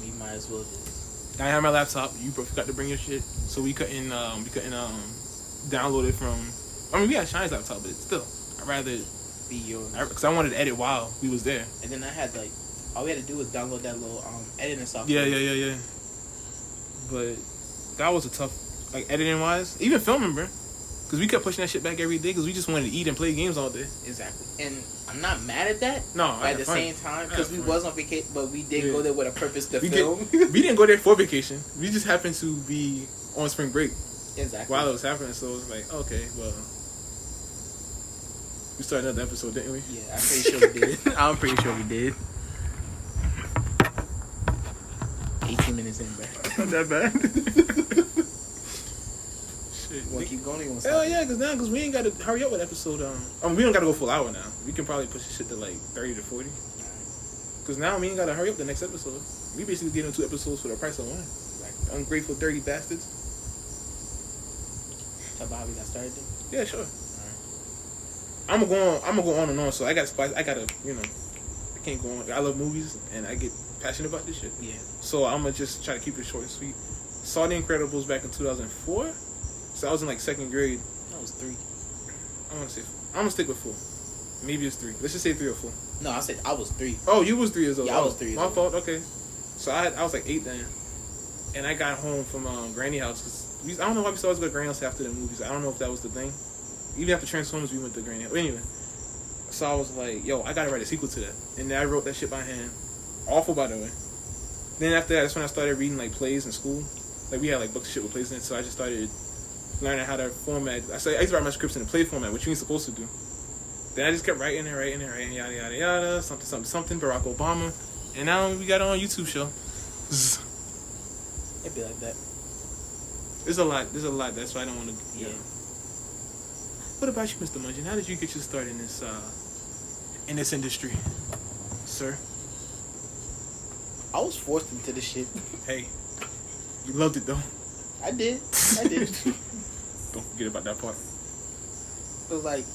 Speaker 2: We might as well just.
Speaker 1: I had my laptop. You both forgot to bring your shit, so we couldn't um we couldn't um download it from. I mean, we had Shine's laptop, but still, I'd rather
Speaker 2: Be yours.
Speaker 1: because I wanted to edit while we was there.
Speaker 2: And then I had like, all we had to do was download that little um editing software.
Speaker 1: Yeah, yeah, yeah, yeah. But that was a tough, like editing wise, even filming, bro. Because we kept pushing that shit back every day because we just wanted to eat and play games all day.
Speaker 2: Exactly. And I'm not mad at that.
Speaker 1: No,
Speaker 2: But
Speaker 1: I
Speaker 2: at the
Speaker 1: fun.
Speaker 2: same time, because we
Speaker 1: fun.
Speaker 2: was on vacation, but we did
Speaker 1: Yeah.
Speaker 2: go there with a purpose to
Speaker 1: We,
Speaker 2: film.
Speaker 1: did, we didn't go there for vacation. We just happened to be on spring break
Speaker 2: exactly.
Speaker 1: while it was happening. So it was like, okay, well, we started another episode, didn't we?
Speaker 2: Yeah, I'm pretty sure we did. I'm pretty sure we did. 18 minutes in, bro.
Speaker 1: Not that bad. Shit.
Speaker 2: To keep going? Or you want to
Speaker 1: Hell
Speaker 2: stop?
Speaker 1: yeah, because now, because we ain't got to hurry up with episode. Um, I mean, we don't got to go full hour now. We can probably push the shit to like 30 to 40. Because now we ain't got to hurry up the next episode. We basically getting two episodes for the price of one.
Speaker 2: Exactly.
Speaker 1: Ungrateful, dirty bastards.
Speaker 2: Tell Bobby got started. Then?
Speaker 1: Yeah, sure. I'm gonna go on. I'm gonna go on and on. So I got to. I gotta. You know, I can't go on. I love movies and I get passionate about this shit.
Speaker 2: Yeah.
Speaker 1: So I'm gonna just try to keep it short and sweet. Saw The Incredibles back in 2004. So I was in like second grade.
Speaker 2: That was three.
Speaker 1: I'm gonna say. I'm gonna stick with four. Maybe it's three. Let's just say three or four.
Speaker 2: No, I said I was three.
Speaker 1: Oh, you was three years old.
Speaker 2: Yeah, I
Speaker 1: Oh,
Speaker 2: was three years
Speaker 1: My
Speaker 2: old.
Speaker 1: fault. Okay. So I I was like eight then, and I got home from um, Granny house. 'cause we, I don't know why we always go to Granny house after the movies. I don't know if that was the thing. Even after Transformers, we went to Granny house. Anyway, so I was like, yo, I gotta write a sequel to that, and then I wrote that shit by hand. Awful, by the way. Then after that, that's when I started reading like plays in school. Like we had like books of shit with plays in it, so I just started learning how to format. I say I used to write my scripts in a play format, which you ain't supposed to do. Then I just kept writing and writing and writing, yada yada yada, something something something. Barack Obama, and now we got on YouTube show. Zzz.
Speaker 2: It'd be like that.
Speaker 1: There's a lot. There's a lot. That's why I don't want to.
Speaker 2: Yeah.
Speaker 1: What about you, Mr. Mungeon? How did you get your start in this uh in this industry, sir?
Speaker 2: I was forced into this shit.
Speaker 1: Hey, you loved it though.
Speaker 2: I did. I did.
Speaker 1: Don't forget about that part.
Speaker 2: It was like,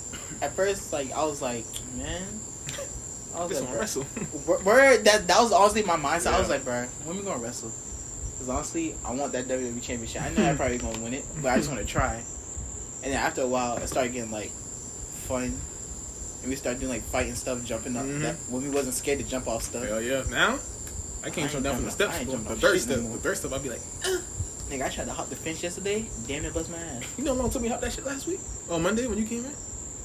Speaker 2: at first, like I was like, man. I was
Speaker 1: This
Speaker 2: like,
Speaker 1: one wrestle.
Speaker 2: where, where- that that was honestly my mindset. I was like, bro, when we gonna wrestle? Because honestly, I want that WWE championship. I know I'm probably gonna win it, but I just want to try. And then after a while, it started getting like fun, and we started doing like fighting stuff, jumping up.
Speaker 1: Mhm.
Speaker 2: That when we wasn't scared to jump off stuff.
Speaker 1: Hell yeah! Now I
Speaker 2: I
Speaker 1: can't
Speaker 2: ain't
Speaker 1: jump down from the steps.
Speaker 2: I ain't
Speaker 1: bro.
Speaker 2: jumping
Speaker 1: The third step, the third step, I'd be like,
Speaker 2: Nigga, I tried to hop the fence yesterday. Damn it, bust my ass.
Speaker 1: you know it took me to hop that shit last week? On Monday when you came in,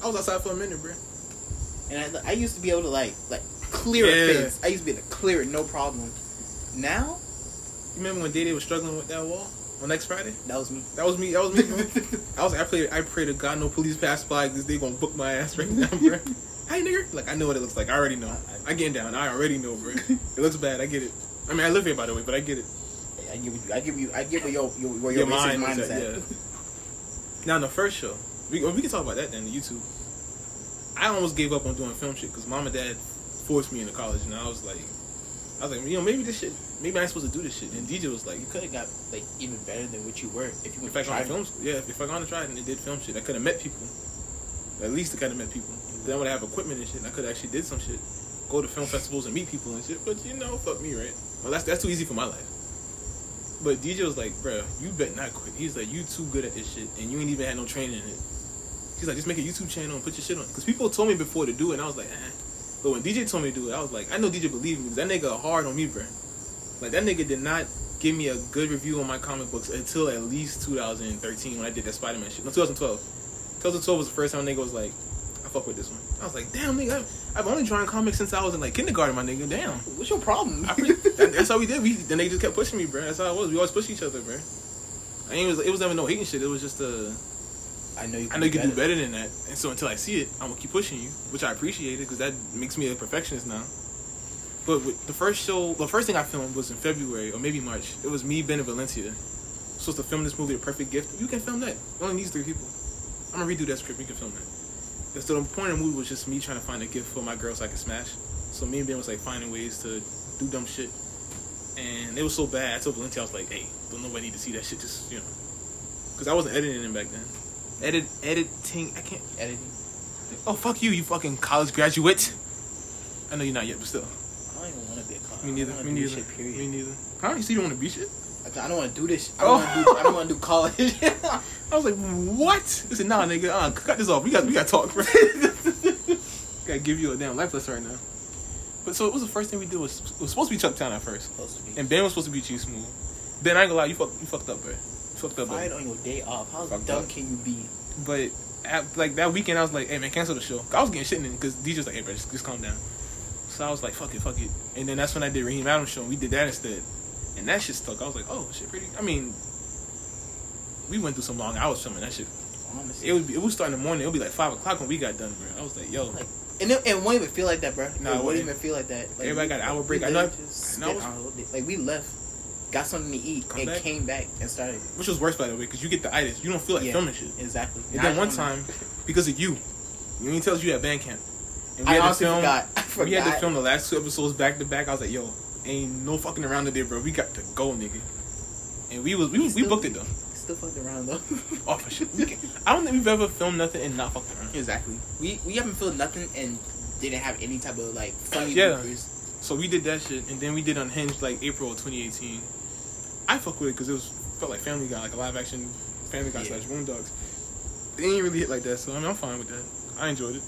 Speaker 1: I was outside for a minute, bro.
Speaker 2: And I, I used to be able to like like clear
Speaker 1: Yeah.
Speaker 2: a fence. I used to be able to clear it no problem. Now
Speaker 1: You remember when Day was struggling with that wall on next Friday?
Speaker 2: that was me.
Speaker 1: That was me. That was me. I was I pray, I pray to God no police pass by because they gonna book my ass right now, bro. Hey nigga, like I know what it looks like. I already know. I, I getting down. I already know, bro. It looks bad. I get it. I mean, I live here by the way, but I get it.
Speaker 2: I give you, I give you, I give where your your, where
Speaker 1: Your
Speaker 2: your,
Speaker 1: mind
Speaker 2: mind
Speaker 1: is at,
Speaker 2: at.
Speaker 1: Now, in the first show, we, we can talk about that then, the YouTube. I almost gave up on doing film shit because mom and dad forced me into college, and I was like, I was like, you know, maybe this shit, maybe I ain't supposed to do this shit. And DJ was like,
Speaker 2: You could have got like even better than what you were if you would try
Speaker 1: on film school, yeah, if I gonna try it and it did film shit, I could have met people. At least I could have met people. Then I would have equipment and shit, and I could actually did some shit. Go to film festivals and meet people and shit. But you know, fuck me, right? Well, that's that's too easy for my life. But DJ was like, bro, you bet not quit. He's like, you too good at this shit, and you ain't even had no training in it. He's like, just make a YouTube channel and put your shit on. Because people told me before to do it, and I was like, eh. But when DJ told me to do it, I was like, I know DJ believed me because that nigga hard on me, bro. Like that nigga did not give me a good review on my comic books until at least 2013 when I did that Spider Man shit. No, 2012. 2012 was the first time nigga was like, I fuck with this one. I was like, damn nigga, I've, I've only drawn comics since I was in like kindergarten, my nigga. Damn.
Speaker 2: What's your problem?
Speaker 1: That, that's how we did. We then they just kept pushing me, bro. That's how it was. We always push each other, bro. I ain't it was it was never no hating shit. It was just uh,
Speaker 2: I know you.
Speaker 1: I know you can do better than that. And so until I see it, I'm gonna keep pushing you, which I appreciate it because that makes me a perfectionist now. But with the first show, the first thing I filmed was in February or maybe March. It was me, Ben, and Valencia. Supposed to film this movie, A Perfect Gift. You can film that. It only needs three people. I'm gonna redo that script. You can film that. And so the point of the movie was just me trying to find a gift for my girl so I could smash. So me and Ben was like finding ways to do dumb shit. And it was so bad. I told Valencia, I was like, hey, don't nobody need to see that shit. Just, you know. Because I wasn't editing it back then. Edit, editing, I can't.
Speaker 2: editing.
Speaker 1: Oh, fuck you, you fucking college graduate. I know you're not yet, but still.
Speaker 2: I don't even want to be a cop.
Speaker 1: Me neither.
Speaker 2: I
Speaker 1: Me neither.
Speaker 2: Shit, period.
Speaker 1: Me neither. Huh? You see, you don't want to be shit?
Speaker 2: I don't want to do this. I
Speaker 1: Oh.
Speaker 2: don't want to do. Don't want to do college.
Speaker 1: I was like, what? I said, nah, nigga, uh, cut this off. We got, we got to talk. Gotta give you a damn life lesson right now. But so it was the first thing we did was it was supposed to be Chuck Town at first,
Speaker 2: supposed to be.
Speaker 1: and Ben was supposed to be Chief Smooth. Ben, I ain't gonna lie, you fuck, you fucked up, bro. Fucked up,
Speaker 2: Fired on your day off. How
Speaker 1: Fucked
Speaker 2: dumb
Speaker 1: up.
Speaker 2: can you be?
Speaker 1: But at, like that weekend, I was like, hey man, cancel the show. I was getting shit in because DJ's like, hey bro, just, just calm down. So I was like, fuck it, fuck it. And then that's when I did Raheem Adams show. and We did that instead, and that shit stuck. I was like, oh shit, pretty. I mean, we went through some long hours filming that shit.
Speaker 2: Honestly.
Speaker 1: It would be, it would start in the morning. It would be like five o'clock when we got done, bro. I was like, yo,
Speaker 2: Like, and it, it won't even feel like that, bro.
Speaker 1: Nah,
Speaker 2: it
Speaker 1: it
Speaker 2: wouldn't even feel like that. Like,
Speaker 1: Everybody got an hour break.
Speaker 2: we
Speaker 1: I know- I know I was-
Speaker 2: our whole day- Like we left, got something to eat,
Speaker 1: Come
Speaker 2: and
Speaker 1: back.
Speaker 2: came back and started.
Speaker 1: which was worse by the way, because you get the itis. You don't feel like
Speaker 2: Yeah.
Speaker 1: filming shit.
Speaker 2: Exactly.
Speaker 1: And then one time, because of you, you didn't tell us you at band camp. And
Speaker 2: I
Speaker 1: had to film-
Speaker 2: forgot. I
Speaker 1: We had to film the last two episodes back to back. I was like, yo, ain't no fucking around today, bro. We got to go, nigga. And we was we, we
Speaker 2: Still-
Speaker 1: booked it though.
Speaker 2: Still fucked around though.
Speaker 1: Oh for shit. I don't think we've ever filmed nothing and not fucked around.
Speaker 2: exactly. We we haven't filmed nothing and didn't have any type of like funny
Speaker 1: Yeah.
Speaker 2: bloopers.
Speaker 1: So we did that shit, and then we did Unhinged like April of 2018. I fuck with it because it was felt like Family Guy, like a live action Family Guy
Speaker 2: Yeah.
Speaker 1: slash Boondocks. They ain't really hit like that, so I mean I'm fine with that. I enjoyed it.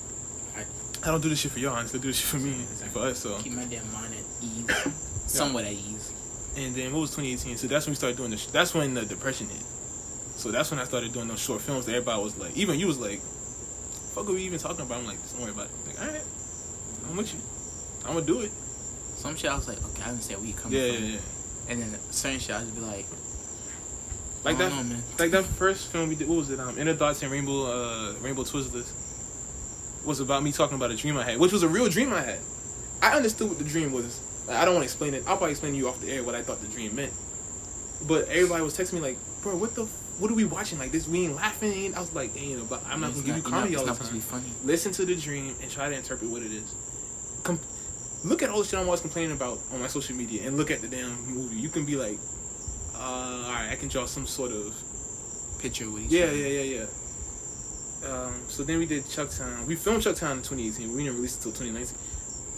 Speaker 2: I-
Speaker 1: I don't do this shit for y'all, honestly. I do this shit for me and for us. So
Speaker 2: Keep my damn mind at ease, somewhat at ease.
Speaker 1: and then what was 2018? So that's when we started doing this. That's when the depression hit. So that's when I started doing those short films. That everybody was like, even you was like, "Fuck, are we even talking about?" I'm like, "Don't worry about it." Like, all right, I'm with you. I'm gonna do it.
Speaker 2: Some shit I was like, okay, I understand where you coming
Speaker 1: Yeah,
Speaker 2: from.
Speaker 1: yeah, yeah.
Speaker 2: And then certain shit I just be like,
Speaker 1: Like that.
Speaker 2: know.
Speaker 1: Like that first film we did. What was it? Um, Inner Thoughts and Rainbow, uh, Rainbow Twizzlers. was about me talking about a dream I had, which was a real dream I had. I understood what the dream was. Like, I don't want to explain it. I'll probably explain to you off the air what I thought the dream meant. But everybody was texting me like, "Bro, what the? F- what are we watching? Like this? We ain't laughing." I was like, "Ain't but I'm not
Speaker 2: It's
Speaker 1: gonna give you comedy
Speaker 2: it's
Speaker 1: all the
Speaker 2: not
Speaker 1: time.
Speaker 2: be funny.
Speaker 1: Listen to the dream and try to interpret what it is. Com- look at all the shit I'm always complaining about on my social media, and look at the damn movie. You can be like, uh, all right, I can draw some sort of
Speaker 2: Picture with he's
Speaker 1: yeah, yeah, yeah, yeah. Um, so then we did Chucktown. We filmed Chucktown in 2018. We didn't release it until 2019.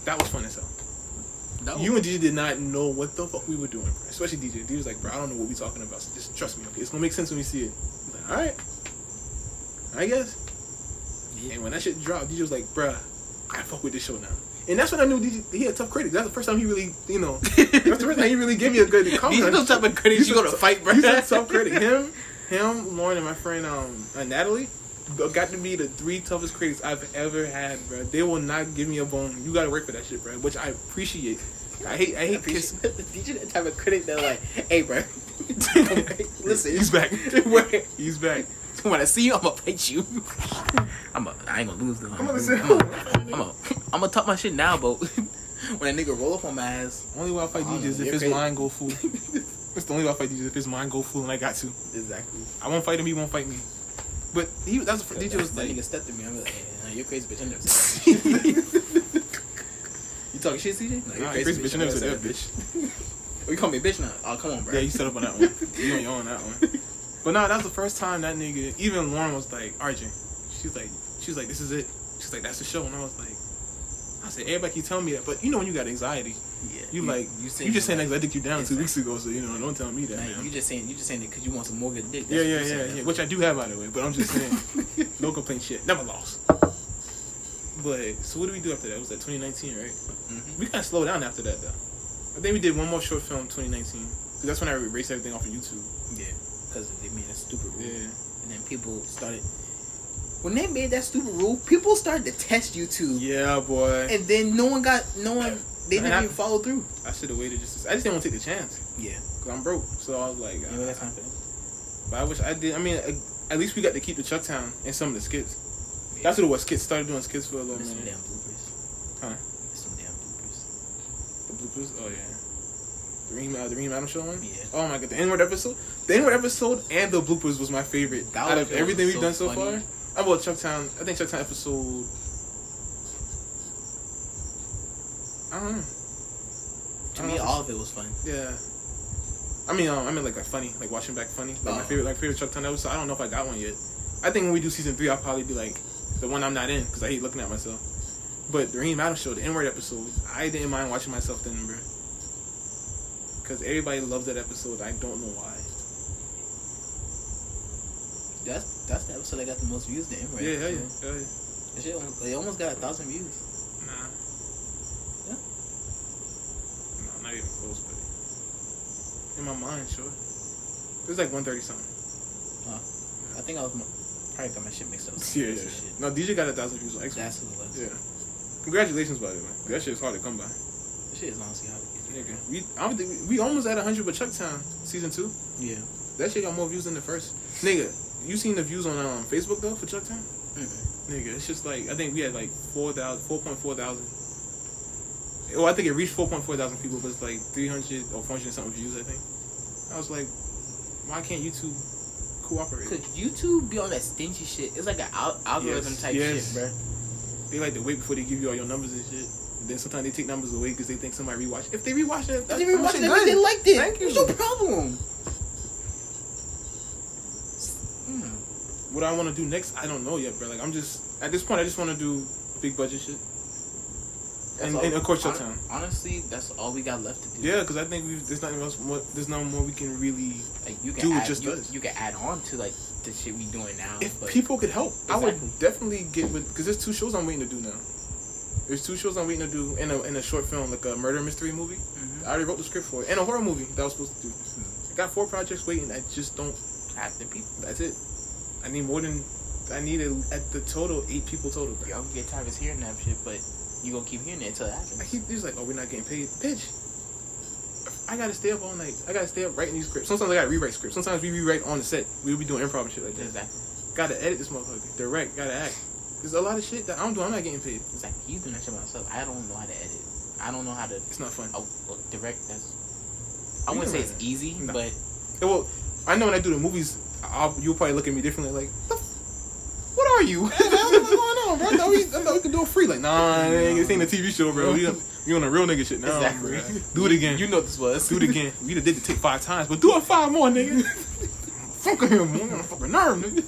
Speaker 1: That was fun as hell. You and DJ did not know what the fuck we were doing, bro. Especially DJ. DJ was like, bro, I don't know what we're talking about. So just trust me, okay? It's gonna make sense when we see it. Like, all right. I guess.
Speaker 2: Yeah.
Speaker 1: And when that shit dropped, DJ was like, bruh, I fuck with this show now. And that's when I knew DJ, he had tough critics. That's the first time he really, you know, that's the first time he really gave me a good comment.
Speaker 2: These type of critics
Speaker 1: He's
Speaker 2: you go to fight, bro.
Speaker 1: He's a tough critic. Him, him, Lauren, and my friend um uh, Natalie got to be the three toughest critics I've ever had, bro. They will not give me a bone. You got to work for that shit, bro. Which I appreciate. I hate. I hate kiss.
Speaker 2: DJ that type of critic that like, hey, bro, listen,
Speaker 1: He's back. He's back.
Speaker 2: when I see you, I'm gonna fight you. I'm a, I ain't gonna lose though.
Speaker 1: I'm gonna say,
Speaker 2: I'm gonna, I'm gonna, I'm gonna talk my shit now, but when a nigga roll up on my ass,
Speaker 1: Only way I fight DJ is if his mind go full. That's the only way I fight DJ is if his mind go full and I got to.
Speaker 2: exactly.
Speaker 1: I won't fight him. He won't fight me. But he that's the DJ was
Speaker 2: that
Speaker 1: like.
Speaker 2: nigga stepped to me. I'm like, nah, you're crazy, bitch. I never said you talking shit, CJ? No,
Speaker 1: Nah, crazy bitch. I never said that bitch.
Speaker 2: Oh, you call me a bitch now? Oh, come on, bro.
Speaker 1: Yeah, you set up on that one. You on your own on that one. But nah, that's the first time that nigga. Even Lauren was like, RJ. She's like, she's like, this is it. She's like, that's the show. And I was like, I said, everybody keep telling me that. But you know when you got anxiety,
Speaker 2: yeah.
Speaker 1: you, like, you,
Speaker 2: saying
Speaker 1: just saying
Speaker 2: like,
Speaker 1: I think you down two weeks ago. So you know, don't tell me that.
Speaker 2: Nah,
Speaker 1: man.
Speaker 2: you just saying you just saying it because you want some more good dick.
Speaker 1: yeah,
Speaker 2: That's
Speaker 1: yeah, yeah,
Speaker 2: saying.
Speaker 1: yeah. Which I do have by the way. But I'm just saying, no complaint shit. Never lost. But so what did we do after that? It was that 2019, right?
Speaker 2: Mhm.
Speaker 1: We kind of slowed down after that though. I think we did one more short film 2019 because that's when I erased everything off of YouTube.
Speaker 2: Yeah, because they made a stupid rule,
Speaker 1: Yeah.
Speaker 2: and then people started. When they made that stupid rule, people started to test YouTube,
Speaker 1: Yeah, boy.
Speaker 2: and then no one got no one. They didn't
Speaker 1: I-
Speaker 2: even follow through.
Speaker 1: I should have waited just. To, I just didn't want to take the chance
Speaker 2: Yeah,
Speaker 1: because I'm broke. So I was like,
Speaker 2: you
Speaker 1: uh,
Speaker 2: know that's for that.
Speaker 1: but I wish I did. I mean, at least we got to keep the Chucktown and some of the skits. That's what it was. Skits started doing skits for a little
Speaker 2: There's some damn bloopers.
Speaker 1: Huh?
Speaker 2: Some damn bloopers.
Speaker 1: The bloopers. Oh yeah. The Reem, uh, the Reem Adam show one.
Speaker 2: Yeah.
Speaker 1: Oh my god, the N word episode. The N word episode and the bloopers was my favorite
Speaker 2: That
Speaker 1: out of everything we've
Speaker 2: so
Speaker 1: done so
Speaker 2: funny.
Speaker 1: far. I bought Chucktown. I think Chucktown episode. I don't know.
Speaker 2: To me,
Speaker 1: know.
Speaker 2: all of it was fun.
Speaker 1: Yeah. I mean, um, I mean, like, like funny, like watching back funny, like my
Speaker 2: Oh.
Speaker 1: favorite, like favorite Chuck Town episode. I don't know if I got one yet. I think when we do season three, I'll probably be like the one I'm not in because I hate looking at myself. But the Reem Adams show, the N word episode, I didn't mind watching myself then, bro. Because everybody loves that episode. I don't know why.
Speaker 2: That's that's the episode that got the most views. Then, right?
Speaker 1: Yeah, hell yeah, hell yeah.
Speaker 2: That shit almost, they almost got a thousand views.
Speaker 1: Nah.
Speaker 2: Yeah.
Speaker 1: No, not even close, but in my mind, sure. It was like 130 something.
Speaker 2: I think I was probably got my shit mixed up.
Speaker 1: Yeah, yeah.
Speaker 2: shit.
Speaker 1: No, DJ got a thousand views on X.
Speaker 2: That's what it was.
Speaker 1: Yeah. Congratulations, by the way. That shit is hard to come by.
Speaker 2: That shit is honestly hard.
Speaker 1: Nigga, we I don't we, almost at hundred with Chucktown season two.
Speaker 2: Yeah.
Speaker 1: That shit got more views than the first. Nigga, you seen the views on um, Facebook though for Chucktown?
Speaker 2: Mm-mm.
Speaker 1: Nigga, it's just like I think we had like 4,000, 4.4 thousand. Well, I think it reached four point four thousand people, but it's like three hundred or four hundred something views. I think. I was like, why can't YouTube cooperate?
Speaker 2: Could YouTube be on that stingy shit? It's like an al- algorithm
Speaker 1: Yes,
Speaker 2: type
Speaker 1: yes.
Speaker 2: shit, bro.
Speaker 1: They like to wait before they give you all your numbers and shit. Then sometimes they take numbers away because they think somebody rewatched. If they rewatch it,
Speaker 2: If
Speaker 1: that's
Speaker 2: they rewatched
Speaker 1: shit
Speaker 2: it, they liked it.
Speaker 1: Thank you.
Speaker 2: What's your problem? Mm.
Speaker 1: what I want to do next, I don't know yet, bro. Like I'm just at this point, I just want to do big budget shit. And,
Speaker 2: all-
Speaker 1: and of course, Showtime.
Speaker 2: Honestly, that's all we got left to do.
Speaker 1: Yeah, because I think we've, there's nothing else. More, there's no more we can really.
Speaker 2: Like you can
Speaker 1: Do
Speaker 2: add,
Speaker 1: just
Speaker 2: you,
Speaker 1: us.
Speaker 2: you can add on to like the shit we doing now.
Speaker 1: If
Speaker 2: but
Speaker 1: people could help, I would definitely get with. Because there's two shows I'm waiting to do now. There's two shows I'm waiting to do in a in a short film, like a murder mystery movie.
Speaker 2: Mhm.
Speaker 1: I already wrote the script for it, and a horror movie that I was supposed to do. I got four projects waiting. I just don't.
Speaker 2: have the people,
Speaker 1: That's it. I need more than. I need a, at the total eight people total. bro.
Speaker 2: y'all can get tired of hearing that shit, but you gonna keep hearing it until it happens.
Speaker 1: I keep he's like, oh, we're not getting paid. Bitch, I gotta stay up all night. I gotta stay up writing these scripts. Sometimes I gotta rewrite scripts. Sometimes we rewrite on the set. We'll be doing improv and shit like that.
Speaker 2: exactly.
Speaker 1: Gotta edit this motherfucker. Direct. Gotta act. There's a lot of shit that I'm doing. I'm not getting paid.
Speaker 2: It's like he's doing that shit by himself. I don't know how to edit. I don't know how to
Speaker 1: It's not fun.
Speaker 2: oh, well, direct. That's I wouldn't say it's easy,
Speaker 1: No.
Speaker 2: but
Speaker 1: Well, I know when I do the movies, I'll, you'll probably look at me differently. Like, what are you? What's going on, bro? I thought we, I we could do it free. Like, nah, ain't, this ain't a TV show, bro. We, we on a real nigga shit now.
Speaker 2: Exactly.
Speaker 1: bro. Do it again.
Speaker 2: you know this was.
Speaker 1: do it again. We done did the take five times, but do it five more, nigga. Fuck him, man. On a fucking nerve, nigga.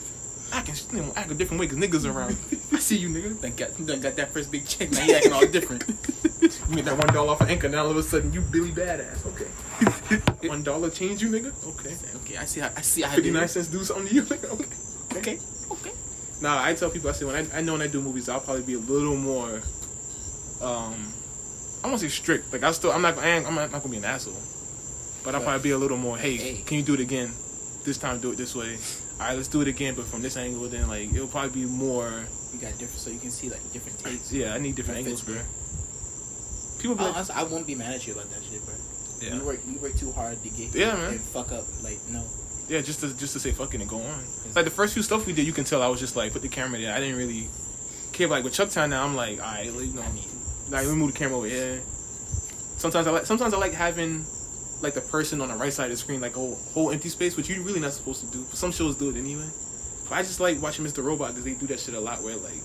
Speaker 1: I can you know, act a different way because niggas around. I see you, nigga.
Speaker 2: Done got, done got that first big check. Now he acting all different.
Speaker 1: You get that one dollar off of Anchor, now all of a sudden you Billy Badass. Okay. one dollar change you, nigga. Okay.
Speaker 2: okay, I see how I see how I
Speaker 1: Fifty nine cents do something to you. Like, okay.
Speaker 2: Okay, okay.
Speaker 1: Nah, I tell people I say when I, I know when I do movies, I'll probably be a little more. Um, I won't say strict. Like I still, I'm not, I I'm not, not gonna be an asshole, but I'll probably be a little more. Hey,
Speaker 2: Hey.
Speaker 1: can you do it again? This time, do it this way. All right, let's do it again, but from this angle. Then like it'll probably be more.
Speaker 2: You got different, so you can see like different takes.
Speaker 1: Yeah, I need different angles, bro. People be like,
Speaker 2: honestly, I won't be mad at you about that shit, bro.
Speaker 1: yeah,
Speaker 2: You work, you work too hard to get
Speaker 1: Yeah, man.
Speaker 2: and fuck up. Like no,
Speaker 1: yeah, just to just to say fucking and go on. Like the first few stuff we did, you can tell I was just like put the camera there. I didn't really care. But, like with Chucktown now, I'm like, all right, like, you know,
Speaker 2: I mean,
Speaker 1: Like we move the camera over here. Sometimes I like sometimes I like having like the person on the right side of the screen, like a whole, whole empty space, which you're really not supposed to do. But some shows do it anyway. But I just like watching Mr. Robot because they do that shit a lot where like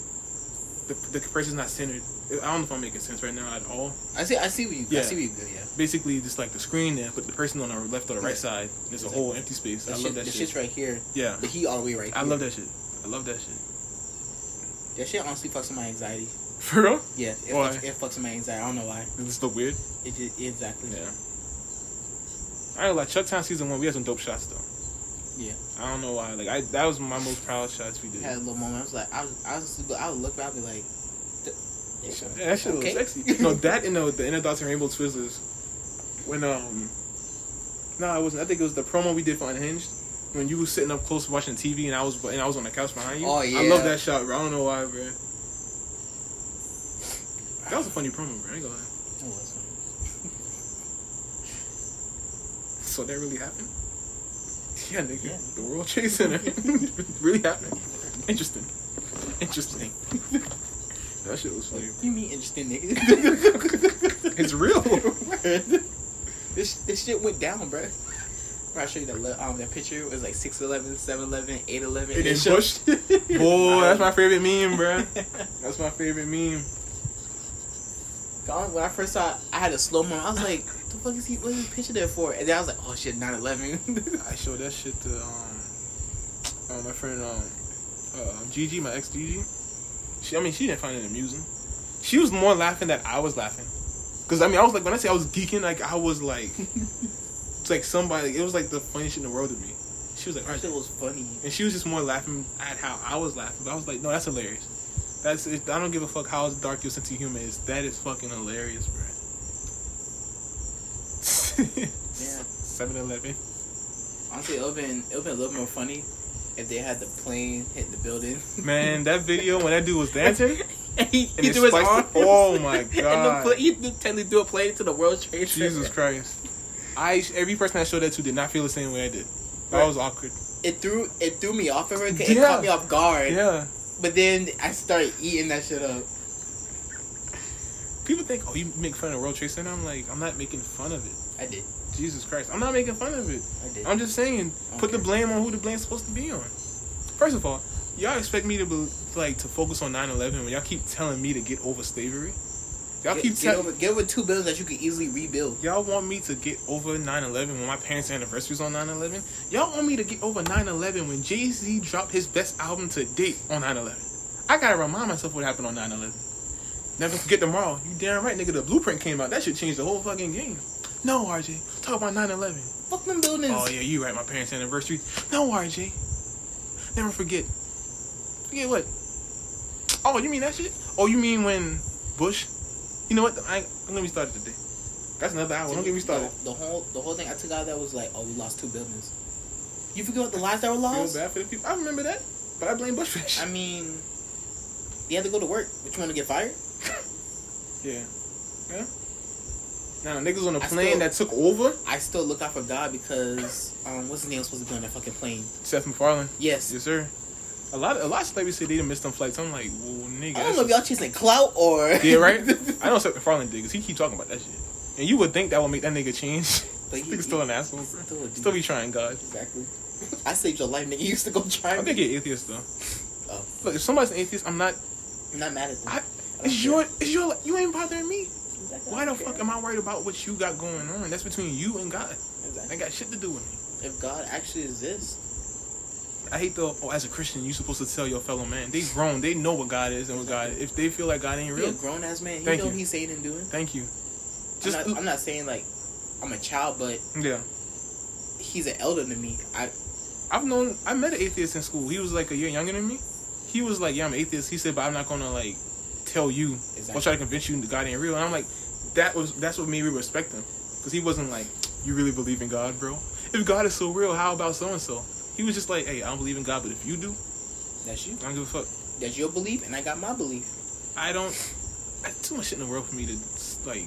Speaker 1: the the person's not centered. I don't know if I'm making sense right now at all.
Speaker 2: I see, I see what you,
Speaker 1: Yeah.
Speaker 2: I see what you. Yeah,
Speaker 1: Basically, just like the screen there, but the person on the left or the right
Speaker 2: Yeah.
Speaker 1: side, there's a whole empty space.
Speaker 2: the
Speaker 1: I
Speaker 2: shit,
Speaker 1: love that shit.
Speaker 2: the
Speaker 1: shit.
Speaker 2: shit's right here.
Speaker 1: Yeah,
Speaker 2: The heat all the way right. There.
Speaker 1: I
Speaker 2: here.
Speaker 1: love that shit. I love that shit.
Speaker 2: That shit honestly fucks with my anxiety.
Speaker 1: For real?
Speaker 2: Yeah, it,
Speaker 1: Why?
Speaker 2: fucks, it fucks with my anxiety. I don't know why.
Speaker 1: Is This is still weird.
Speaker 2: It just, exactly.
Speaker 1: Yeah. I ain't like Chucktown season one. We had some dope shots though.
Speaker 2: Yeah.
Speaker 1: I don't know why. Like I, that was my most proud shots we did.
Speaker 2: Had a little moment. I was like, I was, I was, I would look back, and be like,
Speaker 1: Yeah, that shit
Speaker 2: Okay.
Speaker 1: was sexy. no, that and the the Inner Dots and Rainbow Twizzlers. When um, no, it wasn't. I think it was the promo we did for Unhinged. When you was sitting up close watching TV and I was and I was on the couch behind you.
Speaker 2: Oh, yeah.
Speaker 1: I love that shot, bro. I don't know why, bro. That was a funny promo, bro. I ain't gonna lie.
Speaker 2: It was funny.
Speaker 1: So that really happened? Yeah, nigga.
Speaker 2: Yeah.
Speaker 1: The World Trade Center really happened. Interesting. Interesting. that shit was funny.
Speaker 2: You mean interesting, nigga?
Speaker 1: It's real.
Speaker 2: this this shit went down, bro. I show you that um that picture. It was like 6'11", 7'11", 8'11".
Speaker 1: It
Speaker 2: It
Speaker 1: didn't push. Boy, that's my favorite meme, bro. That's my favorite meme.
Speaker 2: Gone- When I first saw it, I had a slow mo. I was like, "What the fuck is he? What is he pitching there for?" And then I was like, "Oh shit, 9/11."
Speaker 1: I showed that shit to um, uh, my friend um, uh, Gigi, my ex Gigi. She, I mean, she didn't find it amusing. She was more laughing that I was laughing. Cause I mean, I was like, when I say I was geeking, like I was like, it's like somebody. It was like the funniest shit in the world to me. She was like,
Speaker 2: that
Speaker 1: "Alright."
Speaker 2: shit was funny.
Speaker 1: and she was just more laughing at how I was laughing. But I was like, no, that's hilarious. That's it, I don't give a fuck how dark your sense of humor is. That is fucking hilarious, bro.
Speaker 2: Yeah.
Speaker 1: 7-Eleven.
Speaker 2: Honestly, it would been it would been a little more funny if they had the plane hit the building.
Speaker 1: Man, that video when that dude was dancing.
Speaker 2: and he,
Speaker 1: And
Speaker 2: he threw his
Speaker 1: spiked
Speaker 2: arm.
Speaker 1: the- oh my
Speaker 2: And the
Speaker 1: God.
Speaker 2: he technically threw a plane into the World Trade Center.
Speaker 1: Jesus Christ. I every person I showed that to did not feel the same way I did. That was awkward.
Speaker 2: It threw it threw me off of it. It
Speaker 1: Yeah.
Speaker 2: caught me off guard.
Speaker 1: Yeah.
Speaker 2: But then I started eating that shit up.
Speaker 1: People think, oh, you make fun of World Trade Center. I'm like, I'm not making fun of it.
Speaker 2: I did.
Speaker 1: Jesus Christ, I'm not making fun of it.
Speaker 2: I did.
Speaker 1: I'm just saying, put the blame on who the blame's supposed to be on. First of all, y'all expect me to be, like to focus on 9/11 when y'all keep telling me to get over slavery. Y'all
Speaker 2: get,
Speaker 1: keep
Speaker 2: get,
Speaker 1: telling
Speaker 2: over, get over two billions that you could easily rebuild.
Speaker 1: y'all want me to get over 9/11 when my parents' anniversary is on 9/11. Y'all want me to get over 9/11 when Jay Z dropped his best album to date on 9/11. I gotta remind myself what happened on 9/11. Never forget tomorrow. You damn right, nigga. The blueprint came out. That should change the whole fucking game. No, RJ. Talk about 9/11.
Speaker 2: Fuck them buildings.
Speaker 1: Oh yeah, you right. My parents' anniversary. No, RJ. Never forget. Forget what? Oh, you mean that shit? Oh, you mean when Bush? You know what? I don't get me started today. That's another hour. Don't get me started.
Speaker 2: The, the whole the whole thing I took out of that was like, oh, we lost two buildings. You forget what the lives that were
Speaker 1: Feel
Speaker 2: lost?
Speaker 1: bad for the people. I remember that, but I blame Bush for that
Speaker 2: I mean, you had to go to work. But you want to get fired?
Speaker 1: Yeah. Yeah. Now niggas on a plane
Speaker 2: still-
Speaker 1: that took over.
Speaker 2: I still look out for God because um, what's his name was supposed to be on that fucking plane?
Speaker 1: Seth MacFarlane.
Speaker 2: Yes,
Speaker 1: Yes, sir. A lot, a lot of celebrities say they done missed some flights. I'm like, well, nigga.
Speaker 2: I don't know if y'all chasing clout or
Speaker 1: Yeah, right. I know Seth MacFarlane did because he keep talking about that shit, and you would think that would make that nigga change.
Speaker 2: But he-
Speaker 1: Nigga still an asshole.
Speaker 2: Still.
Speaker 1: Still be trying God.
Speaker 2: Exactly. I saved your life, nigga. You used to go try.
Speaker 1: I think you're atheist though.
Speaker 2: Oh,
Speaker 1: Look, if somebody's an atheist, I'm not.
Speaker 2: I'm not mad at them.
Speaker 1: I, it's
Speaker 2: care.
Speaker 1: your, it's your. You ain't bothering me.
Speaker 2: Exactly.
Speaker 1: Why the
Speaker 2: don't
Speaker 1: fuck am I worried about what you got going on? That's between you and God.
Speaker 2: Exactly.
Speaker 1: That got shit to do with me.
Speaker 2: If God actually exists,
Speaker 1: I hate the. Oh, as a Christian, you're supposed to tell your fellow man. They grown. They know what God is and what God. If they feel like God ain't
Speaker 2: he
Speaker 1: real,
Speaker 2: a grown ass man.
Speaker 1: Thank
Speaker 2: know
Speaker 1: you.
Speaker 2: what he's saying and doing.
Speaker 1: thank you. Just
Speaker 2: I'm, not, I'm not saying like I'm a child, but
Speaker 1: yeah.
Speaker 2: he's an elder to me. I
Speaker 1: I've known. I met an atheist in school. He was like a year younger than me. He was like, "Yeah, I'm atheist." He said, "But I'm not gonna like tell you or
Speaker 2: Exactly.
Speaker 1: try to convince you that God ain't real." And I'm like, that was that's what made me respect him because he wasn't like, "You really believe in God, bro? If God is so real, how about so and so?" He was just like, "Hey, I don't believe in God, but if you do,
Speaker 2: that's you.
Speaker 1: I don't give a fuck.
Speaker 2: That's your belief, and I got my belief.
Speaker 1: I don't. I, too much shit in the world for me to like."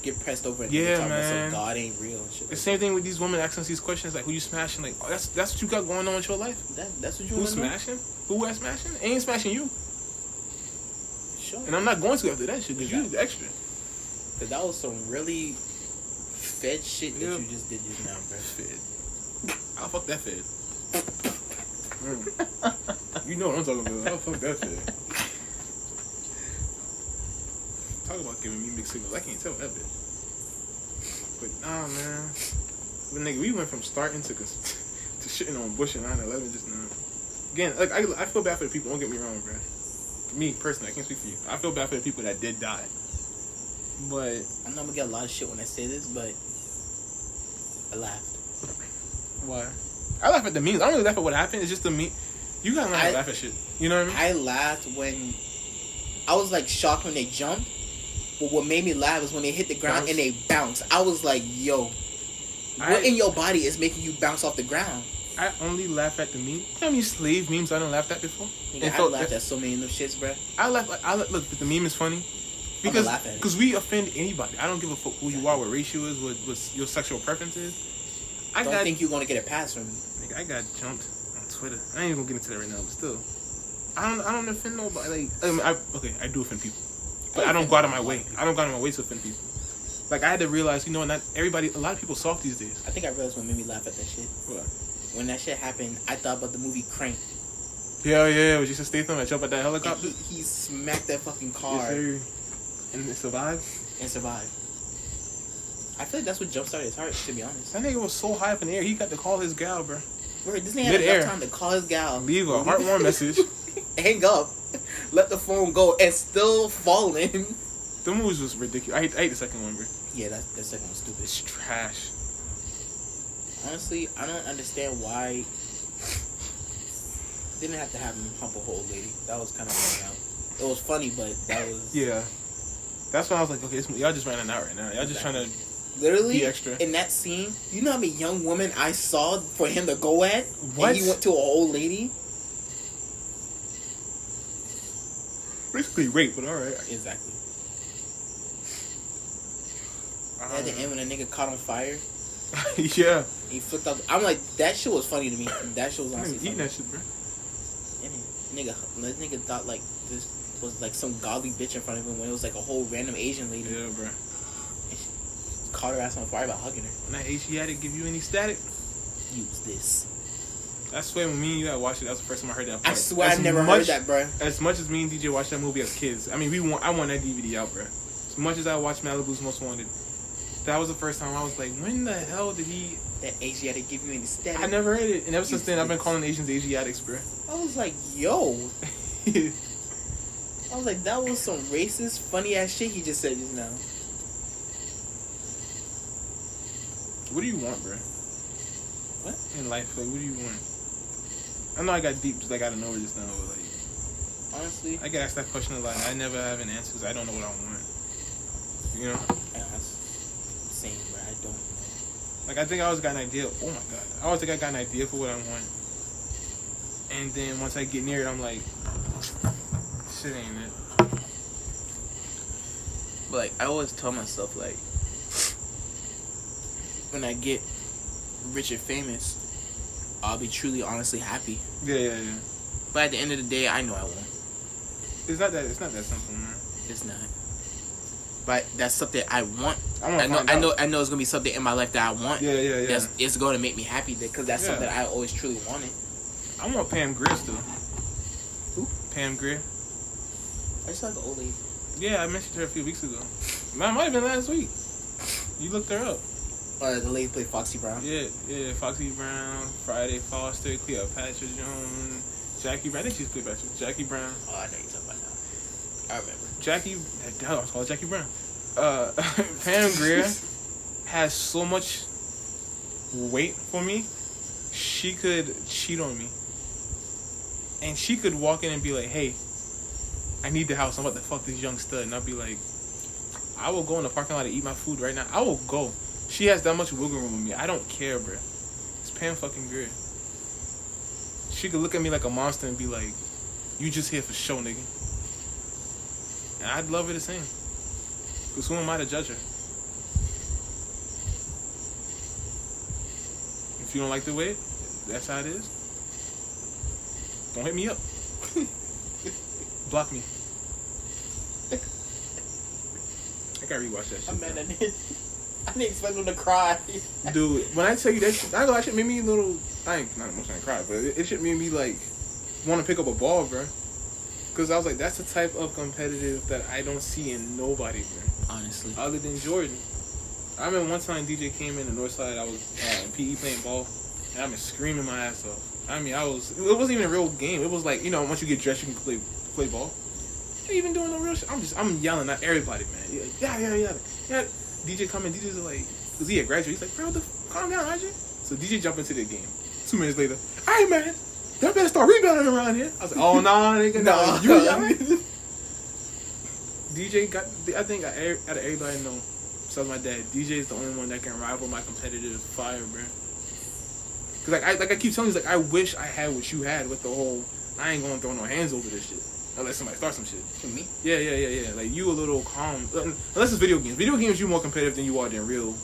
Speaker 2: Get pressed over. and
Speaker 1: Yeah, man.
Speaker 2: God ain't real and shit.
Speaker 1: The
Speaker 2: Like
Speaker 1: same thing with these women asking us these questions, like, "Who you smashing?" Like, oh, that's that's what you got going on with your life.
Speaker 2: that. That's what you
Speaker 1: Who
Speaker 2: want to know.
Speaker 1: smashing? Who else smashing? Ain't smashing you.
Speaker 2: Sure.
Speaker 1: And I'm not going to after that shit because you the extra.
Speaker 2: Cause that was some really fed shit that
Speaker 1: Yeah.
Speaker 2: you just did just now, bro.
Speaker 1: Fed. I'll fuck that fed. Mm. you know what I'm talking about. I'll fuck that shit. Talk about giving me mixed signals. I can't tell that bitch. But nah, man. But nigga, we went from starting to cons- to shitting on Bush and 9/11 just now. Again, like I, I feel bad for the people. Don't get me wrong, bro. Me personally, I can't speak for you. I feel bad for the people that did die. But
Speaker 2: I know I'm gonna get a lot of shit when I say this, but I laughed.
Speaker 1: Why? I laugh at the memes. I don't really laugh at what happened. It's just the meme. You gotta learn how to laugh at shit. You know what I mean?
Speaker 2: I laughed when I was like shocked when they jumped, but what made me laugh is when they hit the ground
Speaker 1: Bounce.
Speaker 2: and they bounce. I was like, yo,
Speaker 1: I-
Speaker 2: what in your body is making you bounce off the ground?
Speaker 1: I only laugh at the meme. You know how many slave memes I done laughed at before? And
Speaker 2: I
Speaker 1: felt-
Speaker 2: laughed at so many of them shits, bro.
Speaker 1: I laugh. Like, I laugh, look. The meme is funny because
Speaker 2: laugh
Speaker 1: because we offend anybody. I don't give a fuck who you are, what race you is, what, what your sexual preference is. I
Speaker 2: Don't
Speaker 1: got
Speaker 2: think you're gonna get a pass from me.
Speaker 1: nigga, I got jumped on Twitter. I ain't even gonna get into that right now, but still, I don't I don't offend nobody. Like I mean, I, okay, I do offend people, but I don't go out of my way. I don't go out of my way to offend people. Like I had to realize, you know, not everybody. A lot of people soft these days.
Speaker 2: I think I realized what made me laugh at that shit.
Speaker 1: What?
Speaker 2: When that shit happened, I thought about the movie Crank.
Speaker 1: Yeah, yeah. Was Jason Statham? I jump at that helicopter.
Speaker 2: he, he smacked that fucking car
Speaker 1: Yes. And it survived.
Speaker 2: and survived. I feel like that's what jumpstarted his heart, to be honest.
Speaker 1: That nigga was so high up in the air, he got to call his gal, bro.
Speaker 2: Word, this nigga had enough time to call his gal,
Speaker 1: Leave a heartwarm message.
Speaker 2: hang up, let the phone go, and still falling.
Speaker 1: The movies was ridiculous. I hate, I hate the second one, bro.
Speaker 2: yeah, that that second was stupid.
Speaker 1: It's trash.
Speaker 2: Honestly, I don't understand why didn't have to have him hump a whole lady. That was kind of out. It was funny, but that was
Speaker 1: Yeah. That's why I was like, okay, y'all just running out right now. Y'all just trying to.
Speaker 2: Literally in that scene. You know how many young women I saw for him to go at?
Speaker 1: What?
Speaker 2: And he went to an old lady.
Speaker 1: Basically rape, but alright.
Speaker 2: Exactly. At the um. end, when a nigga caught on fire,
Speaker 1: yeah.
Speaker 2: he flipped up. I'm like, that shit was funny to me. That shit was
Speaker 1: I
Speaker 2: honestly
Speaker 1: ain't eating
Speaker 2: funny.
Speaker 1: that shit, bro.
Speaker 2: Nigga, that nigga thought like this was like some godly bitch in front of him when it was like a whole random Asian lady.
Speaker 1: Yeah, bro.
Speaker 2: Caught her ass on fire by hugging her.
Speaker 1: When that Asiatic give you any static,
Speaker 2: Use this.
Speaker 1: I swear when me and you had watched it, that was the first time I heard that
Speaker 2: I
Speaker 1: part.
Speaker 2: swear
Speaker 1: As
Speaker 2: I never
Speaker 1: much-
Speaker 2: heard that, bro.
Speaker 1: As much as me and DJ watched that movie as kids, I mean, we want I want that DVD out, bro. As much as I watched Malibu's Most Wanted, that was the first time I was like, when the hell did he?
Speaker 2: That Asiatic give you any static.
Speaker 1: I never heard it, and ever since then, I've been calling Asians Asiatics, bro.
Speaker 2: I was like, yo. I was like, that was some racist, funny ass shit he just said just now.
Speaker 1: What do you want, bro?
Speaker 2: What?
Speaker 1: in life? Like, what do you want? I know I got deep, just like out of nowhere just now, but like,
Speaker 2: Honestly,
Speaker 1: I get asked that question a lot. I never have an answer because I don't know what I want. You know,
Speaker 2: yeah, that's same, bro. I don't.
Speaker 1: like I think I always got an idea. Oh my god, I always think I got an idea for what I want, and then once I get near it, I'm like, shit ain't it.
Speaker 2: But like, I always tell myself like, when I get rich and famous, I'll be truly, honestly happy.
Speaker 1: Yeah, yeah, yeah.
Speaker 2: But at the end of the day, I know I won't.
Speaker 1: It's not that. It's not that simple, man.
Speaker 2: It's not. But that's something I want.
Speaker 1: I
Speaker 2: I know. I know. I know it's gonna be something in my life that I want.
Speaker 1: Yeah, yeah, yeah.
Speaker 2: That's it's going to make me happy because that's
Speaker 1: Yeah.
Speaker 2: something I always truly wanted.
Speaker 1: I want Pam Grier still.
Speaker 2: Who?
Speaker 1: Pam Grier.
Speaker 2: I just like an old lady.
Speaker 1: Yeah, I mentioned her a few weeks ago. That might have been last week. You looked her up.
Speaker 2: Uh, the lady played Foxy Brown.
Speaker 1: Yeah, yeah. Foxy Brown, Friday Foster, Cleopatra Jones, Jackie Brown. I think she's Cleopatra. Jackie Brown.
Speaker 2: Oh, I know you're talking about now. I remember.
Speaker 1: Jackie. That was called Jackie Brown. Uh, Pam Grier has so much weight for me. She could cheat on me, and she could walk in and be like, "Hey, I need the house. I'm about to fuck this young stud," and I'll be like, "I will go in the parking lot and eat my food right now. I will go." She has that much wiggle room with me. I don't care, bruh. It's Pam fucking Grier. She could look at me like a monster and be like, "You just here for show, nigga." And I'd love her the same. Cause who am I to judge her? If you don't like the way, that's how it is. Don't hit me up. Block me. I gotta rewatch that shit.
Speaker 2: I'm mad at it. I didn't expect him to cry.
Speaker 1: Dude, when I tell you that shit, I know that shit made me a little. I ain't not emotionally cry, but it, it shit made me like want to pick up a ball, bro. Cause I was like, that's the type of competitive that I don't see in nobody, bro.
Speaker 2: Honestly.
Speaker 1: other than Jordan. I remember one time DJ came in the north side. I was uh, in PE playing ball, and I've been screaming my ass off. I mean, I was. It wasn't even a real game. It was like you know, once you get dressed, you can play play ball. I ain't even doing no real shit. I'm just I'm yelling at everybody, man. Yeah, yeah, yeah, yeah. DJ coming. DJ's like, cause he had graduated. He's like, bro, the, calm down, RJ. So DJ jump into the game. Two minutes later, all right, man. Y'all better start rebounding around here. I was like, oh nah, nigga, no,
Speaker 2: Nah.
Speaker 1: you yelling. DJ got. I think out of everybody I know, besides my dad, DJ is the only one that can rival my competitive fire, bro. Cause like I like I keep telling you, like I wish I had what you had with the whole. I ain't gonna throw no hands over this shit unless somebody starts some shit.
Speaker 2: For me?
Speaker 1: Yeah, yeah, yeah, yeah. Like you a little calm. uh, Unless it's video games. Video games, you more competitive than you are than real.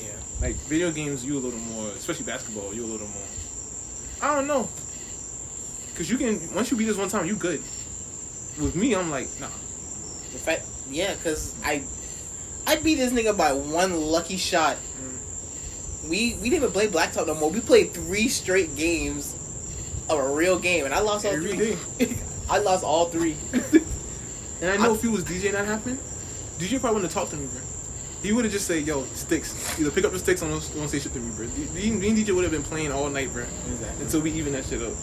Speaker 2: Yeah.
Speaker 1: Like video games, you a little more, especially basketball. You a little more. I don't know. Cause you can once you beat this one time, you good. With me, I'm like, nah.
Speaker 2: In fact, yeah, because I I beat this nigga by one lucky shot. We we didn't even play Blacktop no more. We played three straight games of a real game, and I lost all
Speaker 1: Every
Speaker 2: three. I lost all three.
Speaker 1: And I know
Speaker 2: I-
Speaker 1: if it was DJ that happened, DJ probably wouldn't have talked to me, bro. He would have just said, "Yo, sticks. Either pick up the sticks on those don't say shit to me, bro." Me and DJ would have been playing all night, bro,
Speaker 2: Exactly.
Speaker 1: until we even that shit up.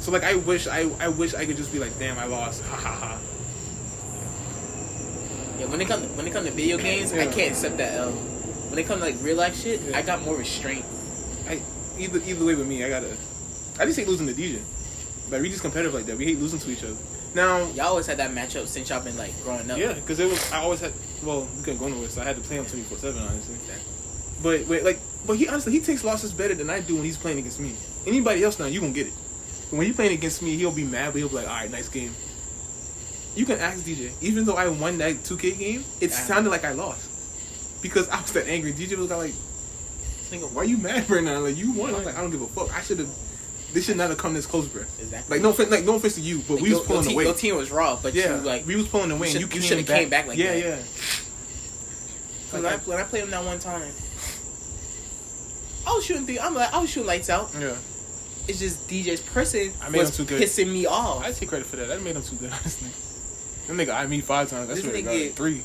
Speaker 1: So like, I wish I I wish I could just be like, "Damn, I lost." Ha ha ha.
Speaker 2: Yeah, when it come to, when it come to video games, I can't accept that L. When it come to like real life shit,
Speaker 1: Yeah.
Speaker 2: I got more restraint.
Speaker 1: I either either way with me, I gotta. I just hate losing to DJ. We just competitive like that. We hate losing to each other. Now,
Speaker 2: Y'all always had that matchup since y'all been like growing up.
Speaker 1: yeah, because it was I always had. Well, we couldn't go nowhere, so I had to play him twenty four seven, honestly. But wait, like, but he honestly he takes losses better than I do when he's playing against me. Anybody else now, you gonna get it. But when he's playing against me, he'll be mad, but he'll be like, "All right, nice game." You can ask DJ. Even though I won that two K game, it
Speaker 2: Yeah.
Speaker 1: sounded like I lost because I was that angry. DJ was like, "Nigga, why you mad right now? Like you won." I'm like, "I don't give a fuck. I should have. This should not have come this close, bro."
Speaker 2: Exactly.
Speaker 1: Like no, offense, like no offense to you, but
Speaker 2: Like,
Speaker 1: we
Speaker 2: your,
Speaker 1: was pulling
Speaker 2: your, team,
Speaker 1: away.
Speaker 2: your team was raw, but
Speaker 1: yeah,
Speaker 2: you like
Speaker 1: we was pulling away,
Speaker 2: you
Speaker 1: you,
Speaker 2: should- you should've came back like
Speaker 1: yeah,
Speaker 2: that.
Speaker 1: yeah.
Speaker 2: when
Speaker 1: Like,
Speaker 2: I, when I played him that one time, I was shooting three. I'm like I was shooting lights out.
Speaker 1: yeah.
Speaker 2: It's just DJ's person
Speaker 1: I made
Speaker 2: was
Speaker 1: him too good.
Speaker 2: pissing me off.
Speaker 1: I take credit for that. That made him too good, honestly. That nigga I me five times. That's what
Speaker 2: nigga-
Speaker 1: got three.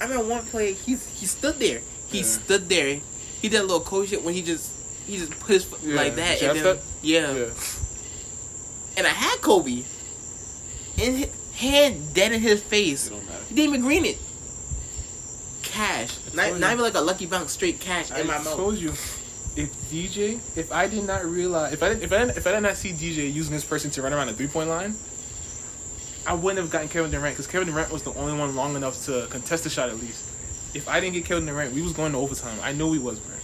Speaker 2: I remember one play. He's he stood there. He
Speaker 1: Yeah.
Speaker 2: stood there. He did a little coach shit when he just he just put his foot
Speaker 1: Yeah,
Speaker 2: like that and then yeah.
Speaker 1: Yeah.
Speaker 2: And I had Kobe in his hand dead in his face.
Speaker 1: It don't matter.
Speaker 2: He didn't even green it. Cash. Not, not even like a lucky bounce, straight cash in my mouth.
Speaker 1: I told you, if DJ, if I did not realize, if I didn't, if I didn't, if I did not see DJ using this person to run around the three point line, I wouldn't have gotten Kevin Durant because Kevin Durant was the only one long enough to contest the shot at least. If I didn't get Kevin Durant, we was going to overtime. I know we was, bro.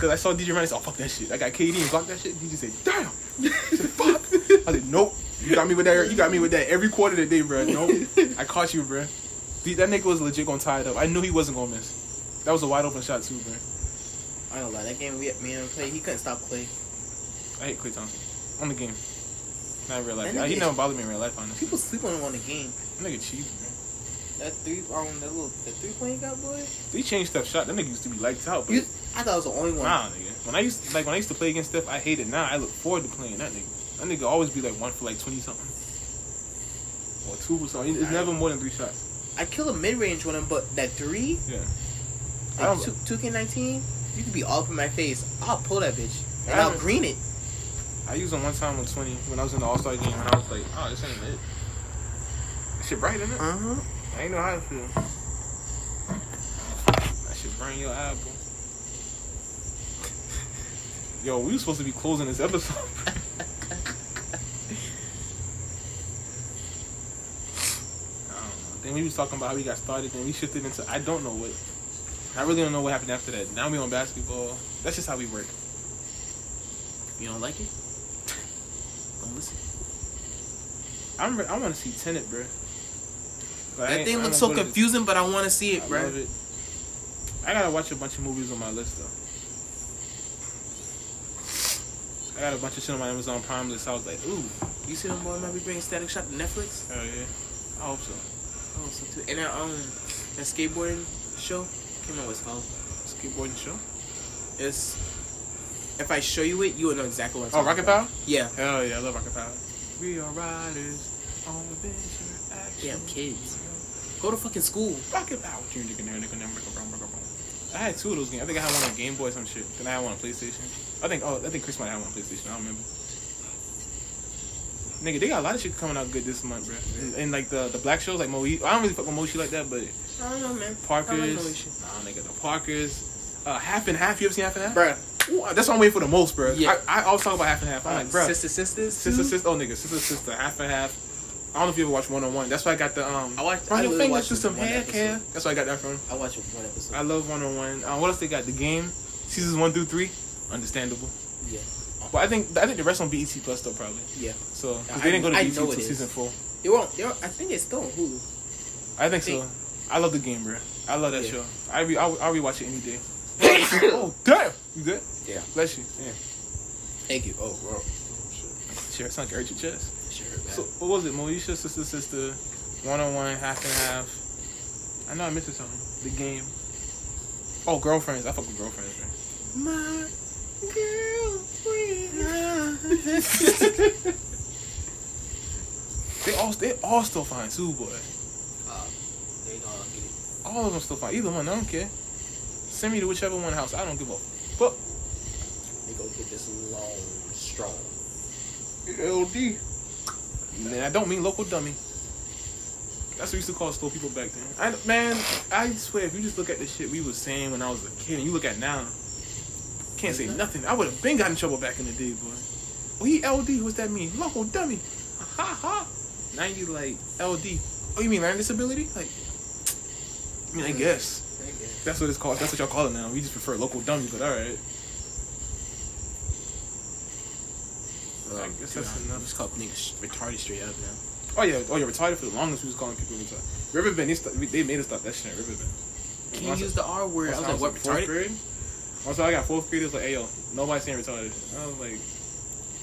Speaker 1: Because I saw DJ run, I said, "Oh fuck that shit." I got KD and blocked that shit. DJ said, "Damn." I said, "Fuck." I said, "Nope." You got me with that. You got me with that every quarter of the day, bro. Nope. I caught you, bro. That nigga was legit gonna tie it up. I knew he wasn't gonna miss. That was a wide open shot too, bro.
Speaker 2: I don't know that game we me and played. He couldn't stop Klay.
Speaker 1: I hate Klay Thompson on the game. Not in real life. He never bothered me in real life, honestly.
Speaker 2: People sleep on him on the game.
Speaker 1: That nigga cheap.
Speaker 2: That three, um, that little, that three point you got, boy.
Speaker 1: He changed stuff shot. That nigga used to be lights out, but
Speaker 2: You, I thought it was the only one.
Speaker 1: nah, nigga. When I used like when I used to play against Steph, I hated. Now I look forward to playing that nigga. That nigga always be like one for like twenty something, or two or something. It's never more than three shots.
Speaker 2: I kill a mid range with him, but that three,
Speaker 1: Yeah. I
Speaker 2: like two K nineteen, you could be all up in my face. I'll pull that bitch and
Speaker 1: I
Speaker 2: I'll green it.
Speaker 1: I used him one time on twenty when I was in the All Star game, and I was like, oh, this ain't it. That shit bright, isn't it?
Speaker 2: Uh huh.
Speaker 1: I ain't know how to feel. That shit burn your bro. Yo, we were supposed to be closing this episode. I don't know. Then we was talking about how we got started, then we shifted into I don't know what. I really don't know what happened after that. Now we on basketball. That's just how we work.
Speaker 2: You don't like it? Don't listen.
Speaker 1: I'm re- I want to see Tenet, bro. But
Speaker 2: That thing looks so
Speaker 1: go to the-
Speaker 2: confusing, but I want to see
Speaker 1: I
Speaker 2: it, bro.
Speaker 1: love it. I gotta watch a bunch of movies on my list though. I got a bunch of shit on my Amazon Prime list. I was like, ooh,
Speaker 2: You see them boy might be bringing Static Shock to Netflix?
Speaker 1: hell yeah. I hope so.
Speaker 2: I hope so too. And that um, that skateboarding show. I can't remember what it's called.
Speaker 1: Skateboarding show.
Speaker 2: It's if I show you it, you will know exactly what I'm
Speaker 1: Oh,
Speaker 2: talking
Speaker 1: Rocket
Speaker 2: about.
Speaker 1: Power.
Speaker 2: Yeah.
Speaker 1: Hell yeah, I love Rocket Power. We are riders on adventure action.
Speaker 2: Damn kids. Go to fucking school.
Speaker 1: Rocket Power. I had two of those games. I think I had one on Game Boy or some shit. Then I had one on PlayStation. I think oh, I think Chris might have one on PlayStation. I don't remember. Nigga, they got a lot of shit coming out good this month, bro. And, and like the the black shows, like Moe. I don't really fuck with Moesha like that, but
Speaker 2: I don't know, man.
Speaker 1: Parkers.
Speaker 2: I like
Speaker 1: nah, nigga, the Parkers. Uh, half and half. You ever seen half and half?
Speaker 2: Bruh.
Speaker 1: Ooh, that's what I'm waiting for the most, bro.
Speaker 2: Yeah.
Speaker 1: I, I always talk about half and half. I'm like, bro,
Speaker 2: Sister Sisters.
Speaker 1: sister, sister. Oh, nigga, sister, sister. Half and half. I don't know if you ever watched one on one. That's why I got the um.
Speaker 2: I watched-
Speaker 1: Run
Speaker 2: I
Speaker 1: your fingers through some hair care. That's why I got that from.
Speaker 2: I watched one episode.
Speaker 1: I love one on one. Uh, what else they got? The game, seasons one through three. Understandable.
Speaker 2: yeah.
Speaker 1: But I think I think the rest on BET Plus though probably.
Speaker 2: Yeah.
Speaker 1: So 'cause
Speaker 2: I-
Speaker 1: they didn't go to
Speaker 2: I
Speaker 1: BET until season four.
Speaker 2: It won't. I think it's still on Hulu.
Speaker 1: I think so.
Speaker 2: Think-
Speaker 1: I love the game, bro. I love that
Speaker 2: Yeah.
Speaker 1: show. I re, I'll, I'll rewatch it any day. oh damn! You good?
Speaker 2: Yeah.
Speaker 1: Bless you. Yeah.
Speaker 2: Thank you. Oh, bro.
Speaker 1: Sure, it sounds like it hurt your chest. So what was it? Moesha, sister, sister, one on one, half and half. I know I missed something. The game. Oh, girlfriends. I fuck with girlfriends, man.
Speaker 2: My
Speaker 1: girlfriend. they all they all still fine too, boy.
Speaker 2: Uh, they gonna get it.
Speaker 1: All of them still fine. Either one, I don't care. Send me to whichever one house. I don't give a fuck.
Speaker 2: They go get this long, strong.
Speaker 1: LD. Man, I don't mean local dummy. That's what we used to call slow people back then. I, man, I swear, if you just look at the shit we was saying when I was a kid, and you look at now, can't say nothing. I would have been got in trouble back in the day, boy. Oh, he LD. What's that mean? Local dummy. Ha ha. Now you like LD. Oh, you mean learning disability? Like, I mean, I guess
Speaker 2: I guess.
Speaker 1: that's what it's called. That's what y'all call it now. We just prefer local dummy, but all right. I guess that's enough.
Speaker 2: Just called niggas retarded straight up now.
Speaker 1: Oh yeah, oh yeah, retarded for the longest. We was calling people retarded. Riverbend, they, made us stop that shit at Riverbend.
Speaker 2: Can you use the R word? I was like, what
Speaker 1: fourth
Speaker 2: retarded?
Speaker 1: grade. Also, I got fourth graders like, hey yo, nobody's saying retarded. I was like,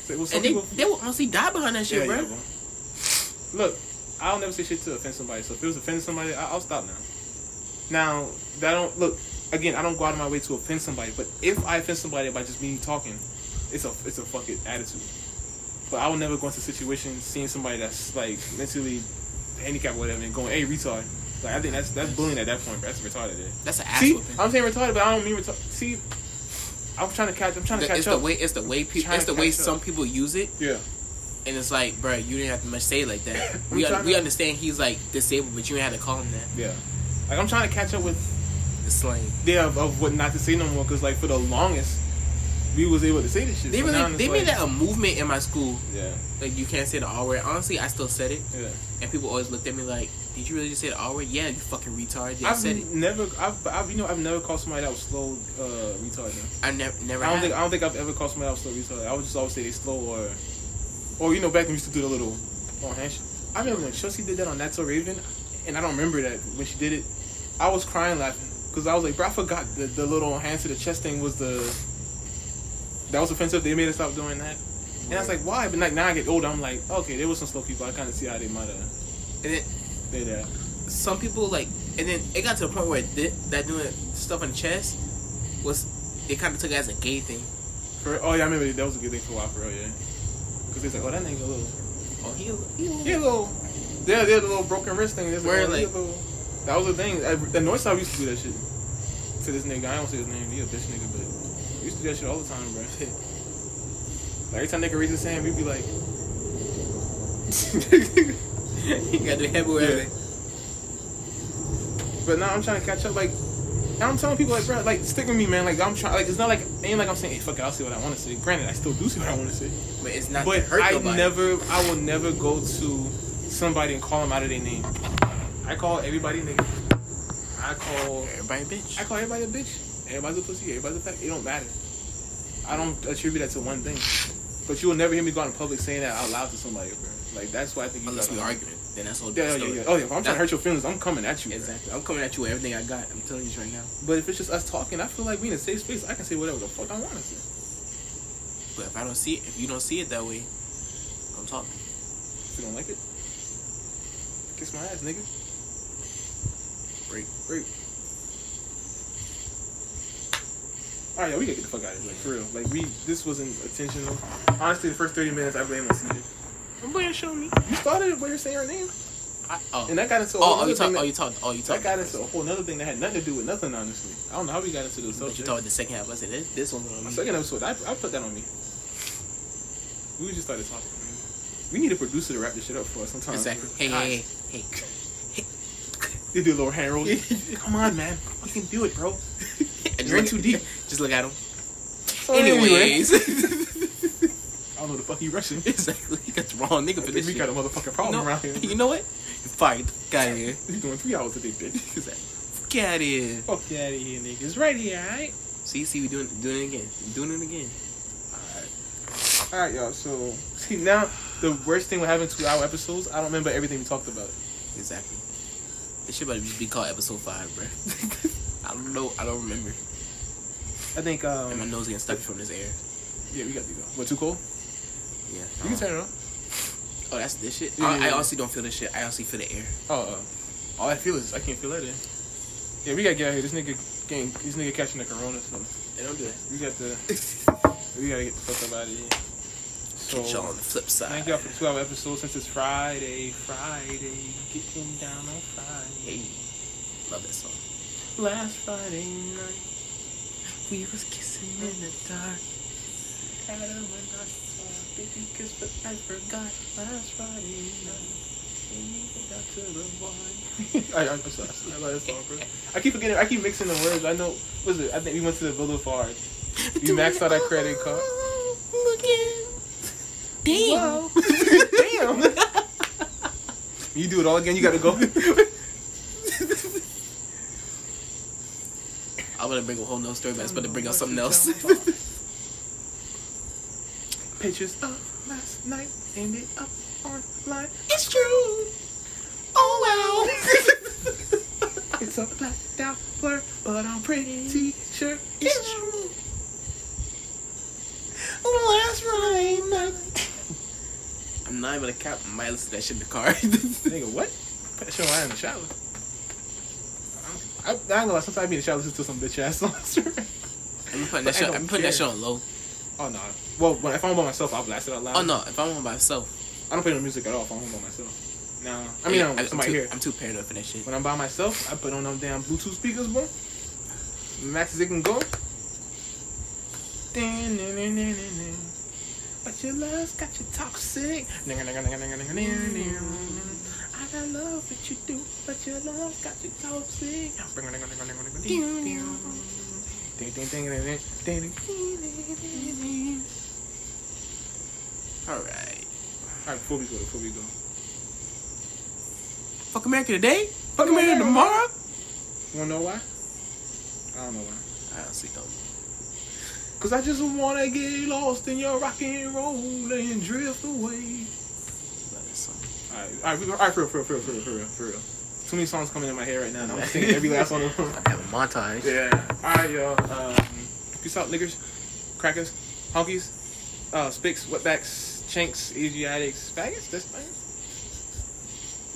Speaker 1: well,
Speaker 2: And they
Speaker 1: people,
Speaker 2: they will honestly die behind that shit,
Speaker 1: yeah,
Speaker 2: bro.
Speaker 1: yeah, bro. Look, I'll never say shit to offend somebody. So if it was offending somebody, I- I'll stop now. Now that I don't look again. I don't go out of my way to offend somebody. But if I offend somebody by just me talking, it's a it's a fucking attitude. But I will never go into a situation seeing somebody that's like mentally handicapped or whatever and going, "Hey, retard." Like I think that's that's bullying at that point. Bro. That's retarded. There.
Speaker 2: That's an ass
Speaker 1: See,
Speaker 2: whooping.
Speaker 1: I'm saying retarded, but I don't mean retarded. See, I'm trying to catch. I'm trying to
Speaker 2: The-
Speaker 1: catch
Speaker 2: it's
Speaker 1: up.
Speaker 2: the way it's the way people it's the way
Speaker 1: up.
Speaker 2: some people use it,
Speaker 1: yeah.
Speaker 2: and it's like, bro, you didn't have to much say it like that. We
Speaker 1: trying
Speaker 2: we understand he's like disabled, but you didn't have to call him that.
Speaker 1: Yeah. Like I'm trying to catch up with
Speaker 2: The slang.
Speaker 1: yeah of, of what not to say no more because like for the longest we was able to say this shit.
Speaker 2: They really they
Speaker 1: like-
Speaker 2: made that a movement in my school.
Speaker 1: Yeah.
Speaker 2: Like you can't say the R word. Honestly, I still said it,
Speaker 1: Yeah.
Speaker 2: and people always looked at me like, "Did you really just say the R word?" Yeah, you fucking retard. Yeah, I
Speaker 1: I've
Speaker 2: said it.
Speaker 1: never, I've, I've, you know, I've never called somebody that was slow uh, retarded.
Speaker 2: I never never.
Speaker 1: I don't
Speaker 2: had.
Speaker 1: think, I don't think I've ever called somebody that was slow retarded. I would just always say they slow or, or you know, back when we used to do the little, oh, handshake. I remember when Chelsea did that on That's So Raven, and I don't remember that when she did it. I was crying laughing because I was like, bro, I forgot the, the little hand to the chest thing was the. That was offensive. They made us stop doing that. And I was like, why? But like now I get older, I'm like, okay, there was some slow people. I kind of see how they might have
Speaker 2: and then
Speaker 1: did that.
Speaker 2: some people like, and then it got to a point where th- that doing stuff on the chest was they kind of took it as a gay thing.
Speaker 1: For, oh yeah, I remember that was a good thing for a while, for real, yeah. Because it's like, oh, that nigga a little,
Speaker 2: Oh, he, he,
Speaker 1: he a little, yeah, they're the little broken wrist thing. It's
Speaker 2: Where,
Speaker 1: oh,
Speaker 2: like-
Speaker 1: little- that was the thing. I, the Northside used to do that shit. To this nigga, I don't say his name. He a bitch nigga, but used to do that shit all the time, bro. Like, every time they could read the same, we'd be like,
Speaker 2: he got the head with
Speaker 1: Yeah. But now I'm trying to catch up. Like, I'm telling people, like, bro, like, stick with me, man. Like, I'm trying. Like, it's not like ain't like I'm saying, hey, fuck it, I'll say what I want to say. Granted, I still do say what I want to say.
Speaker 2: But it's not
Speaker 1: But I
Speaker 2: nobody.
Speaker 1: never, I will never go to somebody and call them out of their name. I call everybody nigga. I call,
Speaker 2: Everybody bitch.
Speaker 1: I call everybody a bitch. Everybody's a pussy. Everybody's a fact. It don't matter. I don't attribute that to one thing. But you will never hear me go out in public saying that out loud to somebody, bro. Like that's why I think you
Speaker 2: Unless we arguing, then that's all.
Speaker 1: Yeah, yeah,
Speaker 2: that's
Speaker 1: yeah. Oh yeah. If I'm trying to hurt your feelings, I'm coming at you. bro.
Speaker 2: Exactly. I'm coming at you with everything I got. I'm telling you right now.
Speaker 1: But if it's just us talking, I feel like we in a safe space. I can say whatever the fuck I want to say.
Speaker 2: But if I don't see it, if you don't see it that way, I'm talking.
Speaker 1: If you don't like it, kiss my ass, nigga.
Speaker 2: Break.
Speaker 1: Break. All right, yeah, we gotta get the fuck out of here, like for real. Like we, this wasn't intentional. Honestly, the first thirty minutes I blame on CJ.
Speaker 2: Nobody show me.
Speaker 1: You started it by you're saying her name,
Speaker 2: I, oh.
Speaker 1: and that got into a
Speaker 2: oh, oh
Speaker 1: whole
Speaker 2: oh,
Speaker 1: other
Speaker 2: you
Speaker 1: thing.
Speaker 2: talk. Oh, you talk. Oh, you talk.
Speaker 1: that got into a whole other thing that had nothing to do with nothing. Honestly, I don't know how we got into the
Speaker 2: But you
Speaker 1: subject.
Speaker 2: talk the second half. I said this, this one's on me.
Speaker 1: second episode, I, I put that on me. We just started talking. We need a producer to wrap this shit up for us sometimes.
Speaker 2: Exactly. Hey,
Speaker 1: Guys,
Speaker 2: hey, hey,
Speaker 1: They do a little hand rolls. Come on, man. You can do it, bro.
Speaker 2: hey. And
Speaker 1: You're in too deep.
Speaker 2: Just look at him. Anyways.
Speaker 1: I don't know the fuck you rushing.
Speaker 2: exactly. You got the wrong nigga
Speaker 1: I
Speaker 2: for
Speaker 1: think
Speaker 2: this
Speaker 1: we
Speaker 2: shit.
Speaker 1: got a motherfucking problem
Speaker 2: no,
Speaker 1: around here.
Speaker 2: You know what? You're fired. Get out of here.
Speaker 1: He's doing three hours a day, bitch.
Speaker 2: Exactly. Get out of here.
Speaker 1: Fuck you out of here, niggas. Right here, alright?
Speaker 2: See, see, we doing doing it again. Doing it again.
Speaker 1: Alright. Alright, y'all. So, see, now, the worst thing with having two hour episodes, I don't remember everything we talked about.
Speaker 2: Exactly. It should better just be called episode five, bro. Don't know. I don't remember.
Speaker 1: I think, um,
Speaker 2: And my nose getting stuck from this air.
Speaker 1: yeah, we got to go. What, too cold?
Speaker 2: Yeah.
Speaker 1: You can turn it on.
Speaker 2: Oh, that's this shit.
Speaker 1: Yeah,
Speaker 2: I,
Speaker 1: yeah,
Speaker 2: I
Speaker 1: yeah.
Speaker 2: honestly don't feel this shit. I honestly feel the air.
Speaker 1: Oh, uh, all I feel is I can't feel that in. Yeah, we gotta get out here. This nigga getting, this nigga catching the corona, so
Speaker 2: They don't do that.
Speaker 1: we got to, we gotta get the fuck up out of here. So,
Speaker 2: Catch y'all on the flip side.
Speaker 1: thank y'all for the 12 episodes since it's Friday. Friday, getting down on Friday.
Speaker 2: Hey, love that song.
Speaker 1: Last Friday night,
Speaker 2: We was kissing in the dark.
Speaker 1: had a when I saw a baby kiss, but I forgot. Last Friday night, we got to the bar. I, I love that song, bro. I keep forgetting. I keep mixing the words. I know. What was it? I think we went to the Boulevard. We maxed out our credit card.
Speaker 2: Damn.
Speaker 1: Damn. you do it all again. You gotta go.
Speaker 2: I'm gonna bring a whole nother story, but I was about to bring out something else.
Speaker 1: Pictures of last night ended up online.
Speaker 2: it's true. Oh
Speaker 1: It's a blacked out blur, but I'm pretty sure it's true.
Speaker 2: Last Friday night. I'm not even gonna cap. I might listen to that shit in the car.
Speaker 1: Nigga, what? Put that shit on in the shower. I, I, gonna lie, sometimes I be in the shower listening to some bitch ass songs.
Speaker 2: I'm putting that shit.
Speaker 1: don't
Speaker 2: I'm putting that shit on low.
Speaker 1: oh no. Well, when, if I'm by myself, I'll blast it out loud.
Speaker 2: Oh no, if I'm on by myself.
Speaker 1: I don't play no music at all if I'm by myself. Now, I mean, I'm,
Speaker 2: I'm,
Speaker 1: somebody
Speaker 2: too,
Speaker 1: here.
Speaker 2: I'm too paranoid for that shit.
Speaker 1: When I'm by myself, I put on them damn Bluetooth speakers, bro. Max as it can go. But your love's got you toxic. I love what you do, but your love's got you toxic.
Speaker 2: All right.
Speaker 1: Alright, before we go, before we go.
Speaker 2: Fuck America today. Fuck America tomorrow.
Speaker 1: You wanna know why? I don't know why.
Speaker 2: I don't. See no.
Speaker 1: Cause I just wanna get lost in your rock and roll and drift away. Alright, alright, for real, for real, for real, for real, for real, for real. Too many songs coming in my head right now, and I'm singing every last one of them.
Speaker 2: I have a montage.
Speaker 1: Yeah. Alright, y'all. Um, peace out, niggers, crackers, honkies. Uh, Spicks, wetbacks, chinks, Asiatics, faggots. That's fine.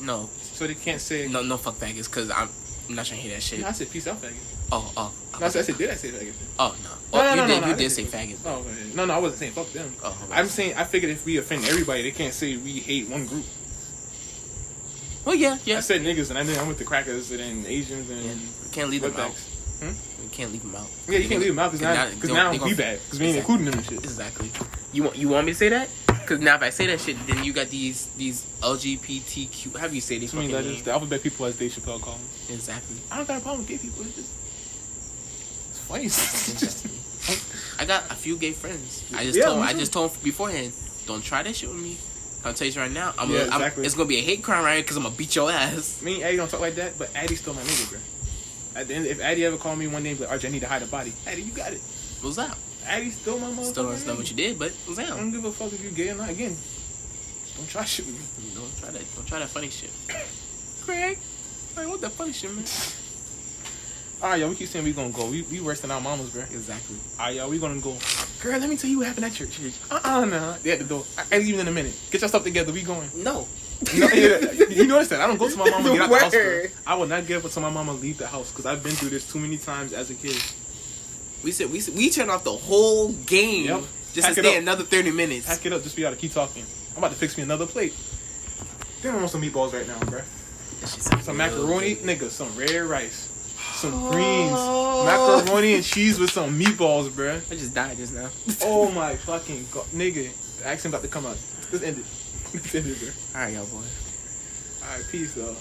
Speaker 2: No,
Speaker 1: So they can't say.
Speaker 2: no, no, fuck faggots, cause I'm, I'm not trying to hear that shit.
Speaker 1: No, I said peace out, faggot.
Speaker 2: Oh, oh,
Speaker 1: No, I said, I said did I say faggot?
Speaker 2: oh no.
Speaker 1: No,
Speaker 2: Oh,
Speaker 1: no,
Speaker 2: you
Speaker 1: no,
Speaker 2: did,
Speaker 1: no, no,
Speaker 2: you
Speaker 1: I
Speaker 2: did say
Speaker 1: say-
Speaker 2: faggot.
Speaker 1: Oh, okay. no, no, I wasn't saying fuck them.
Speaker 2: Oh,
Speaker 1: I'm saying I figured if we offend everybody, they can't say we hate one group.
Speaker 2: Well, yeah, yeah.
Speaker 1: I said niggas, and I think I'm with the crackers and then Asians and
Speaker 2: yeah. Can't leave them out. Hmm?
Speaker 1: wetbacks.
Speaker 2: We can't leave them out.
Speaker 1: Yeah, you can't leave them out because now, cause now we bad because we ain't
Speaker 2: Exactly.
Speaker 1: including them and shit.
Speaker 2: Exactly. You want you want me to say that? Because now if I say that shit, then you got these these LGBTQ. How do you say these
Speaker 1: I mean,
Speaker 2: fucking
Speaker 1: that is the alphabet people as Dave Chappelle call them.
Speaker 2: Exactly.
Speaker 1: I don't got a problem with gay people. It's just it's funny. It's just-
Speaker 2: I got a few gay friends. I just
Speaker 1: Yeah,
Speaker 2: told I just told beforehand, don't try that shit with me. I'll tell you right now. I'm,
Speaker 1: Yeah,
Speaker 2: gonna, I'm
Speaker 1: exactly.
Speaker 2: it's gonna be a hate crime right here because I'm gonna beat your ass.
Speaker 1: me and Addy don't talk like that, but Addy's still my nigga, bro. At the end, if Addy ever called me one day, like, RJ, I need to hide a body. Addy, you got it.
Speaker 2: What's up?
Speaker 1: Addy still my motherfucker.
Speaker 2: Still don't understand what you did, but what's
Speaker 1: I don't give a fuck if you gay or not. Again, don't try shit with me.
Speaker 2: Don't try that. Don't try that funny shit. Craig, man, what that funny shit, man?
Speaker 1: All right, y'all. We keep saying we gonna go. We we worse than our mamas, bro.
Speaker 2: Exactly.
Speaker 1: All right, y'all. We gonna go. Girl, let me tell you what happened at church. Uh uh nah. They at the door. I, I leave in a minute. Get your stuff together. We going.
Speaker 2: No.
Speaker 1: No, yeah, you notice that I don't go to my mama get out the house. I will not get up until my mama leave the house because I've been through this too many times as a kid.
Speaker 2: We said we said, we turned off the whole game
Speaker 1: Yep.
Speaker 2: just
Speaker 1: Pack
Speaker 2: to stay
Speaker 1: up.
Speaker 2: another thirty minutes.
Speaker 1: Pack it up, just be able to keep talking. I'm about to fix me another plate. Damn, I want some meatballs right now, bro.
Speaker 2: That shit sounds
Speaker 1: Some macaroni, nigga. Some red rice. Some greens. Macaroni and cheese with some meatballs, bruh.
Speaker 2: I just died just now.
Speaker 1: Oh my fucking god, nigga. The accent about to come out. Let's end it. Let's end it, bro.
Speaker 2: All right, y'all boy.
Speaker 1: Alright, peace, though.